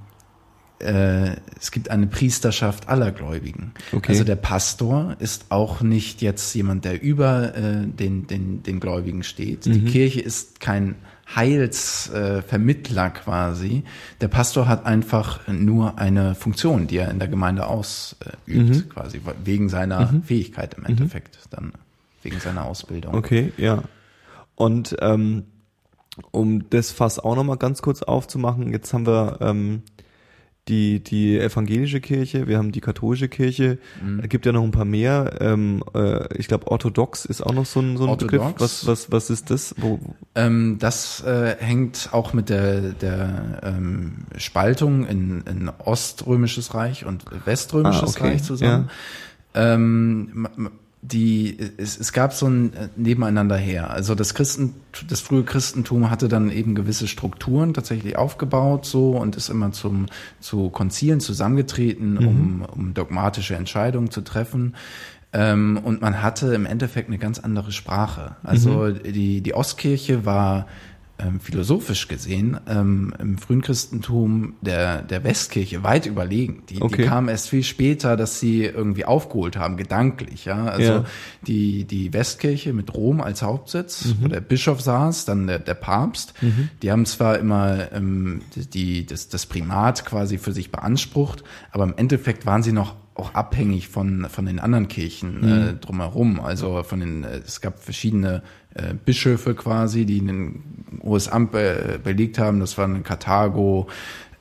äh, es gibt eine Priesterschaft aller Gläubigen. Okay. Also der Pastor ist auch nicht jetzt jemand, der über äh, den, den, den Gläubigen steht. Die Kirche ist kein Heilsvermittler äh, quasi. Der Pastor hat einfach nur eine Funktion, die er in der Gemeinde ausübt, quasi wegen seiner Fähigkeit im Endeffekt, dann wegen seiner Ausbildung. Okay, ja. Und ähm, um das Fass auch nochmal ganz kurz aufzumachen, jetzt haben wir ähm, die, die evangelische Kirche, wir haben die katholische Kirche, Mhm. es gibt ja noch ein paar mehr. Ähm, äh, ich glaube, orthodox ist auch noch so ein, so ein Begriff. Orthodox. Was, was, was ist das? Wo, Ähm, das äh, hängt auch mit der, der ähm, Spaltung in, in Oströmisches Reich und Weströmisches Ah, okay, Reich zusammen. Ähm, ma- ma- die, es, es gab so ein äh, Nebeneinander her. Also das Christen, das frühe Christentum hatte dann eben gewisse Strukturen tatsächlich aufgebaut so und ist immer zum zu Konzilen zusammengetreten, um, um dogmatische Entscheidungen zu treffen. Ähm, und man hatte im Endeffekt eine ganz andere Sprache. Also die, die Ostkirche war ähm, philosophisch gesehen ähm, im frühen Christentum der, der Westkirche weit überlegen. Die, Okay. die kam erst viel später, dass sie irgendwie aufgeholt haben, gedanklich. Ja? Also Ja. die, die Westkirche mit Rom als Hauptsitz, wo der Bischof saß, dann der, der Papst, die haben zwar immer ähm, die, das, das Primat quasi für sich beansprucht, aber im Endeffekt waren sie noch auch abhängig von, von den anderen Kirchen äh, drumherum. Also von den, äh, es gab verschiedene äh, Bischöfe quasi, die ein hohes Amt be belegt haben. Das waren Karthago,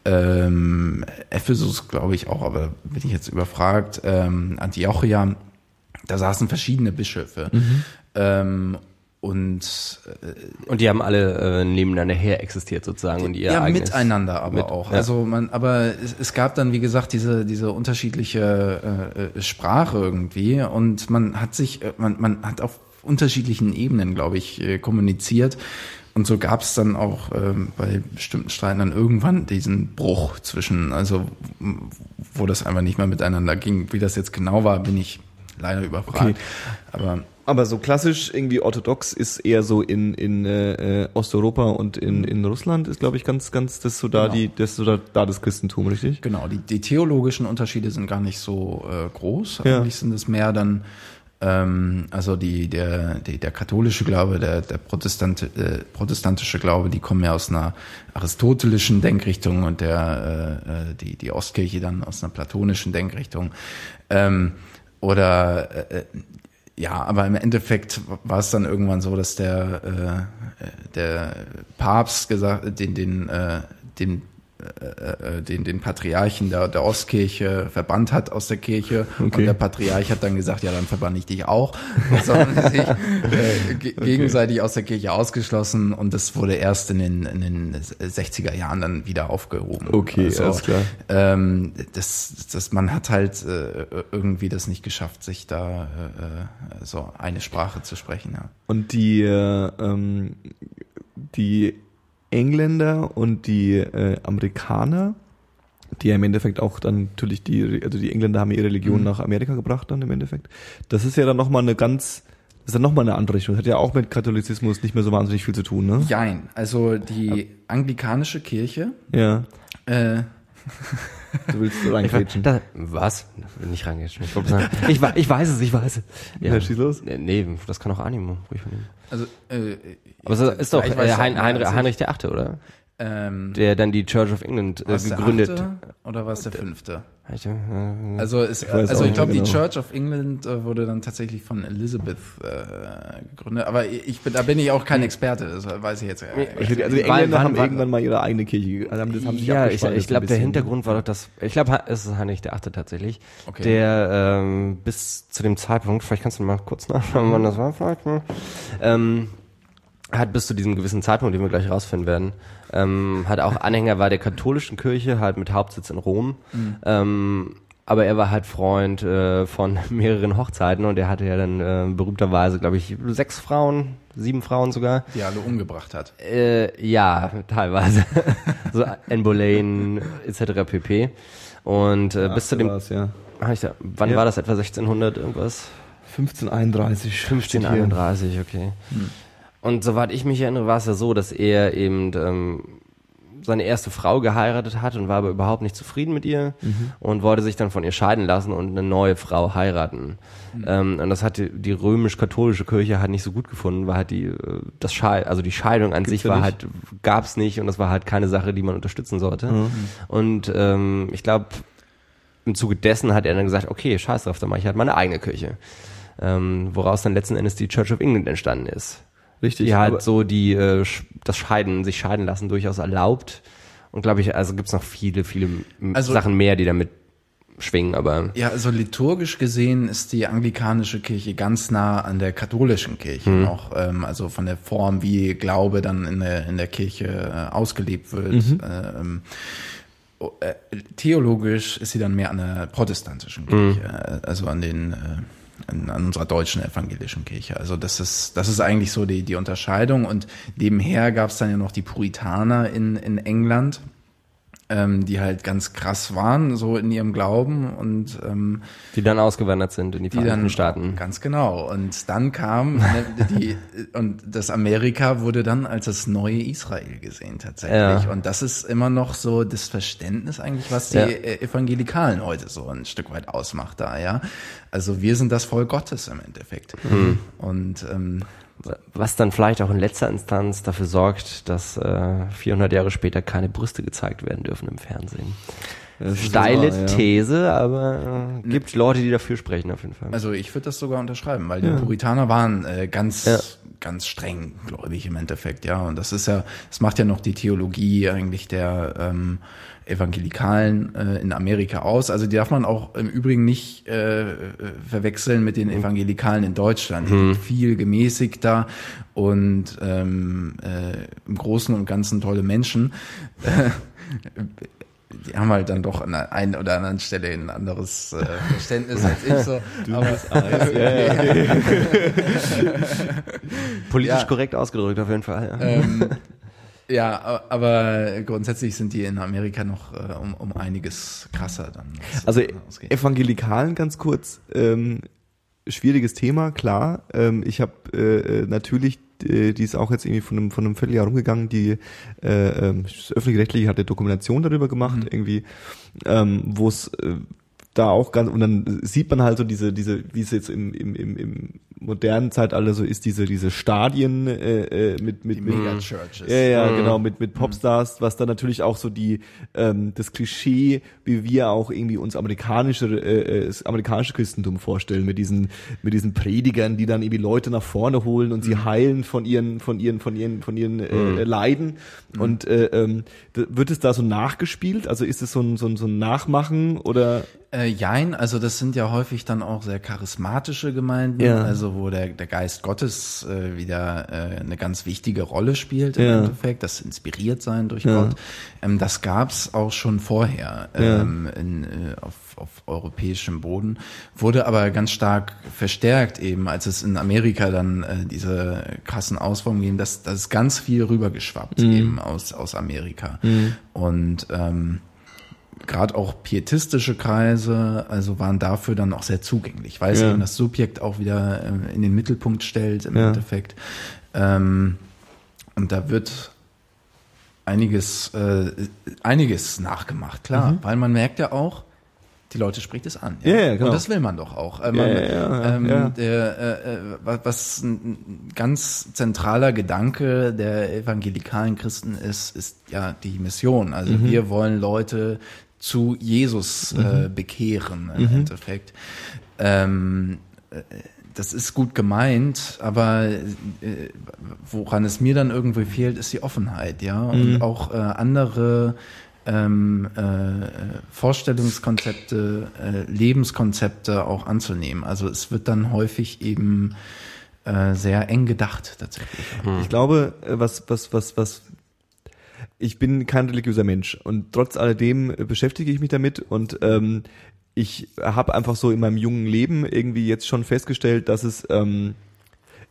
ähm, Ephesus, glaube ich auch, aber bin ich jetzt überfragt, ähm, Antiochia, da saßen verschiedene Bischöfe. Ähm, und äh, Und die haben alle äh, nebeneinander her existiert sozusagen und ihr ja, miteinander aber mit- auch. ja. Also man, aber es, es gab dann, wie gesagt, diese, diese unterschiedliche äh, äh, Sprache irgendwie und man hat sich, äh, man, man hat auf unterschiedlichen Ebenen, glaube ich, äh, kommuniziert. Und so gab es dann auch ähm, bei bestimmten Streiten dann irgendwann diesen Bruch zwischen, also wo das einfach nicht mehr miteinander ging. Wie das jetzt genau war, bin ich leider überfragt. Okay. Aber aber so klassisch irgendwie orthodox ist eher so in, in äh, äh, Osteuropa und in, in Russland ist, glaube ich, ganz, ganz, das so da Genau. die, das so da, da das Christentum, richtig? Genau, die, die theologischen Unterschiede sind gar nicht so äh, groß. Ja. Eigentlich sind es mehr dann, ähm, also die, der, die, der katholische Glaube, der, der Protestant, äh, protestantische Glaube, die kommen ja aus einer aristotelischen Denkrichtung und der, äh, äh, die, die Ostkirche dann aus einer platonischen Denkrichtung. Ähm, oder äh, äh, ja, aber im Endeffekt war es dann irgendwann so, dass der, äh, äh, der Papst gesagt, den, den, äh, den, äh, äh, den, den Patriarchen der, der Ostkirche verbannt hat aus der Kirche. Okay. Und der Patriarch hat dann gesagt, ja, dann verbann ich dich auch. Und [laughs] so haben sie sich äh, ge- gegenseitig aus der Kirche ausgeschlossen und das wurde erst in den, in den 60er Jahren dann wieder aufgehoben. Okay, Also, alles klar. ähm, das, das, man hat halt äh, irgendwie das nicht geschafft, sich da äh, äh, so eine Sprache zu sprechen. Ja. Und die, äh, ähm, die Engländer und die äh, Amerikaner, die ja im Endeffekt auch dann natürlich die, also die Engländer haben ihre Religion Mhm. nach Amerika gebracht dann im Endeffekt. Das ist ja dann nochmal eine ganz, das ist dann nochmal eine andere Richtung. Das hat ja auch mit Katholizismus nicht mehr so wahnsinnig viel zu tun, ne? Jein, also die anglikanische Kirche, Ja. äh, [laughs] Du willst Ich, reingrätschen. da, was? Nicht reingehen. Ich, [laughs] ich, ich weiß es, ich weiß es. Ja, schieß los. Nee, Nee, das kann auch Animo ruhig von ihm. also äh, Aber es ist doch äh, Heinrich. Heinrich der Achte, oder? Ähm, der dann die Church of England äh, war es der gegründet. achte oder war es der fünfte? Ich, äh, Also, es, weiß also ich glaube, nicht die genau. Church of England äh, wurde dann tatsächlich von Elizabeth äh, gegründet. Aber ich bin, da bin ich auch kein Experte, das weiß ich jetzt. Äh, Ich also die Engländer wann- haben wann- irgendwann mal ihre eigene Kirche, also haben, das haben sich ja, ich, ich glaube, der. Hintergrund war doch das, ich glaube, es ist Heinrich der Achte tatsächlich, Okay. der ähm, bis zu dem Zeitpunkt, vielleicht kannst du mal kurz nachschauen, wann das war, vielleicht, ne? ähm, hat bis zu diesem gewissen Zeitpunkt, den wir gleich rausfinden werden, ähm, hat auch Anhänger war der katholischen Kirche, halt mit Hauptsitz in Rom, ähm, aber er war halt Freund äh, von [laughs] mehreren Hochzeiten und er hatte ja dann äh, berühmterweise, glaube ich, sechs Frauen, sieben Frauen sogar. die alle umgebracht hat. Äh, ja, teilweise. [laughs] so Anne Boleyn etc. pp. Und äh, bis zu dem, war's, ja. Ah, ich da, wann Ja. war das etwa 1600 irgendwas? 1531. steht hier. 1531, okay. Und soweit ich mich erinnere, war es ja so, dass er eben ähm, seine erste Frau geheiratet hat und war aber überhaupt nicht zufrieden mit ihr und wollte sich dann von ihr scheiden lassen und eine neue Frau heiraten. Ähm, und das hat die, die römisch-katholische Kirche halt nicht so gut gefunden, weil halt die äh, das Schei also die Scheidung an sich ja war halt gab's nicht und das war halt keine Sache, die man unterstützen sollte. Und ähm, ich glaube, im Zuge dessen hat er dann gesagt, okay, scheiß drauf, dann mache ich halt meine eigene Kirche. Ähm, woraus dann letzten Endes die Church of England entstanden ist. Richtig. Die halt so die äh, das Scheiden, sich scheiden lassen durchaus erlaubt. Und glaube ich, also gibt's noch viele, viele Also- Sachen mehr, die damit schwingen, aber Ja, also liturgisch gesehen ist die anglikanische Kirche ganz nah an der katholischen Kirche Mhm. noch, ähm, also von der Form, wie Glaube dann in der in der Kirche äh, ausgelebt wird. Mhm. Ähm, äh, theologisch ist sie dann mehr an der protestantischen Mhm. Kirche, äh, also an den äh, an, an unserer deutschen evangelischen Kirche. Also das ist das ist eigentlich so die die Unterscheidung und nebenher gab es dann ja noch die Puritaner in in England ähm, die halt ganz krass waren, so in ihrem Glauben und ähm, die dann ausgewandert sind in die, Vereinigten dann Staaten. ganz genau. Und dann kam ne, die und das Amerika wurde dann als das neue Israel gesehen tatsächlich. Ja. Und das ist immer noch so das Verständnis eigentlich, was die Ja. äh, Evangelikalen heute so ein Stück weit ausmacht da, ja. Also wir sind das Volk Gottes im Endeffekt. Hm. Und ähm, Was dann vielleicht auch in letzter Instanz dafür sorgt, dass äh, 400 Jahre später keine Brüste gezeigt werden dürfen im Fernsehen. Das Steile wahr, ja. These, aber äh, gibt Leute, die dafür sprechen auf jeden Fall. Also ich würde das sogar unterschreiben, weil die Puritaner waren äh, ganz Ja. ganz streng gläubig im Endeffekt, ja. Und das ist ja, das macht ja noch die Theologie eigentlich der ähm, Evangelikalen äh, in Amerika aus. Also die darf man auch im Übrigen nicht äh, verwechseln mit den Evangelikalen in Deutschland. Die sind viel gemäßigter und ähm, äh, im Großen und Ganzen tolle Menschen. [laughs] die haben halt dann doch an der einen oder anderen Stelle ein anderes äh, Verständnis als ich so. [laughs] Aber, [laughs] Politisch ja. korrekt ausgedrückt auf jeden Fall. Ja. ähm, ja, aber grundsätzlich sind die in Amerika noch äh, um, um einiges krasser dann. was Also das ausgeht. Evangelikalen ganz kurz, ähm, schwieriges Thema, klar. Ähm, ich habe äh, äh, natürlich, äh, die ist auch jetzt irgendwie von einem, von einem Vierteljahr rumgegangen, die äh, ähm, öffentlich-rechtliche hat eine Dokumentation darüber gemacht, irgendwie, ähm, wo es äh, da auch ganz, und dann sieht man halt so diese, diese, wie es jetzt im, im, im, im modernen Zeitalter so ist, diese, diese Stadien äh, äh, mit, mit, die mit Megachurches. ja, ja, genau, mit, mit Popstars, was dann natürlich auch so die, ähm, das Klischee, wie wir auch irgendwie uns amerikanische, äh, äh, das amerikanische Christentum vorstellen, mit diesen, mit diesen Predigern, die dann irgendwie Leute nach vorne holen und sie heilen von ihren, von ihren, von ihren, von ihren äh, Leiden. Und äh, ähm, wird es da so nachgespielt? Also ist es so ein, so ein, so ein Nachmachen oder? Äh, jein, also das sind ja häufig dann auch sehr charismatische Gemeinden, Ja. also wo der, der Geist Gottes äh, wieder äh, eine ganz wichtige Rolle spielt im Ja. Endeffekt, das inspiriert sein durch Ja. Gott. Ähm, das gab's auch schon vorher ähm, in, äh, auf, auf europäischem Boden, wurde aber ganz stark verstärkt eben, als es in Amerika dann äh, diese krassen Ausformungen gegeben, dass das ganz viel rübergeschwappt Mhm. eben aus, aus Amerika. Und ähm, gerade auch pietistische Kreise, also waren dafür dann auch sehr zugänglich, weil es Ja. eben das Subjekt auch wieder äh, in den Mittelpunkt stellt im Ja. Endeffekt. Ähm, und da wird einiges, äh, einiges nachgemacht, klar, Mhm. weil man merkt ja auch, die Leute spricht es an. Ja, ja, genau. Und das will man doch auch. Äh, man, ja, ja, ähm. Der, äh, äh, wa- was ein ganz zentraler Gedanke der evangelikalen Christen ist, ist ja die Mission. Also Mhm. wir wollen Leute zu Jesus äh, bekehren im Mhm. Endeffekt. Ähm, äh, das ist gut gemeint, aber äh, woran es mir dann irgendwie fehlt, ist die Offenheit, ja. Und Mhm. auch äh, andere ähm, äh, Vorstellungskonzepte, äh, Lebenskonzepte auch anzunehmen. Also es wird dann häufig eben äh, sehr eng gedacht tatsächlich. Ich glaube, äh, was, was, was, was, ich bin kein religiöser Mensch und trotz alledem äh, beschäftige ich mich damit und ähm, ich habe einfach so in meinem jungen Leben irgendwie jetzt schon festgestellt, dass es, ähm,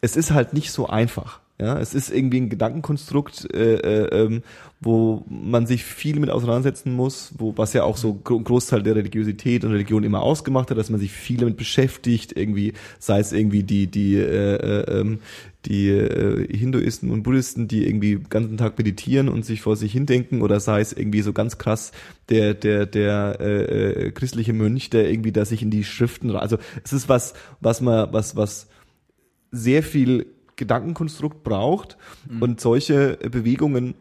es ist halt nicht so einfach. Ja, es ist irgendwie ein Gedankenkonstrukt, äh, äh, ähm, wo man sich viel mit auseinandersetzen muss, wo was ja auch so ein Großteil der Religiosität und Religion immer ausgemacht hat, dass man sich viel damit beschäftigt, irgendwie, sei es irgendwie die die äh, äh, ähm, die äh, Hinduisten und Buddhisten, die irgendwie den ganzen Tag meditieren und sich vor sich hindenken, oder sei es irgendwie so ganz krass der der der äh, äh, christliche Mönch, der irgendwie da sich in die Schriften, also es ist was was man was was sehr viel Gedankenkonstrukt braucht und solche Bewegungen,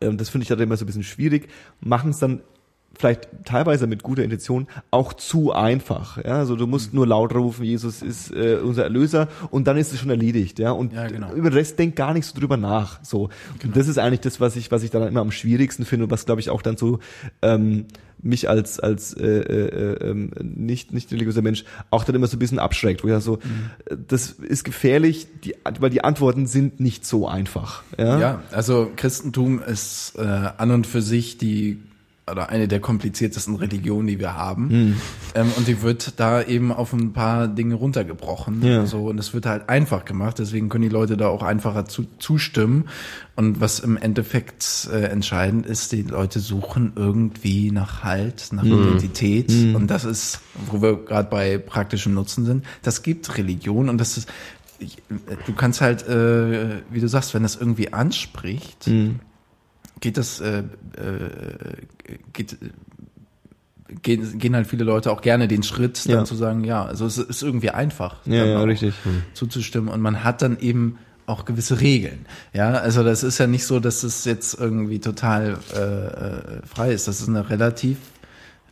ähm, das finde ich dann immer so ein bisschen schwierig, machen es dann vielleicht teilweise mit guter Intention auch zu einfach. Ja, also du musst nur laut rufen, Jesus ist äh, unser Erlöser und dann ist es schon erledigt. Ja, und Ja, genau. über den Rest denk gar nicht so drüber nach. So, und das ist eigentlich das, was ich, was ich dann immer am schwierigsten finde und was glaube ich auch dann so ähm, mich als als äh, äh, ähm, nicht nicht religiöser Mensch auch dann immer so ein bisschen abschreckt, wo ich so, äh, das ist gefährlich, die, weil die Antworten sind nicht so einfach. Ja, Ja, also Christentum ist äh, an und für sich die oder eine der kompliziertesten Religionen, die wir haben. Hm. Ähm, und die wird da eben auf ein paar Dinge runtergebrochen. Ja. So, und es wird halt einfach gemacht, deswegen können die Leute da auch einfacher zu, zustimmen. Und was im Endeffekt äh, entscheidend ist, die Leute suchen irgendwie nach Halt, nach Hm. Identität. Und das ist, wo wir gerade bei praktischem Nutzen sind, das gibt Religion und das ist ich, du kannst halt, äh, wie du sagst, wenn das irgendwie anspricht, Hm. Geht das, äh, äh, geht, gehen, gehen halt viele Leute auch gerne den Schritt, dann Ja. zu sagen, ja, also es ist irgendwie einfach, Ja, ja, richtig. zuzustimmen und man hat dann eben auch gewisse Regeln. Ja, also das ist ja nicht so, dass es jetzt irgendwie total äh, äh, frei ist. Das ist eine relativ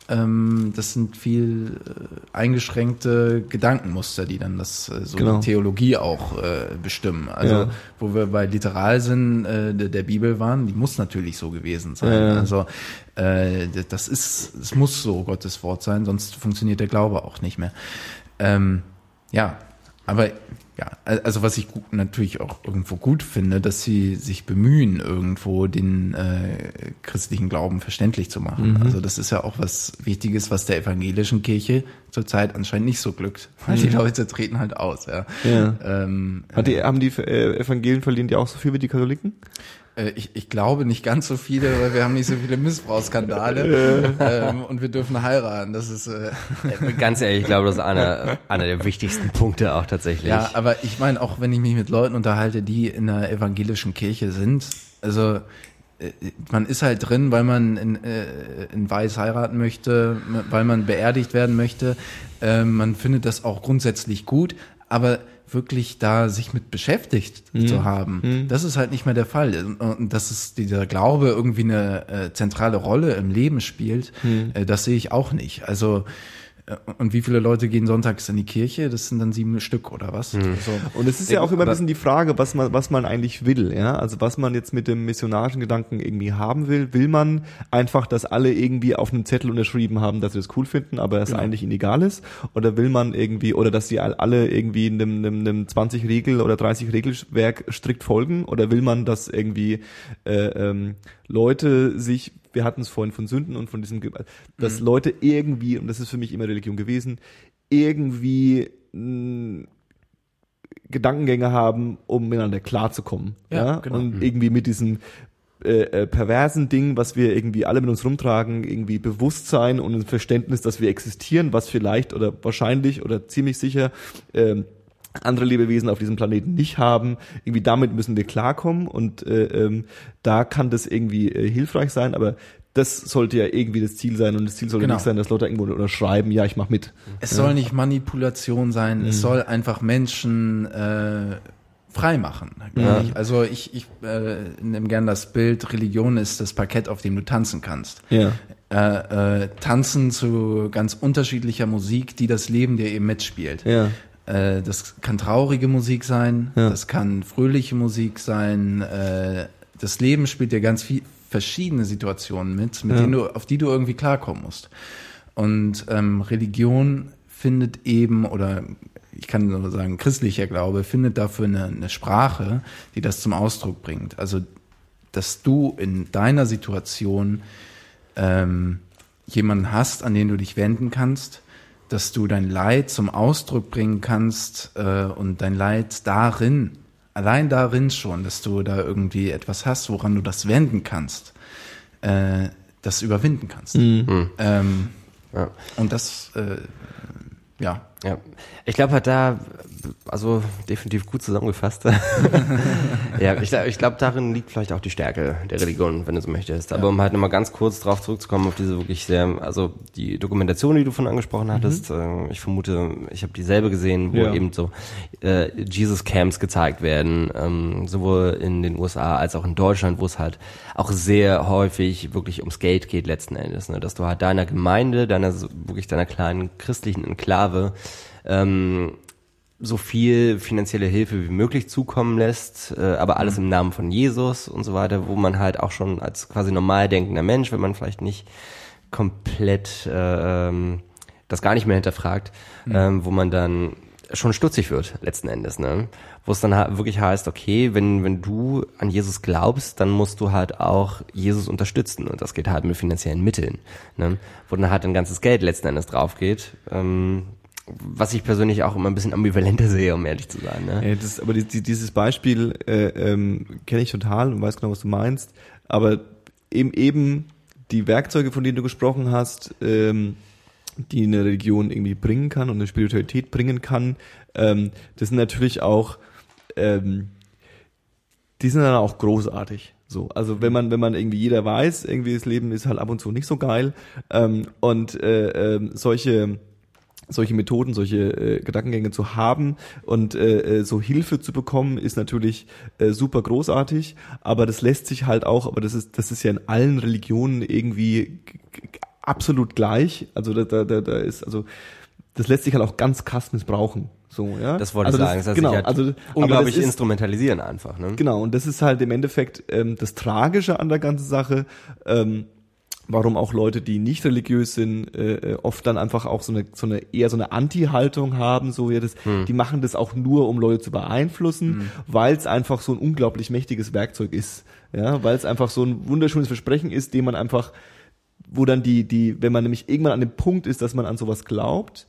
das sind viel äh, eingeschränkte Gedankenmuster, die dann das äh, so Genau. die Theologie auch äh, bestimmen. Also Ja. wo wir bei Literalsinn äh, der, der Bibel waren, die muss natürlich so gewesen sein. Ja. Also äh, das ist, es muss so Gottes Wort sein, sonst funktioniert der Glaube auch nicht mehr. Ähm, ja, aber ja, also was ich gut, natürlich auch irgendwo gut finde, dass sie sich bemühen, irgendwo den äh, christlichen Glauben verständlich zu machen. Mhm. Also das ist ja auch was Wichtiges, was der evangelischen Kirche zurzeit anscheinend nicht so glückt, weil [laughs] die Leute treten halt aus. Ja. Mhm. Ja. Ähm, Hat die, haben die äh, Evangelien verlieren die auch so viel wie die Katholiken? Äh, ich, ich glaube nicht ganz so viele, weil wir haben nicht so viele Missbrauchsskandale [laughs] ähm, und wir dürfen heiraten. Das ist äh, Ganz ehrlich, ich glaube, das ist einer, [laughs] einer der wichtigsten Punkte auch tatsächlich. Ja, aber ich meine, auch wenn ich mich mit Leuten unterhalte, die in der evangelischen Kirche sind, also äh, man ist halt drin, weil man in, äh, in Weiß heiraten möchte, weil man beerdigt werden möchte. Äh, man findet das auch grundsätzlich gut, aber wirklich da sich mit beschäftigt zu haben, das ist halt nicht mehr der Fall. Und, dass es dieser Glaube irgendwie eine äh, zentrale Rolle im Leben spielt, äh, das sehe ich auch nicht. Also und wie viele Leute gehen sonntags in die Kirche? Das sind dann sieben Stück oder was? Also, Und es ist ja auch immer ein bisschen die Frage, was man, was man eigentlich will, ja. Also was man jetzt mit dem missionarischen Gedanken irgendwie haben will. Will man einfach, dass alle irgendwie auf einem Zettel unterschrieben haben, dass sie das cool finden, aber es eigentlich ihnen egal ist? Oder will man irgendwie, oder dass sie all- alle irgendwie einem, einem, einem 20 Regel oder 30 Regelwerk strikt folgen? Oder will man, dass irgendwie äh, ähm, Leute sich, wir hatten es vorhin von Sünden und von diesem, dass Leute irgendwie, und das ist für mich immer Religion gewesen, irgendwie mh, Gedankengänge haben, um miteinander klarzukommen. Ja, Ja, genau. Und irgendwie mit diesem äh, äh, perversen Ding, was wir irgendwie alle mit uns rumtragen, irgendwie Bewusstsein und ein Verständnis, dass wir existieren, was vielleicht oder wahrscheinlich oder ziemlich sicher ähm, andere Lebewesen auf diesem Planeten nicht haben. Irgendwie damit müssen wir klarkommen und äh, ähm, da kann das irgendwie äh, hilfreich sein, aber das sollte ja irgendwie das Ziel sein und das Ziel sollte Genau. nicht sein, dass Leute irgendwo unterschreiben, ja, ich mach mit. Es soll nicht Manipulation sein, Mhm. es soll einfach Menschen äh, frei machen. ich. Also ich, ich äh, nehme gern das Bild, Religion ist das Parkett, auf dem du tanzen kannst. Ja. Äh, äh, tanzen zu ganz unterschiedlicher Musik, die das Leben dir eben mitspielt. Ja. Äh, das kann traurige Musik sein, Ja. das kann fröhliche Musik sein. Äh, das Leben spielt dir ganz viel verschiedene Situationen mit, mit Ja. denen du, auf die du irgendwie klarkommen musst. Und ähm, Religion findet eben, oder ich kann nur sagen, christlicher Glaube findet dafür eine, eine Sprache, die das zum Ausdruck bringt. Also, dass du in deiner Situation ähm, jemanden hast, an den du dich wenden kannst, dass du dein Leid zum Ausdruck bringen kannst äh, und dein Leid darin, allein darin schon, dass du da irgendwie etwas hast, woran du das wenden kannst, äh, das überwinden kannst. Ähm, Ja. Und das, äh, ja, Ja, ich glaube halt da, also definitiv gut zusammengefasst. [laughs] ja, ich, ich glaube, darin liegt vielleicht auch die Stärke der Religion, wenn du so möchtest. Aber um halt nochmal ganz kurz drauf zurückzukommen, auf diese wirklich sehr, also die Dokumentation, die du von angesprochen hattest, äh, ich vermute, ich habe dieselbe gesehen, wo Ja. eben so äh, Jesus-Camps gezeigt werden, ähm, sowohl in den USA als auch in Deutschland, wo es halt auch sehr häufig wirklich ums Geld geht letzten Endes, ne? dass du halt deiner Gemeinde, deiner wirklich deiner kleinen christlichen Enklave ähm, so viel finanzielle Hilfe wie möglich zukommen lässt, äh, aber alles im Namen von Jesus und so weiter, wo man halt auch schon als quasi normal denkender Mensch, wenn man vielleicht nicht komplett äh, ähm, das gar nicht mehr hinterfragt, ähm, wo man dann schon stutzig wird letzten Endes, ne? Wo es dann wirklich heißt, okay, wenn wenn du an Jesus glaubst, dann musst du halt auch Jesus unterstützen und das geht halt mit finanziellen Mitteln, ne? Wo dann halt ein ganzes Geld letzten Endes drauf geht. Ähm, was ich persönlich auch immer ein bisschen ambivalenter sehe, um ehrlich zu sein. Ne? Ja, das, aber die, die, dieses Beispiel äh, ähm, kenne ich total und weiß genau, was du meinst. Aber eben eben die Werkzeuge, von denen du gesprochen hast, ähm, die eine Religion irgendwie bringen kann und eine Spiritualität bringen kann, ähm, das sind natürlich auch, ähm, die sind dann auch großartig. So, also wenn man, wenn man irgendwie jeder weiß, irgendwie das Leben ist halt ab und zu nicht so geil ähm, und äh, ähm, solche solche Methoden, solche äh, Gedankengänge zu haben und äh, äh, so Hilfe zu bekommen, ist natürlich äh, super großartig, aber das lässt sich halt auch, aber das ist das ist ja in allen Religionen irgendwie absolut gleich, also da, da, da, da ist also das lässt sich halt auch ganz krass missbrauchen, so ja. Das wollte also ich sagen. Das genau, sich halt also unglaublich das ist, instrumentalisieren einfach. Ne? Genau, und das ist halt im Endeffekt ähm, das Tragische an der ganzen Sache, ähm, warum auch Leute, die nicht religiös sind, äh, äh, oft dann einfach auch so eine, so eine eher so eine Anti-Haltung haben, so ja, das, die machen das auch nur, um Leute zu beeinflussen, weil es einfach so ein unglaublich mächtiges Werkzeug ist, ja, weil es einfach so ein wunderschönes Versprechen ist, dem man einfach wo dann die, die, wenn man nämlich irgendwann an dem Punkt ist, dass man an sowas glaubt,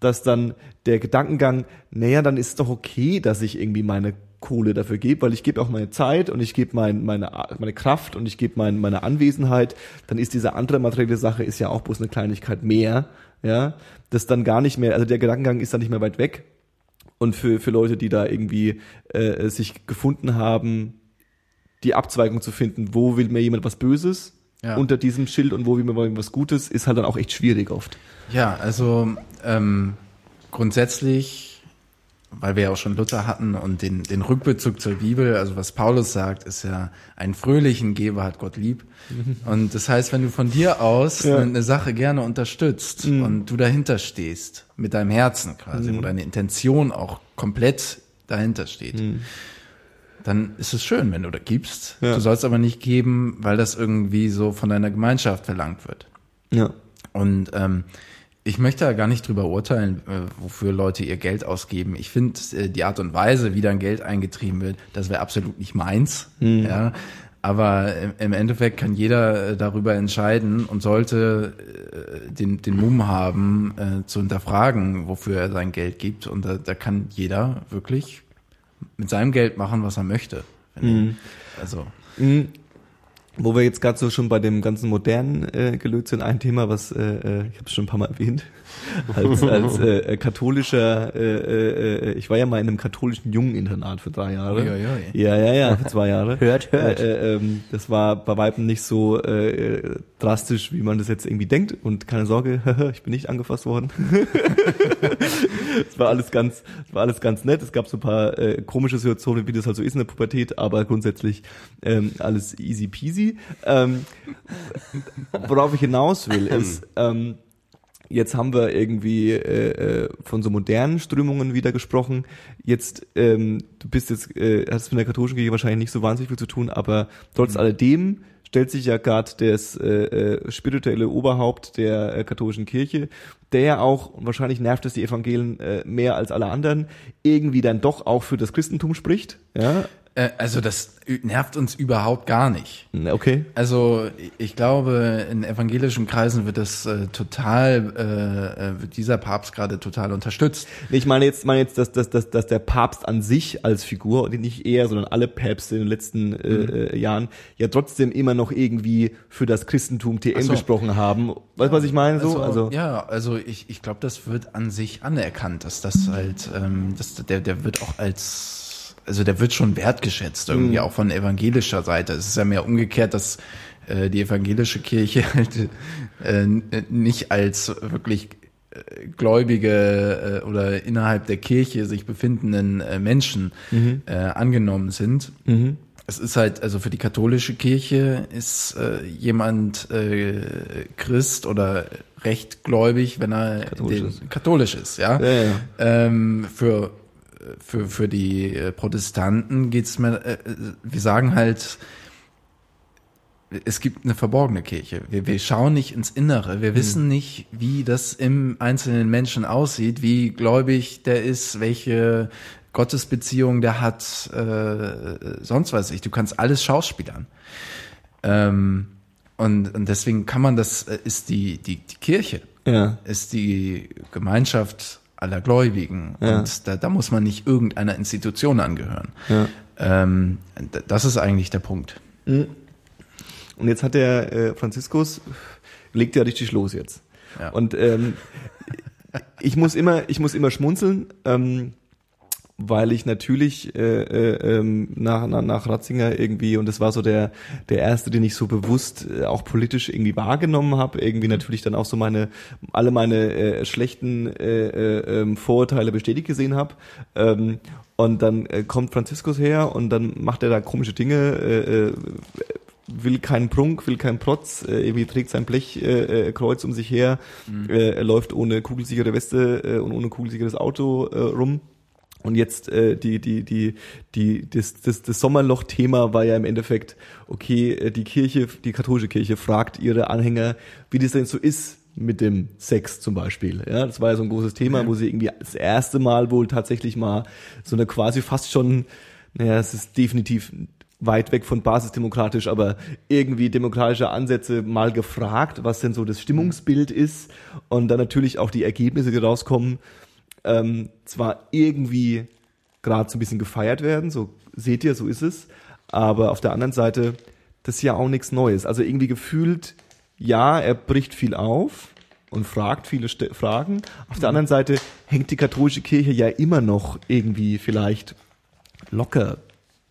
dass dann der Gedankengang, naja, dann ist es doch okay, dass ich irgendwie meine Kohle dafür gebe, weil ich gebe auch meine Zeit und ich gebe mein, meine, meine Kraft und ich gebe mein, meine Anwesenheit, dann ist diese andere materielle Sache ist ja auch bloß eine Kleinigkeit mehr, ja, das dann gar nicht mehr, also der Gedankengang ist dann nicht mehr weit weg und für, für Leute, die da irgendwie äh, sich gefunden haben, die Abzweigung zu finden, wo will mir jemand was Böses Ja. unter diesem Schild und wo will mir jemand was Gutes, ist halt dann auch echt schwierig oft. Ja, also ähm, grundsätzlich, weil wir ja auch schon Luther hatten und den, den Rückbezug zur Bibel, also was Paulus sagt, ist ja, einen fröhlichen Geber hat Gott lieb. Und das heißt, wenn du von dir aus Ja. eine Sache gerne unterstützt und du dahinter stehst, mit deinem Herzen quasi, wo deine Intention auch komplett dahinter steht, dann ist es schön, wenn du da gibst. Ja. Du sollst aber nicht geben, weil das irgendwie so von deiner Gemeinschaft verlangt wird. Ja. Und ähm, ich möchte da gar nicht drüber urteilen, äh, wofür Leute ihr Geld ausgeben. Ich finde äh, die Art und Weise, wie dann Geld eingetrieben wird, das wäre absolut nicht meins. Ja. Aber im- im Endeffekt kann jeder äh, darüber entscheiden und sollte äh, den, den Mumm haben, äh, zu hinterfragen, wofür er sein Geld gibt. Und da, da kann jeder wirklich mit seinem Geld machen, was er möchte. ich. Also, wo wir jetzt gerade so schon bei dem ganzen modernen äh, gelöst sind, ein Thema, was äh, äh, ich habe schon ein paar Mal erwähnt, als, als [laughs] äh, katholischer, äh, äh, ich war ja mal in einem katholischen Jungeninternat für drei Jahre. Ui, ui, ui. Ja, ja, ja, für zwei Jahre. [laughs] Hört, hört. Äh, äh, ähm, das war bei Weitem nicht so äh, drastisch, wie man das jetzt irgendwie denkt. Und keine Sorge, [laughs] ich bin nicht angefasst worden. Es war alles ganz, es war alles ganz nett. Es gab so ein paar äh, komische Situationen, wie das halt so ist in der Pubertät, aber grundsätzlich ähm, alles easy peasy. Ähm, worauf ich hinaus will, [clears throat] ist, ähm, jetzt haben wir irgendwie äh, äh, von so modernen Strömungen wieder gesprochen. Jetzt, ähm, du bist jetzt, äh, hast mit der katholischen Kirche wahrscheinlich nicht so wahnsinnig viel zu tun, aber trotz alledem stellt sich ja gerade das äh, äh, spirituelle Oberhaupt der äh, katholischen Kirche, der ja auch, wahrscheinlich nervt es die Evangelien äh, mehr als alle anderen, irgendwie dann doch auch für das Christentum spricht. Ja, also das nervt uns überhaupt gar nicht. okay. Also ich glaube, in evangelischen Kreisen wird das äh, total, äh, äh, wird dieser Papst gerade total unterstützt. Ich meine jetzt, meine jetzt, dass, dass, dass, dass der Papst an sich als Figur, und nicht er, sondern alle Päpste in den letzten äh, Mhm. äh, Jahren, ja trotzdem immer noch irgendwie für das Christentum TM so. gesprochen haben. Weißt du, was ich meine? So, also, ja, also ich, ich glaube, das wird an sich anerkannt, dass das halt, ähm, das, der, der wird auch als, also der wird schon wertgeschätzt irgendwie auch von evangelischer Seite. Es ist ja mehr umgekehrt, dass äh, die evangelische Kirche [laughs] halt äh, n- nicht als wirklich äh, gläubige äh, oder innerhalb der Kirche sich befindenden äh, Menschen äh, angenommen sind. Es ist halt, also für die katholische Kirche ist äh, jemand äh, Christ oder rechtgläubig, wenn er Katholisch ist. katholisch ist, ja. Ja, ja. Ähm, für, für, für die äh, Protestanten geht's mir, äh, äh, wir sagen halt, es gibt eine verborgene Kirche. Wir, wir schauen nicht ins Innere. Wir wissen nicht, wie das im einzelnen Menschen aussieht, wie gläubig der ist, welche Gottesbeziehung der hat, äh, sonst weiß ich. Du kannst alles schauspielern. Ähm, und, und deswegen kann man das, ist die, die, die Kirche, ja. ist die Gemeinschaft aller Gläubigen. Ja. Und da, da muss man nicht irgendeiner Institution angehören. Ja. Ähm, das ist eigentlich der Punkt. Und jetzt hat der äh, Franziskus, legt ja richtig los jetzt. Ja. Und ähm, ich muss immer, ich muss immer schmunzeln, ähm, weil ich natürlich äh, äh, ähm, nach, nach, nach Ratzinger irgendwie, und das war so der, der erste, den ich so bewusst äh, auch politisch irgendwie wahrgenommen habe, irgendwie natürlich dann auch so meine, alle meine äh, schlechten äh, äh, ähm, Vorurteile bestätigt gesehen habe. Ähm, und dann äh, kommt Franziskus her und dann macht er da komische Dinge, äh, äh, will keinen Prunk, will keinen Protz, äh, irgendwie trägt sein Blechkreuz äh, Kreuz um sich her, äh, er läuft ohne kugelsichere Weste äh, und ohne kugelsicheres Auto äh, rum. Und jetzt äh, die die die die das das, das Sommerloch-Thema war ja im Endeffekt okay äh, die Kirche die katholische Kirche fragt ihre Anhänger wie das denn so ist mit dem Sex zum Beispiel. Ja das war ja so ein großes Thema wo sie irgendwie das erste Mal wohl tatsächlich mal so eine quasi fast schon naja es ist definitiv weit weg von basisdemokratisch, aber irgendwie demokratische Ansätze mal gefragt, was denn so das Stimmungsbild ist. Und dann natürlich auch die Ergebnisse, die rauskommen, ähm, zwar irgendwie gerade so ein bisschen gefeiert werden, so seht ihr, so ist es, aber auf der anderen Seite, das ist ja auch nichts Neues. Also irgendwie gefühlt, ja, er bricht viel auf und fragt viele St Fragen. Auf der anderen Seite hängt die katholische Kirche ja immer noch irgendwie vielleicht locker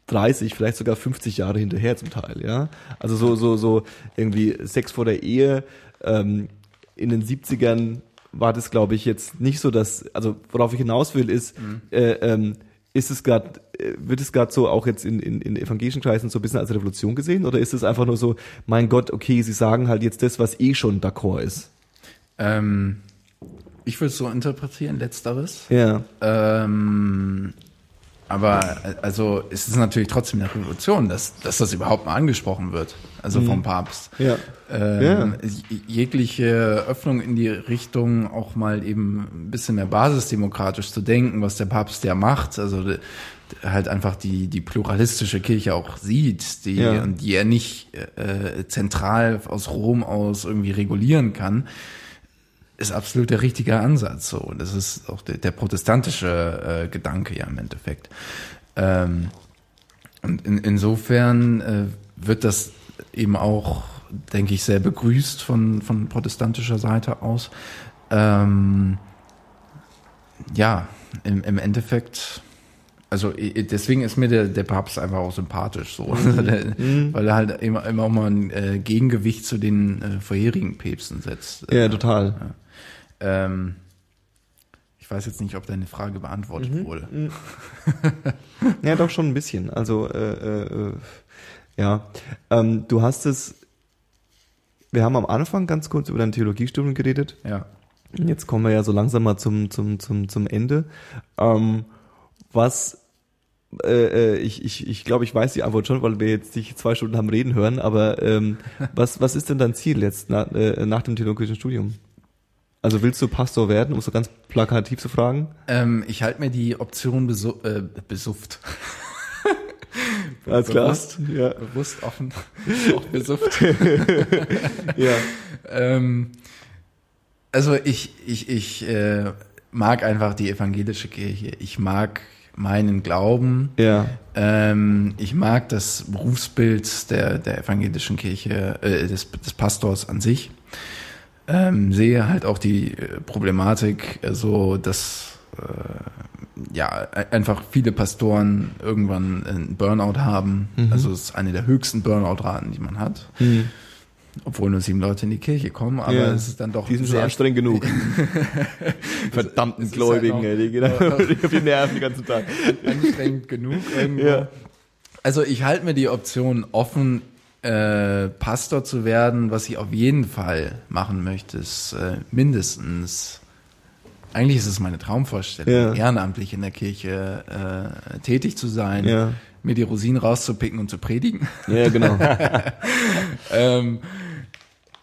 30, vielleicht sogar 50 Jahre hinterher zum Teil, ja. Also so, so, so irgendwie Sex vor der Ehe. Ähm, in den 70ern war das, glaube ich, jetzt nicht so, dass, also worauf ich hinaus will, ist, äh, ähm, ist es gerade, wird es gerade so auch jetzt in, in, in evangelischen Kreisen so ein bisschen als Revolution gesehen? Oder ist es einfach nur so, mein Gott, okay, sie sagen halt jetzt das, was eh schon d'accord ist? Ähm, ich würde es so interpretieren, letzteres. Ja. Ähm, aber äh, also es ist natürlich trotzdem eine Revolution, dass, dass das überhaupt mal angesprochen wird, also vom Papst. Ja. Ähm, j- Jegliche Öffnung in die Richtung, auch mal eben ein bisschen mehr basisdemokratisch zu denken, was der Papst ja macht, also halt einfach die, die pluralistische Kirche auch sieht, die, Ja. und die er nicht äh, zentral aus Rom aus irgendwie regulieren kann ist absolut der richtige Ansatz. So, das ist auch der, der protestantische äh, Gedanke ja im Endeffekt. Ähm, und in, insofern äh, wird das eben auch, denke ich, sehr begrüßt von, von protestantischer Seite aus. Ähm, ja, im, im Endeffekt, also deswegen ist mir der, der Papst einfach auch sympathisch, so, [laughs] weil, er, weil er halt immer, immer auch mal ein äh, Gegengewicht zu den äh, vorherigen Päpsten setzt. Ja, total. Ähm, ich weiß jetzt nicht, ob deine Frage beantwortet wurde. [laughs] Ja, doch schon ein bisschen. Also, äh, äh, ja. Ähm, du hast es, wir haben am Anfang ganz kurz über dein Theologiestudium geredet. Ja. Jetzt kommen wir ja so langsam mal zum, zum, zum, zum Ende. Ähm, was äh, äh, ich, ich, ich glaube, ich weiß die Antwort schon, weil wir jetzt dich zwei Stunden haben reden hören, aber ähm, [laughs] was, was ist denn dein Ziel jetzt nach, äh, nach dem theologischen Studium? Also willst du Pastor werden, um so ganz plakativ zu fragen? Ähm, ich halte mir die Option besu äh, besufft. [laughs] Alles klar. Bewusst, Ja. bewusst offen, [laughs] auch besufft. [laughs] ja. ähm, also ich, ich, ich äh, mag einfach die evangelische Kirche. Ich mag meinen Glauben. Ja. Ähm, ich mag das Berufsbild der, der evangelischen Kirche, äh, des, des Pastors an sich. Ähm, sehe halt auch die äh, Problematik, äh, so dass äh, ja e- einfach viele Pastoren irgendwann einen Burnout haben. Also es ist eine der höchsten Burnout-Raten, die man hat. Obwohl nur sieben Leute in die Kirche kommen, aber Ja. es ist dann doch Die sind schon sehr anstrengend genug. [laughs] [laughs] Verdammten ist Gläubigen, halt ey, die gehen auf [laughs] die Nerven den ganzen Tag. anstrengend genug irgendwo. Ja. Also ich halte mir die Option offen, äh, Pastor zu werden. Was ich auf jeden Fall machen möchte, ist äh, mindestens, eigentlich ist es meine Traumvorstellung, Ja. ehrenamtlich in der Kirche äh, tätig zu sein, Ja. mir die Rosinen rauszupicken und zu predigen. Ja, genau. [laughs] ähm,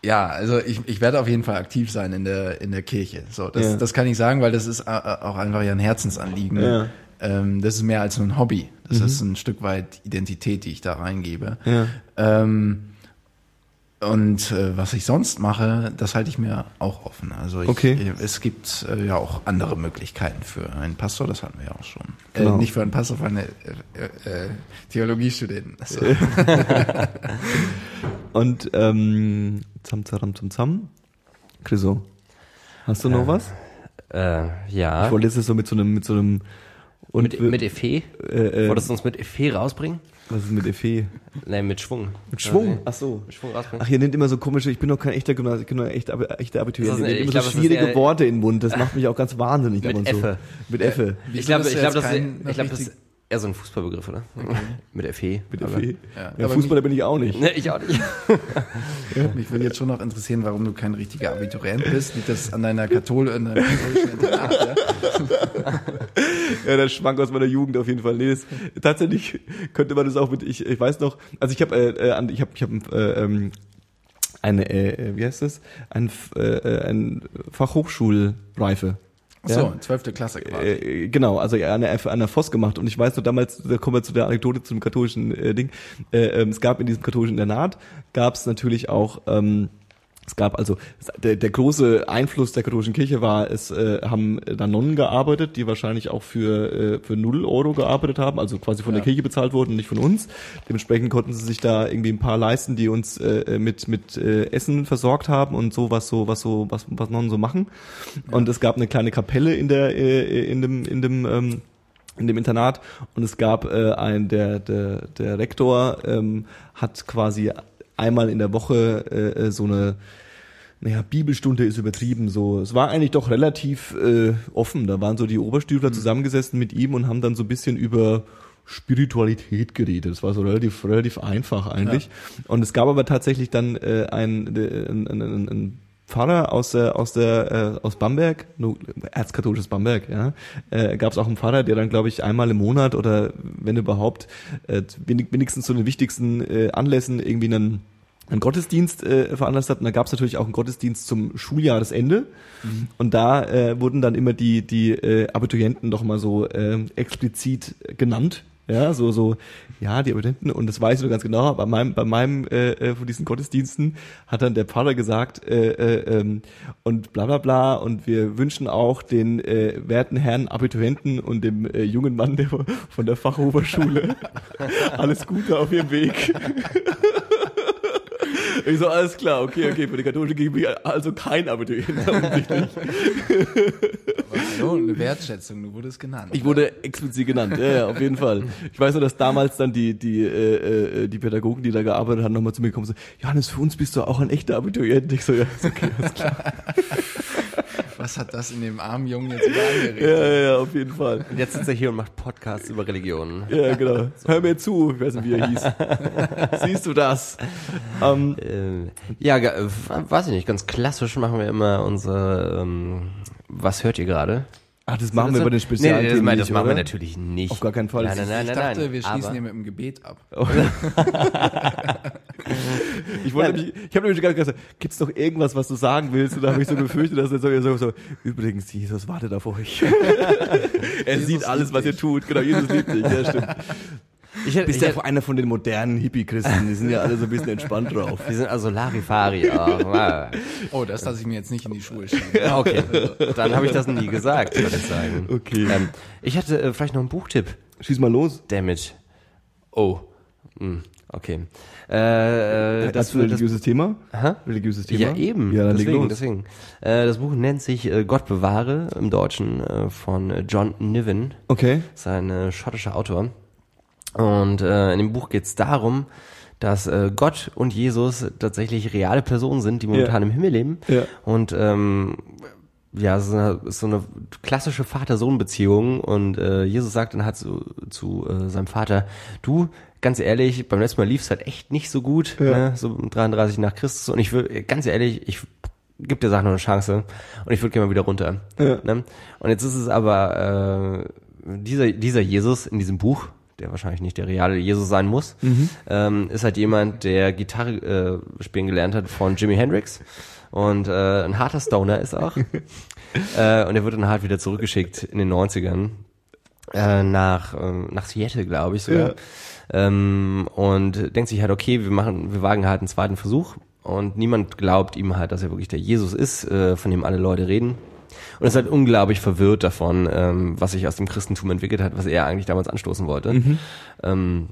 ja, also ich, ich werde auf jeden Fall aktiv sein in der in der Kirche. So, das, Ja. das kann ich sagen, weil das ist äh, auch einfach ja ein Herzensanliegen. Ja. Ähm, das ist mehr als nur ein Hobby. Das ist ein Stück weit Identität, die ich da reingebe. Ja. Ähm, und äh, was ich sonst mache, das halte ich mir auch offen. Also ich, Okay. es gibt äh, ja auch andere Möglichkeiten für einen Pastor, das hatten wir ja auch schon. Genau. Äh, nicht für einen Pastor, für eine äh, äh, Theologiestudenten. Also, [laughs] Und ähm, zam, zaram, zum Zam. Chriso, hast du noch was? Äh, ja. Ich wollte jetzt so mit so einem, mit so einem und mit, mit Effet? äh, äh, Wolltest du uns mit Effet rausbringen? was ist mit Effet? Nein, mit Schwung. Mit Schwung? Ach so. Mit Schwung rausbringen. Ach, ihr nennt immer so komische, ich bin doch kein echter Gymnasium, ich bin doch echt, echter Abiturient. Ihr ich immer glaub, so schwierige Worte in den Mund, das macht mich auch ganz wahnsinnig. Mit und so. Effe. Mit Effe. ich glaube, ich glaube, das, ich glaub, das eher so ein Fußballbegriff, oder? [laughs] mit Effet. Mit Aber- Effe. Ja, Ja, Fußballer bin ich auch nicht. Ne, ich auch nicht. [laughs] Mich würde jetzt schon noch interessieren, warum du kein richtiger Abiturient bist. Liegt das an deiner Kathol in deinem katholischen Internat? Ja? [laughs] Ja, der Schwank aus meiner Jugend auf jeden Fall. Nee, das, tatsächlich könnte man das auch mit, ich, ich weiß noch, also ich habe, äh, äh, an- ich habe, ich habe, äh, ähm, eine, äh, äh, wie heißt das? Ein, äh, äh, ein Fachhochschulreife. Ach So, zwölfte Klasse quasi. Äh, genau, also ja, an der, an der Voss gemacht. Und ich weiß noch damals, da kommen wir zu der Anekdote zum katholischen äh, Ding. Äh, ähm, es gab in diesem katholischen Internat, gab es natürlich auch, ähm, es gab also der, der große Einfluss der katholischen Kirche war, es äh, haben da Nonnen gearbeitet, die wahrscheinlich auch für äh, für null Euro gearbeitet haben, also quasi von der Ja. Kirche bezahlt wurden, nicht von uns. Dementsprechend konnten sie sich da irgendwie ein paar leisten, die uns äh, mit mit äh, Essen versorgt haben und so was so was so was was Nonnen so machen. Und es gab eine kleine Kapelle in der äh, in dem in dem ähm, in dem Internat und es gab äh, ein der der der Rektor ähm, hat quasi einmal in der Woche äh, äh, so eine naja, Bibelstunde ist übertrieben so. Es war eigentlich doch relativ äh, offen. Da waren so die Oberstüfler zusammengesessen mit ihm und haben dann so ein bisschen über Spiritualität geredet. Das war so relativ relativ einfach eigentlich. Und es gab aber tatsächlich dann äh, ein, äh, ein, ein, ein, ein Pfarrer aus der aus der äh, aus Bamberg, erzkatholisches Bamberg, ja, äh, gab es auch einen Pfarrer, der dann glaube ich einmal im Monat oder wenn überhaupt äh, wenig, wenigstens zu den wichtigsten äh, Anlässen irgendwie einen einen Gottesdienst äh, veranlasst hat. Und da gab es natürlich auch einen Gottesdienst zum Schuljahresende. Und da äh, wurden dann immer die die äh, Abiturienten doch mal so äh, explizit genannt. Ja, so, so, ja, die Abiturienten, und das weiß ich nur ganz genau, bei meinem, bei meinem äh, äh, von diesen Gottesdiensten hat dann der Pfarrer gesagt, äh, äh, ähm, und bla bla bla, und wir wünschen auch den äh, werten Herrn Abiturienten und dem äh, jungen Mann der, von der Fachoberschule [laughs] alles Gute auf ihrem Weg. [laughs] Ich so, alles klar, okay, okay, für die katholische Kirche bin ich also kein Abiturient [laughs] offensichtlich. So, eine Wertschätzung, du wurdest genannt. Ich wurde explizit genannt, ja, ja, auf jeden Fall. Ich weiß nur, dass damals dann die, die, äh, äh, die Pädagogen, die da gearbeitet haben, nochmal zu mir gekommen sind, Johannes, für uns bist du auch ein echter Abiturient. Ich so, ja, ist okay, alles klar. [laughs] Was hat das in dem armen Jungen jetzt wieder angeregt? Ja, ja, auf jeden Fall. Und jetzt sitzt er hier und macht Podcasts über Religionen. Ja, genau. Hör mir zu, ich weiß nicht, wie er hieß. [laughs] Siehst du das? Ähm, Äh, ja, ge- weiß ich nicht, ganz klassisch machen wir immer unsere, ähm, was hört ihr gerade? Ach, das machen wir bei den Spezialthemen nee, das, das nicht, machen wir natürlich nicht. Auf gar keinen Fall. Nein, nein, nein, Ich nein, dachte, nein. wir schließen Aber- hier mit dem Gebet ab. [laughs] Ich wollte nämlich, ich habe nämlich gerade gesagt, gibt's noch irgendwas, was du sagen willst? Und da habe ich so befürchtet, dass er so, so, so, übrigens, Jesus wartet auf euch. [laughs] er Jesus sieht alles, was ihr tut. Genau, Jesus liebt dich, ja, stimmt. [laughs] Ich, hätte- Bist ich, ja hätte- einer von den modernen Hippie-Christen, die sind ja alle so ein bisschen entspannt [laughs] drauf. wir sind also Larifari. Wow. Oh, das lasse ich mir jetzt nicht in die Schuhe schieben. Okay. Dann habe ich das nie gesagt, würde ich sagen. Okay. Ähm, ich hätte äh, vielleicht noch einen Buchtipp. Schieß mal los. Damage. Oh. Hm, okay. Äh, äh, Das ist ein das, das, religiöses Thema? Hä? Religiöses Thema? Ja, eben. Ja, dann leg deswegen, los. deswegen. Äh, das Buch nennt sich äh, Gott bewahre im Deutschen äh, von John Niven. Okay. ist ein schottischer Autor. Und äh, in dem Buch geht es darum, dass äh, Gott und Jesus tatsächlich reale Personen sind, die momentan Ja. im Himmel leben. Ja. Und ähm, ja, es ist, eine, so eine klassische Vater-Sohn-Beziehung. Und äh, Jesus sagt dann halt zu, zu äh, seinem Vater, du, ganz ehrlich, beim letzten Mal lief es halt echt nicht so gut, ne? so 33 nach Christus. Und ich will, ganz ehrlich, ich gib der Sache noch eine Chance und ich würde gerne mal wieder runter. Ja. Ne? Und jetzt ist es aber äh, dieser, dieser Jesus in diesem Buch, der wahrscheinlich nicht der reale Jesus sein muss, ähm, ist halt jemand, der Gitarre äh, spielen gelernt hat von Jimi Hendrix und äh, ein harter Stoner ist auch. [laughs] äh, und er wird dann halt wieder zurückgeschickt in den 90ern äh, nach, ähm, nach Seattle, glaube ich sogar. Ja. Ähm, und denkt sich halt, okay, wir machen, wir wagen halt einen zweiten Versuch und niemand glaubt ihm halt, dass er wirklich der Jesus ist, äh, von dem alle Leute reden. Und ist halt unglaublich verwirrt davon, ähm, was sich aus dem Christentum entwickelt hat, was er eigentlich damals anstoßen wollte. Ähm,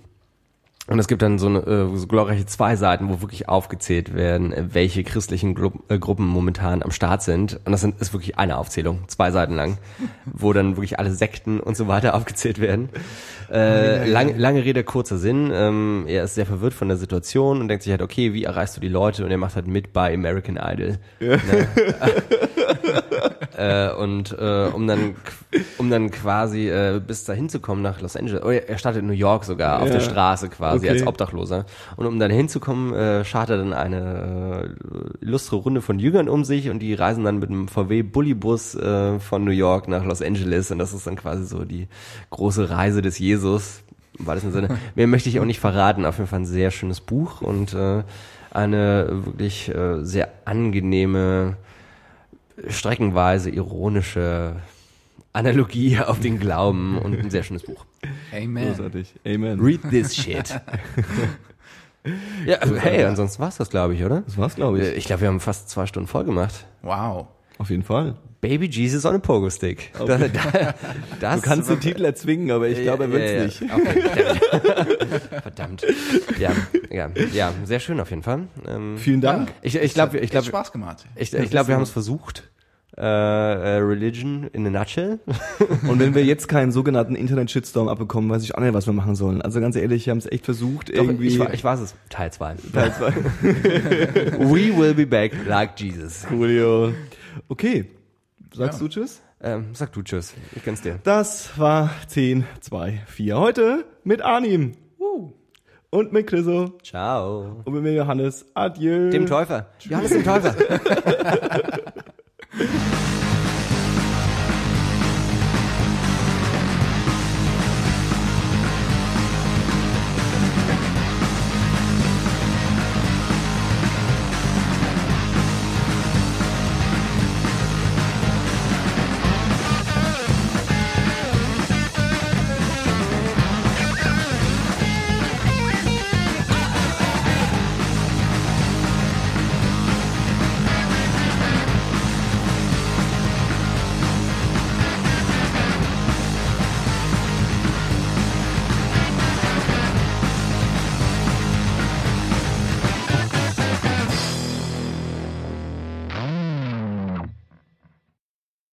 und es gibt dann so, eine, äh, so glorreiche zwei Seiten, wo wirklich aufgezählt werden, äh, welche christlichen Gru äh, Gruppen momentan am Start sind. Und das sind, ist wirklich eine Aufzählung, zwei Seiten lang, wo dann wirklich alle Sekten und so weiter [laughs] aufgezählt werden. Äh, lang, lange Rede, kurzer Sinn. Ähm, er ist sehr verwirrt von der Situation und denkt sich halt, okay, wie erreichst du die Leute? Und er macht halt mit bei American Idol. Ne? [laughs] äh, und äh, um dann um dann quasi äh, bis dahin zu kommen nach Los Angeles. Oh, er startet in New York sogar auf Ja. der Straße quasi Okay. als Obdachloser. Und um dann hinzukommen, äh, schart er dann eine äh, illustre Runde von Jüngern um sich und die reisen dann mit einem VW Bullybus äh, von New York nach Los Angeles und das ist dann quasi so die große Reise des Jesus. Im weitesten Sinne. [laughs] Mehr möchte ich auch nicht verraten. Auf jeden Fall ein sehr schönes Buch und äh, eine wirklich äh, sehr angenehme streckenweise ironische Analogie auf den Glauben und ein sehr schönes Buch. Amen. Großartig. Amen. Read this shit. ja, also, hey, ansonsten war's das, glaube ich, oder? Das war's, glaube Äh, ich. Ich glaube, wir haben fast zwei Stunden voll gemacht. Wow. Auf jeden Fall. Baby Jesus on a Pogo Stick. Da, da, das Du kannst den Titel erzwingen, aber ich glaube, er wird's nicht. Okay. Verdammt. Ja, ja, ja, sehr schön auf jeden Fall. Ähm, Vielen Dank. ich ich glaube, ich Hat glaube, Spaß gemacht. ich, ich glaube, wir haben es versucht. Äh, äh, Religion in a nutshell. [laughs] Und wenn wir jetzt keinen sogenannten Internet-Shitstorm abbekommen, weiß ich auch nicht, was wir machen sollen. Also ganz ehrlich, wir haben es echt versucht, Doch, irgendwie. ich, ich weiß es. Teil 2. Teil zwei. [laughs] We will be back like Jesus. Coolio. Okay. Sagst Ja. du Tschüss? Ähm, sag du Tschüss. Ich gönn's dir. Das war 10, 2, 4. Heute mit Arnim. Und mit Chriso. Ciao. Und mit mir Johannes. Adieu. Dem Täufer. Johannes dem Täufer. [laughs]